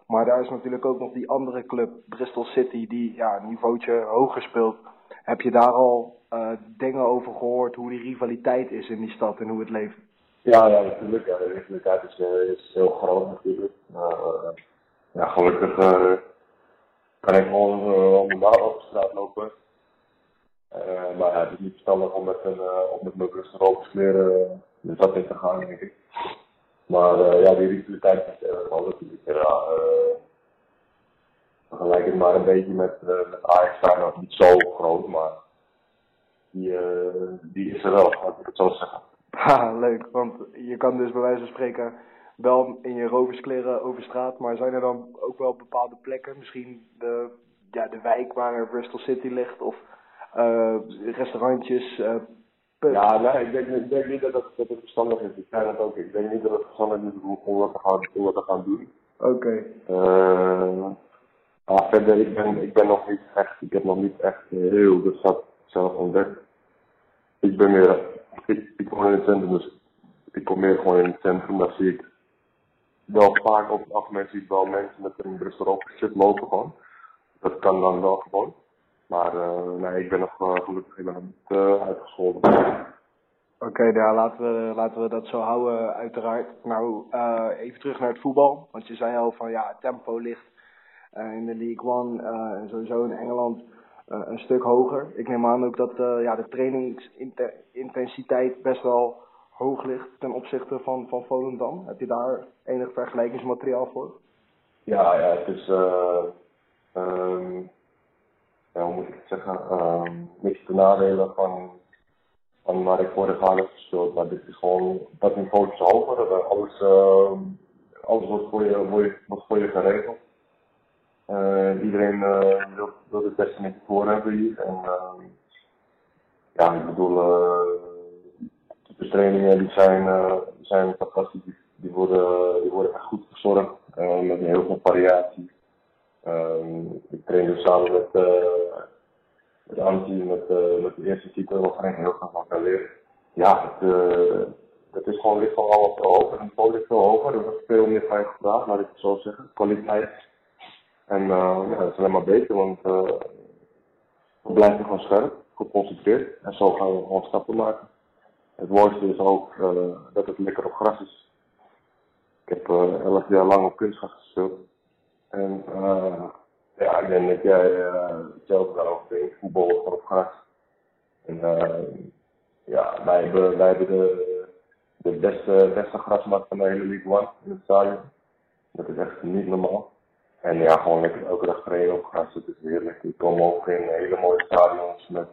Maar daar is natuurlijk ook nog die andere club, Bristol City, die ja, een niveautje hoger speelt. Heb je daar al uh, dingen over gehoord, hoe die rivaliteit is in die stad en hoe het leeft? Ja, ja natuurlijk. Ja, de rivaliteit is, heel groot natuurlijk. Uh, ja, gelukkig kan ik gewoon normaal op straat lopen. Uh, maar ja, het is niet verstandig om met, een, uh, om met mijn rustige rokerskleren de stad in te gaan, denk ik. Maar uh, ja, die rivaliteit is erg groot natuurlijk. Ja, vergelijk het maar een beetje met, met Ajax nog niet zo groot, maar die, die is er wel, laat ik het zo zeggen. Leuk, want je kan dus bij wijze van spreken wel in je roverskleren over straat, maar zijn er dan ook wel bepaalde plekken, misschien de, ja, de wijk waar Bristol City ligt, of restaurantjes, uh, pubs? Ja, nee, ik denk, ik denk niet dat het, dat het verstandig is. Ik zei dat ook, ik denk niet dat het verstandig is om dat te gaan, om dat te gaan doen. Oké. Okay. Uh, maar verder, ik ben, ik ben nog niet echt, ik heb nog niet echt heel de stad zelf ontdekt. Ik ben meer, ik, ik woon in het centrum, dus ik kom meer gewoon in het centrum, daar zie ik wel vaak op het algemeen zie ik wel mensen met een Rovers shirt lopen gewoon. Dat kan dan wel gewoon. Maar uh, nee, ik ben nog uh, gelukkig ik ben niet uh, uitgescholden. Oké, okay, nou, laten, we, laten we dat zo houden, uiteraard. Nou, even terug naar het voetbal. Want je zei al van ja, tempo ligt in de League One en sowieso in Engeland een stuk hoger. Ik neem aan ook dat ja, de trainingsintensiteit best wel hoog ligt ten opzichte van, van Volendam. Heb je daar enig vergelijkingsmateriaal voor? Ja, ja het is. Um, ja, hoe moet ik het zeggen, um, niks te nadelen van, van waar ik vorig jaar heb gespeeld. Maar dit is gewoon, dat niveau is hoger. Alles, uh, alles wordt, voor je, wordt voor je geregeld. Uh, iedereen uh, wil, wil het beste met je voor hebben hier. En uh, ja, ik bedoel, de trainingen die zijn, zijn fantastisch. Die, die, worden, die worden echt goed verzorgd. met heel veel variatie. Um, ik train dus samen met, uh, met met, uh, met de eerste type, waarvan ik heel veel van kan leren. Ja, het, uh, het is gewoon, ligt gewoon allemaal veel hoger. Het niveau ligt veel hoger. Er wordt veel meer van gevraagd, laat ik het zo zeggen. Kwaliteit. En ja, dat is alleen maar beter, want we blijven gewoon scherp, geconcentreerd. En zo gaan we gewoon stappen maken. Het mooiste is ook dat het lekker op gras is. Ik heb elf jaar lang op kunstgras gespeeld. En uh, ja, ik denk dat jij uh, hetzelfde daarover denkt. Voetbal van op gras. En uh, ja, wij hebben, wij hebben de, de beste, beste grasmat van de hele League One in het stadion. Dat is echt niet normaal. En ja, gewoon lekker elke dag trainen op gras. Het is heerlijk. Ik kom ook in hele mooie stadions met,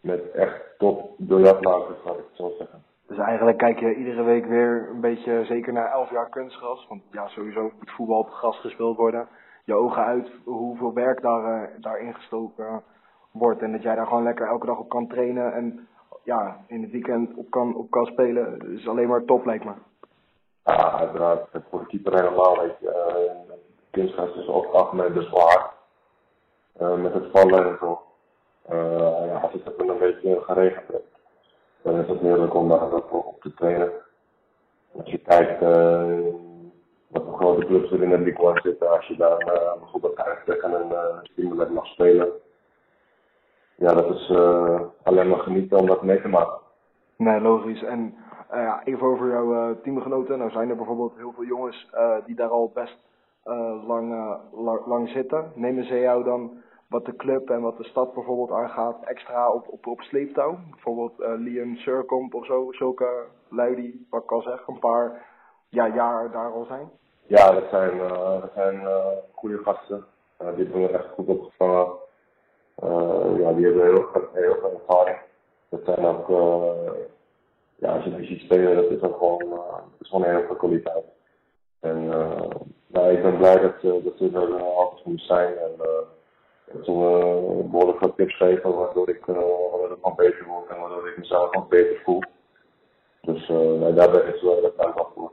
met echt top biljartmakers, laat ik het zo zeggen. Dus eigenlijk kijk je iedere week weer een beetje zeker naar elf jaar kunstgras. Want ja, sowieso moet voetbal op gras gespeeld worden. Je ogen uit hoeveel werk daar, uh, daarin gestoken wordt. En dat jij daar gewoon lekker elke dag op kan trainen. En ja, in het weekend op kan, op kan spelen. Is alleen maar top, lijkt me. Ja, uiteraard. Voor de keeper helemaal. Uh, kunstgras is over het algemeen best. Uh, met het vallen en zo. Ja, als het een beetje geregeld hebt dan is het heerlijk om daar op te trainen. Als je kijkt uh, wat voor grote clubs er in de League One zitten, als je daar bijvoorbeeld eigenlijk tegen een uh, team mag spelen, ja, dat is uh, alleen maar genieten om dat mee te maken. Nee, logisch. En ja, even over jouw teamgenoten. Nou zijn er bijvoorbeeld heel veel jongens die daar al best lang, lang, lang zitten. Nemen ze jou dan wat de club en wat de stad bijvoorbeeld aangaat, extra op, op, op sleeptouw. Bijvoorbeeld uh, Liam Surcomp of zo, zulke lui wat ik al zeg, een paar ja, jaar daar al zijn. Ja, dat zijn, uh, dat zijn uh, goede gasten. Die hebben we echt goed opgevangen. Ja, die hebben heel, heel veel ervaring. Dat zijn ook, ja, als je die ziet spelen, dat is ook gewoon, dat is gewoon heel veel kwaliteit. En ik ben blij dat, dat ze er altijd voor zijn. En, uh, toen uh, behoorlijk wat tips geven waardoor ik, uh, beter word en waardoor ik mezelf nog beter voel. Dus uh, daar ben ik wel erg dankbaar voor.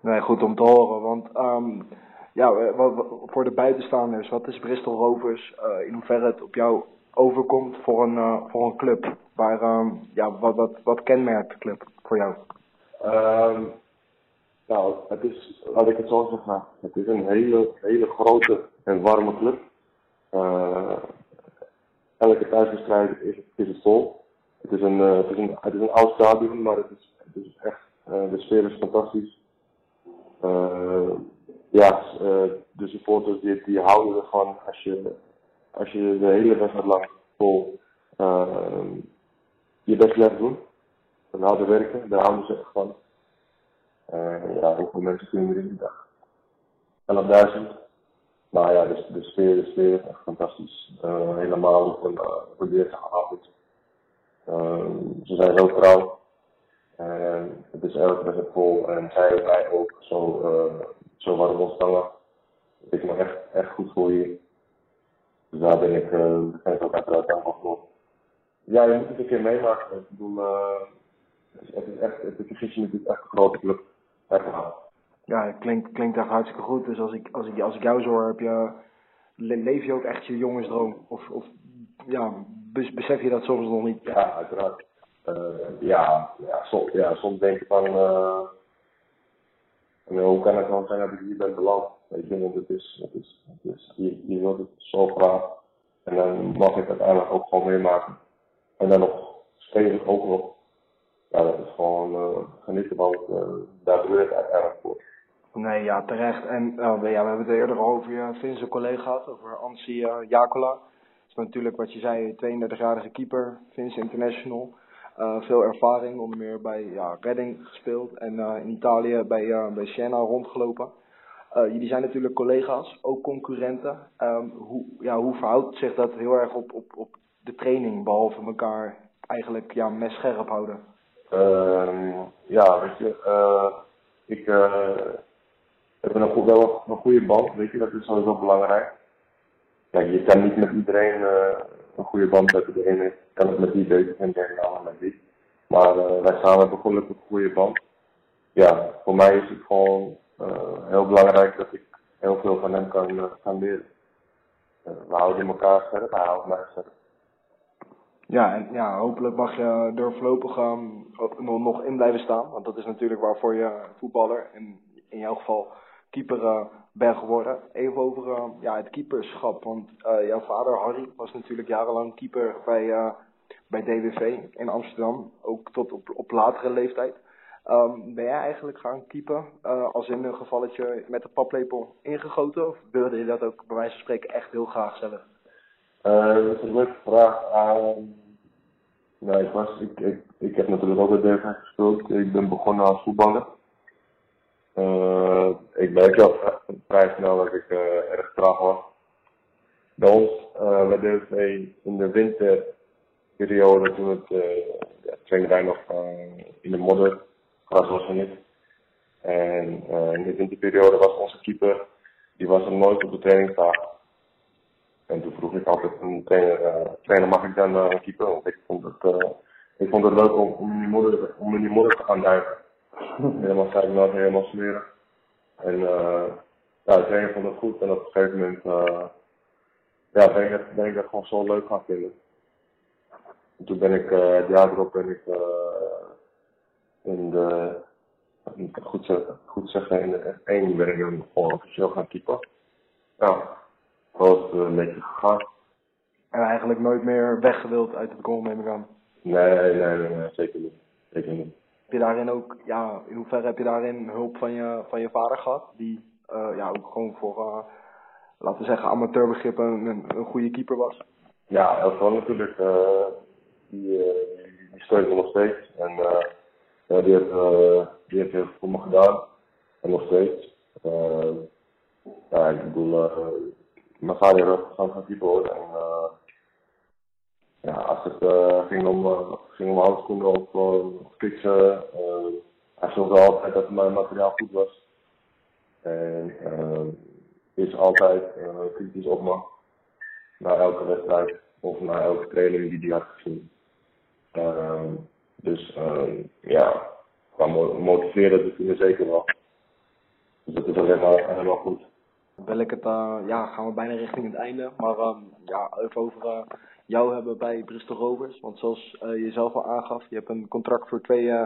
Nee, goed om te horen, want um, ja, wat, wat, voor de buitenstaanders, wat is Bristol Rovers, uh, in hoeverre het op jou overkomt voor een, uh, voor een club? Waar, um, ja, wat, wat, wat kenmerkt de club voor jou? Um, nou, het is, laat ik het zo zeggen, het is een hele, hele grote en warme club. Uh, elke thuiswedstrijd is, is het vol. Het is, een, uh, het, het is een oud stadion, maar het is, het is echt, uh, de sfeer is fantastisch. ja, de supporters die, die houden ervan als je, als je de hele wedstrijd lang vol je best blijft doen. En harde werken, daar houden ze echt van. ja, hoeveel mensen kunnen er in de dag? 11.000. Maar ja, de, de sfeer, de sfeer is echt fantastisch. Uh, helemaal op een, op deze avond. Uh, ze zijn zo trouw. En het is elke wedstrijd vol en zij en wij ook. Zo, uh, zo waren we ontvangen. Het is me echt, echt goed voor hier. Dus daar ben ik, ben ik ook uiteraard dankbaar voor. Ja, je moet het een keer meemaken. Ik bedoel, het, is, het is echt, het is natuurlijk echt een grote club. Echt waar ja, klinkt, klinkt echt hartstikke goed. Dus als ik, als ik, als ik jou zo hoor, heb je, leef je ook echt je jongensdroom? Of, of ja, besef je dat soms nog niet? Ja, uiteraard. Uh, ja, ja, soms, ja, soms denk ik van, En hoe kan het dan zijn dat ik hier ben beland? Weet je, want het is, het is, het is je, je wilt het zo graag. En dan mag ik uiteindelijk ook gewoon meemaken. En dan nog stevig ook nog. Ja, dat is gewoon uh, genieten, want daar doe je het uiteindelijk voor. Nee, ja, terecht. En uh, ja, we hebben het eerder over je Finse collega gehad, over Ansi uh, Jakola. Dat is natuurlijk wat je zei, 32-jarige keeper, Finse international. Uh, veel ervaring, onder meer bij ja, Redding gespeeld en in Italië bij, bij Siena rondgelopen. jullie zijn natuurlijk collega's, ook concurrenten. Um, hoe, ja, hoe verhoudt zich dat heel erg op, op, op de training, behalve elkaar eigenlijk ja, mes scherp houden? Ehm, ja, weet je, ik hebben een, wel een goede band, weet je, dat is sowieso belangrijk. Kijk, je kan niet met iedereen uh, een goede band hebben. De ene kan het met die beter en de andere met die. Maar uh, wij samen hebben gelukkig een goede band. Ja, voor mij is het gewoon uh, heel belangrijk dat ik heel veel van hem kan, kan leren. we houden elkaar scherp, hij houdt mij scherp. Ja, en ja, hopelijk mag je er voorlopig um, nog in blijven staan. Want dat is natuurlijk waarvoor je voetballer, en in jouw geval keeper uh, ben geworden. Even over uh, ja, het keeperschap. Want uh, jouw vader Harry was natuurlijk jarenlang keeper bij, bij DWV in Amsterdam. Ook tot op, op latere leeftijd. Um, ben jij eigenlijk gaan keeper als in een gevalletje met de paplepel ingegoten? Of wilde je dat ook bij wijze van spreken echt heel graag zelf? dat is een leuke vraag. nee, ik, was, ik, ik, ik heb natuurlijk ook bij DWV gespeeld. Ik ben begonnen als voetballer. Uh, ik merk al vrij snel dat ik uh, erg traag was. Bij ons, uh, bij DSV in de winterperiode, toen het, ja, trainde wij nog in de modder, gras was er niet. En in de winterperiode was onze keeper, die was er nooit op de trainingstafel. En toen vroeg ik altijd een trainer, trainer mag ik dan keeper? Want ik vond het, ik vond het leuk om, om, in die modder, om in die modder te gaan duiken helemaal zeiknat, helemaal smerig. En uh, ja, de trainer vond het goed en op een gegeven moment uh, ja, ben, ik dat, ben ik dat gewoon zo leuk gaan vinden. En toen ben ik uh, het jaar erop ben ik uh, in de, ik goed zeggen, goed zeggen, in de F1 ben ik dan gewoon officieel gaan keeper. Ja, dat was een beetje gegaan. En eigenlijk nooit meer weggewild uit het goal neem ik aan? Nee, nee, nee, nee, zeker niet. Zeker niet. Heb je daarin ook, ja, in hoeverre heb je daarin hulp van je, van je vader gehad? Die uh, ja, ook gewoon voor, uh, laten we zeggen, amateurbegrippen een, een goede keeper was? Ja, Elftal natuurlijk. Uh, die, die steunt nog steeds. En ja, die, heeft, die heeft heel veel voor me gedaan. En nog steeds. ja, ik bedoel, mijn vader heeft gewoon gaan keeper worden. En, ja, als het uh, ging om, uh, ging om handschoenen of, uh, of kiksen, hij zorgde altijd dat mijn materiaal goed was. En is altijd kritisch op me. Na elke wedstrijd of na elke training die hij had gezien. dus ja, qua motiveren doet hij zeker wel. Dus dat is alleen maar helemaal goed. Ik het, ja, gaan we bijna richting het einde. Maar um, ja, even over jou hebben bij Bristol Rovers. Want zoals uh, je zelf al aangaf, je hebt een contract voor twee uh,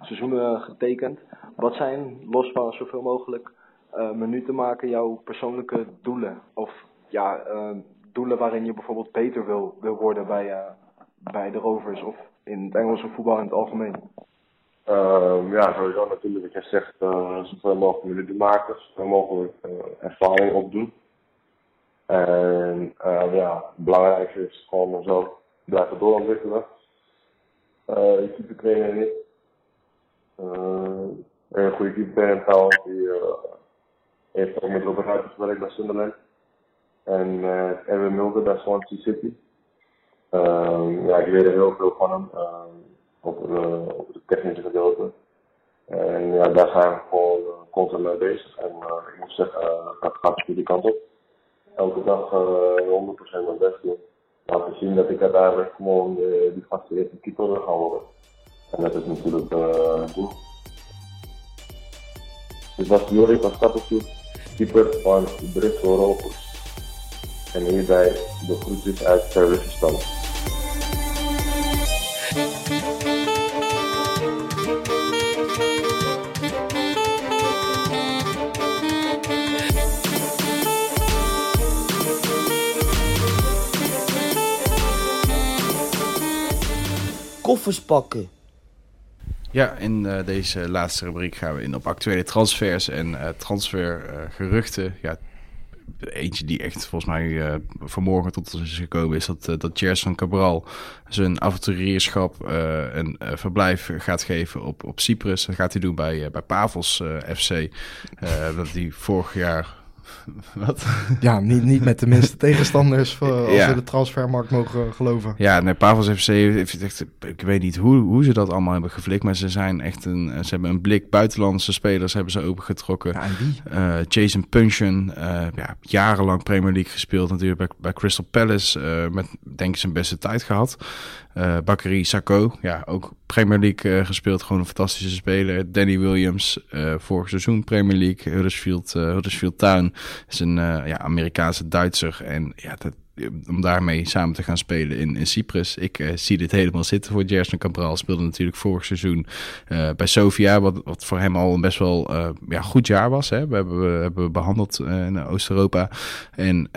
seizoenen getekend. Wat zijn, los van zoveel mogelijk uh, minuten maken, jouw persoonlijke doelen? Of ja, doelen waarin je bijvoorbeeld beter wil, worden bij, bij de Rovers of in het Engelse voetbal in het algemeen? Uh, ja, sowieso natuurlijk wat je zegt, zoveel mogelijk minuten maken, zoveel mogelijk ervaring opdoen. En uh, ja, het belangrijkste is gewoon zo blijven doorontwikkelen. Uh, je keeper trainen niet. Uh, een goede keeper trainer trouwens, die uh, heeft ook met Robert Huyters gewerkt bij Sunderland. En uh, Erwin Mulder bij Swansea City. Uh, ja, ik leerde heel veel van hem uh, over de technische gedeelte. En ja, daar zijn we gewoon constant mee bezig. En ik moet zeggen, dat gaat de goede kant op elke dag uh, 100% mijn best doen. Laten zien dat ik uiteindelijk gewoon uh, die eerste keeper wil gaan worden. En dat is natuurlijk het doel. Dit was Jorik van Stapeltje, keeper van Bristol Rovers. En hierbij de groetjes uit Kyrgyzstan. Koffers pakken. Ja, in uh, deze laatste rubriek gaan we in op actuele transfers en uh, transfergeruchten. ja, eentje die echt volgens mij uh, vanmorgen tot ons is gekomen is dat, uh, dat Gerson Cabral zijn avonturierschap uh, een verblijf gaat geven op, op Cyprus. Dat gaat hij doen bij, bij Pavos FC. dat hij vorig jaar Wat? Ja, niet, niet met de minste tegenstanders voor, als ja. we de transfermarkt mogen geloven. Ja, nee, Pavos FC heeft echt, ik weet niet hoe, hoe ze dat allemaal hebben geflikt, maar ze zijn echt een, ze hebben een blik buitenlandse spelers hebben ze opengetrokken. Ja, en wie? Uh, Jason Punchen, uh, ja, jarenlang Premier League gespeeld natuurlijk bij, bij Crystal Palace, uh, met denk ik zijn beste tijd gehad. Uh, Bakary Sako, ja, ook Premier League uh, gespeeld. Gewoon een fantastische speler. Danny Williams, uh, vorig seizoen Premier League. Huddersfield, Huddersfield Town is een ja, Amerikaanse Duitser. En ja, dat, om daarmee samen te gaan spelen in, in Cyprus. Ik uh, zie dit helemaal zitten voor Gerson Cabral. Speelde natuurlijk vorig seizoen uh, bij Sofia, wat, wat voor hem al een best wel uh, ja, goed jaar was. Hè. We hebben, we hebben behandeld in Oost-Europa. En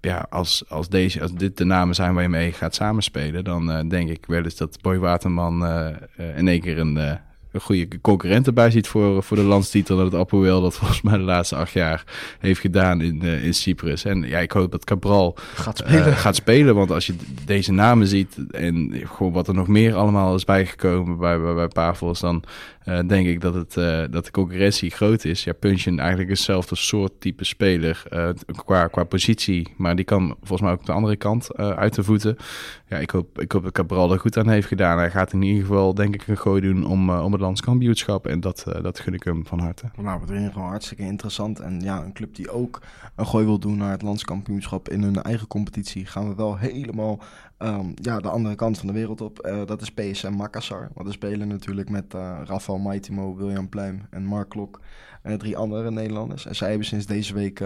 ja, als, als, deze, als dit de namen zijn waar je mee gaat samenspelen, dan denk ik wel eens dat Boy Waterman in één keer een goede concurrent erbij ziet voor, voor de landstitel. Dat het Apoel dat volgens mij de laatste acht jaar heeft gedaan in, uh, in Cyprus. En ja, ik hoop dat Cabral gaat spelen. Uh, gaat spelen. Want als je deze namen ziet en gewoon wat er nog meer allemaal is bijgekomen bij, bij, bij Pavels, dan uh, denk ik dat, het, uh, dat de concurrentie groot is. Ja, Punchin eigenlijk hetzelfde soort type speler uh, qua, qua positie. Maar die kan volgens mij ook de andere kant uit de voeten. Ja, ik hoop, ik hoop dat Cabral er goed aan heeft gedaan. Hij gaat in ieder geval denk ik een gooi doen om, om het landskampioenschap. En dat, dat gun ik hem van harte. Nou, wat in gewoon hartstikke interessant. En ja, een club die ook een gooi wil doen naar het landskampioenschap in hun eigen competitie. Gaan we wel helemaal um, ja, de andere kant van de wereld op. Uh, dat is PSM Makassar. Want we spelen natuurlijk met uh, Rafael Maitimo, William Pluim en Mark Klok. En drie andere Nederlanders. En zij hebben sinds deze week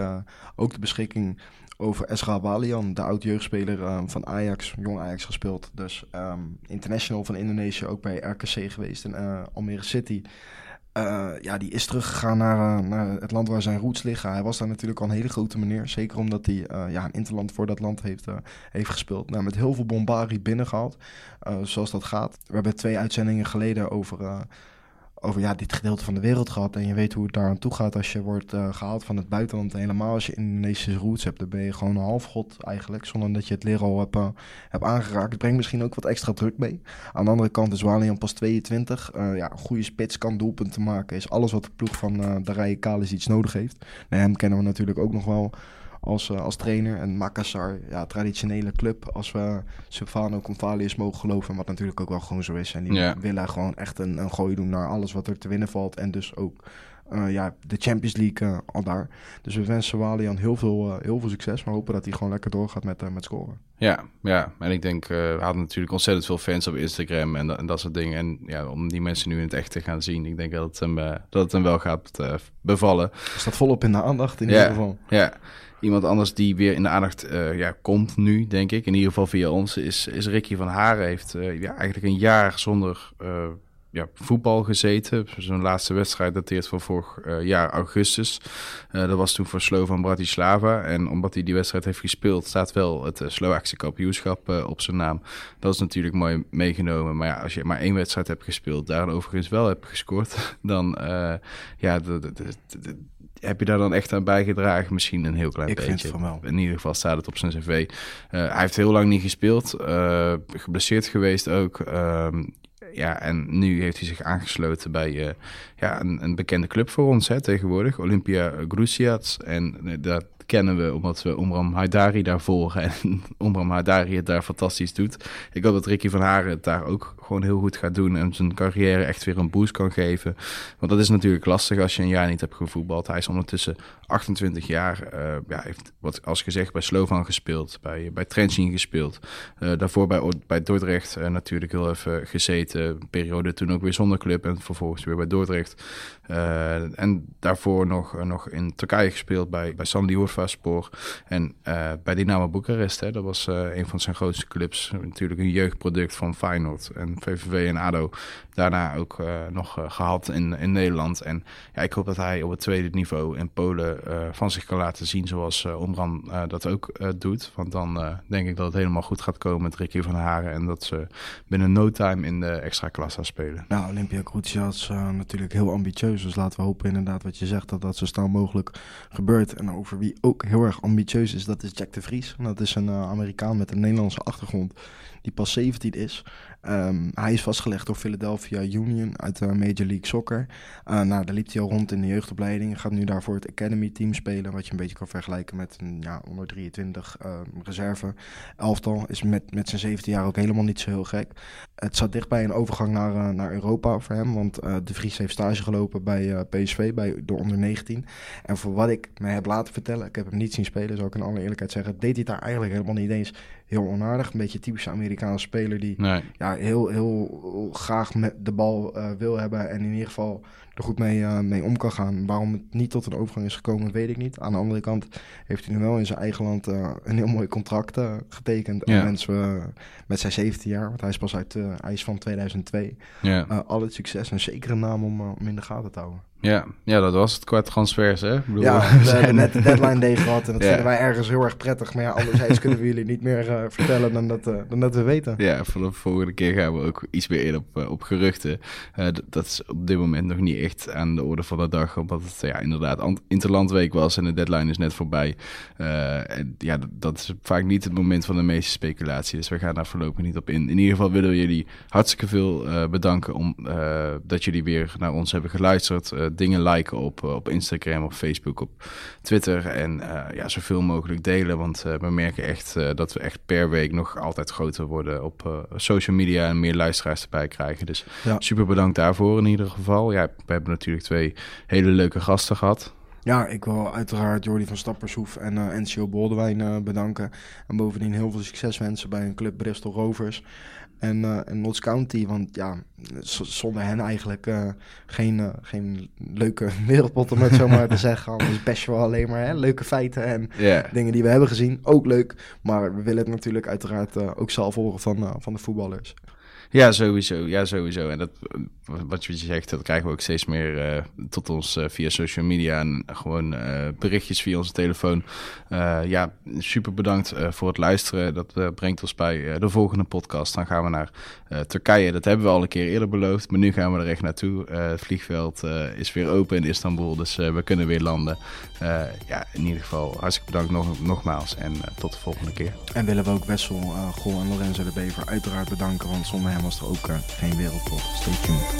ook de beschikking over Esra Walian, de oud-jeugdspeler uh, van Ajax, jong Ajax gespeeld. Dus um, international van Indonesië, ook bij RKC geweest in Almere City. Uh, ja, die is teruggegaan naar, uh, naar het land waar zijn roots liggen. Hij was daar natuurlijk al een hele grote meneer. Zeker omdat hij uh, ja, een interland voor dat land heeft, heeft gespeeld. Nou, met heel veel bombardie binnengehaald, zoals dat gaat. We hebben twee uitzendingen geleden over over ja, dit gedeelte van de wereld gehad. En je weet hoe het daar aan toe gaat als je wordt uh, gehaald van het buitenland. En helemaal als je Indonesische roots hebt, dan ben je gewoon een halfgod eigenlijk. Zonder dat je het leren al hebt, uh, hebt aangeraakt. Het brengt misschien ook wat extra druk mee. Aan de andere kant is Walian pas 22. Uh, ja, een goede spits kan doelpunten maken. Is alles wat de ploeg van de Rijen Kalis iets nodig heeft. Nou, hem kennen we natuurlijk ook nog wel als, uh, als trainer. En Makassar, ja, traditionele club. Als we Silvano Convalius mogen geloven, wat natuurlijk ook wel gewoon zo is. En die Ja. willen gewoon echt een, een gooi doen naar alles wat er te winnen valt. En dus ook eh, ja, de Champions League eh, al daar. Dus we wensen Walian heel veel, eh, heel veel succes. Maar hopen dat hij gewoon lekker doorgaat met, eh, met scoren. Ja, ja. En ik denk, eh, we hadden natuurlijk ontzettend veel fans op Instagram en, dat- en dat soort dingen. En ja, om die mensen nu in het echt te gaan zien, ik denk dat het hem, eh, dat het hem wel gaat eh, bevallen. Staat volop in de aandacht in Ja. ieder geval. Ja, iemand anders die weer in de aandacht eh, ja, komt nu, denk ik, in ieder geval via ons, is, is Ricky van Haren. Heeft eh, ja, eigenlijk een jaar zonder eh, ja, voetbal gezeten. Zijn laatste wedstrijd dateert van vorig jaar augustus. Dat was toen voor Slovan Bratislava. En omdat hij die wedstrijd heeft gespeeld, staat wel het Slovaakse kampioenschap op zijn naam. Dat is natuurlijk mooi meegenomen. Maar ja, als je maar één wedstrijd hebt gespeeld, daar overigens wel hebt gescoord, dan ja, heb je daar dan echt aan bijgedragen? Misschien een heel klein Ik beetje. vind van wel. In ieder geval staat het op zijn cv. Eh, hij heeft heel lang niet gespeeld. eh, geblesseerd geweest ook. Ehm, ja, en nu heeft hij zich aangesloten bij eh, ja, een, een bekende club voor ons hè, tegenwoordig. Olympia Grusiac. En dat kennen we omdat we Omram Haidari daar volgen. En Omram Haidari het daar fantastisch doet. Ik hoop dat Ricky van Haren het daar ook gewoon heel goed gaat doen. En zijn carrière echt weer een boost kan geven. Want dat is natuurlijk lastig als je een jaar niet hebt gevoetbald. Hij is ondertussen 28 jaar. eh ja, heeft, wat als gezegd, bij Slovan gespeeld. Bij, bij gespeeld. Eh, daarvoor bij, bij Dordrecht eh, natuurlijk heel even gezeten. Periode toen ook weer zonder club. En vervolgens weer bij Dordrecht. En daarvoor nog, nog in Turkije gespeeld bij, bij Spoor. En eh, bij Dynamo Boekarest. Hè, dat was eh, een van zijn grootste clubs. Natuurlijk een jeugdproduct van Feyenoord. En VVV en ADO daarna ook nog gehad in, in Nederland. En ja, ik hoop dat hij op het tweede niveau in Polen van zich kan laten zien zoals Omran dat ook doet. Want dan denk ik dat het helemaal goed gaat komen met Ricky van Haren en dat ze binnen no time in de extra klasse spelen. Nou, Olympia Crucia is natuurlijk heel ambitieus. Dus laten we hopen inderdaad wat je zegt, dat dat zo snel mogelijk gebeurt. En over wie ook heel erg ambitieus is, dat is Jack de Vries. Dat is een Amerikaan met een Nederlandse achtergrond die pas 17 is. Um, hij is vastgelegd door Philadelphia Union uit de Major League Soccer. Uh, nou, daar liep hij al rond in de jeugdopleiding. Gaat nu daarvoor het Academy team spelen. Wat je een beetje kan vergelijken met een ja, onder 23 uh, ehm, reserve. Elftal is met, met zijn 17 jaar ook helemaal niet zo heel gek. Het zat dichtbij een overgang naar, uh, naar Europa voor hem. Want De Vries heeft stage gelopen bij PSV, bij de onder 19. En voor wat ik mij heb laten vertellen, ik heb hem niet zien spelen, zou ik in alle eerlijkheid zeggen, deed hij daar eigenlijk helemaal niet eens heel onaardig. Een beetje typische Amerikaanse speler die nee. ja, heel, heel graag met de bal uh, wil hebben en in ieder geval er goed mee, uh, mee om kan gaan. Waarom het niet tot een overgang is gekomen, weet ik niet. Aan de andere kant heeft hij nu wel in zijn eigen land uh, een heel mooi contract getekend. Ja. En mensen met zijn 17 jaar, want hij is pas uit, hij is van 2002. Ja. al het succes en zeker een naam om, om in de gaten te houden. Ja, ja, dat was het qua transfers, hè? Ik bedoel, ja, we hebben net de deadline day gehad en dat ja. vinden wij ergens heel erg prettig. Maar ja, anderzijds kunnen we jullie niet meer uh, vertellen dan dat, uh, dan dat we weten. Ja, vanaf de volgende keer gaan we ook iets meer in op, uh, op geruchten. dat is op dit moment nog niet echt aan de orde van de dag, omdat het ja, inderdaad interlandweek was en de deadline is net voorbij. en ja, dat is vaak niet het moment van de meeste speculatie, dus we gaan daar voorlopig niet op in. In ieder geval willen we jullie hartstikke veel bedanken om, dat jullie weer naar ons hebben geluisterd dingen liken op, eh, op Instagram, op Facebook, op Twitter. En uh, ja, zoveel mogelijk delen. Want we merken echt dat we echt per week nog altijd groter worden op social media en meer luisteraars erbij krijgen. Dus ja. super bedankt daarvoor in ieder geval. Ja, we hebben natuurlijk twee hele leuke gasten gehad. Ja, ik wil uiteraard Jordi van Stappershoef en uh, NCO Boldewijn bedanken. En bovendien heel veel succes wensen bij een club Bristol Rovers en, uh, en Notts County. Want ja, zonder hen eigenlijk uh, geen, uh, geen leuke wereldpot, om het zo maar te zeggen. Anders best wel alleen maar hè, leuke feiten en yeah. dingen die we hebben gezien. Ook leuk, maar we willen het natuurlijk uiteraard ook zelf horen van, van de voetballers. Ja, sowieso. Ja, sowieso. En dat, wat je zegt, dat krijgen we ook steeds meer uh, tot ons uh, via social media en gewoon uh, berichtjes via onze telefoon. ja, super bedankt voor het luisteren. Dat brengt ons bij de volgende podcast. Dan gaan we naar Turkije. Dat hebben we al een keer eerder beloofd, maar nu gaan we er echt naartoe. het vliegveld is weer open in Istanbul, dus we kunnen weer landen. ja, in ieder geval hartstikke bedankt nog, nogmaals en tot de volgende keer. En willen we ook Wessel, Gol en Lorenzo de Bever uiteraard bedanken, want zonder hem was er ook geen wereldpot. Stay tuned.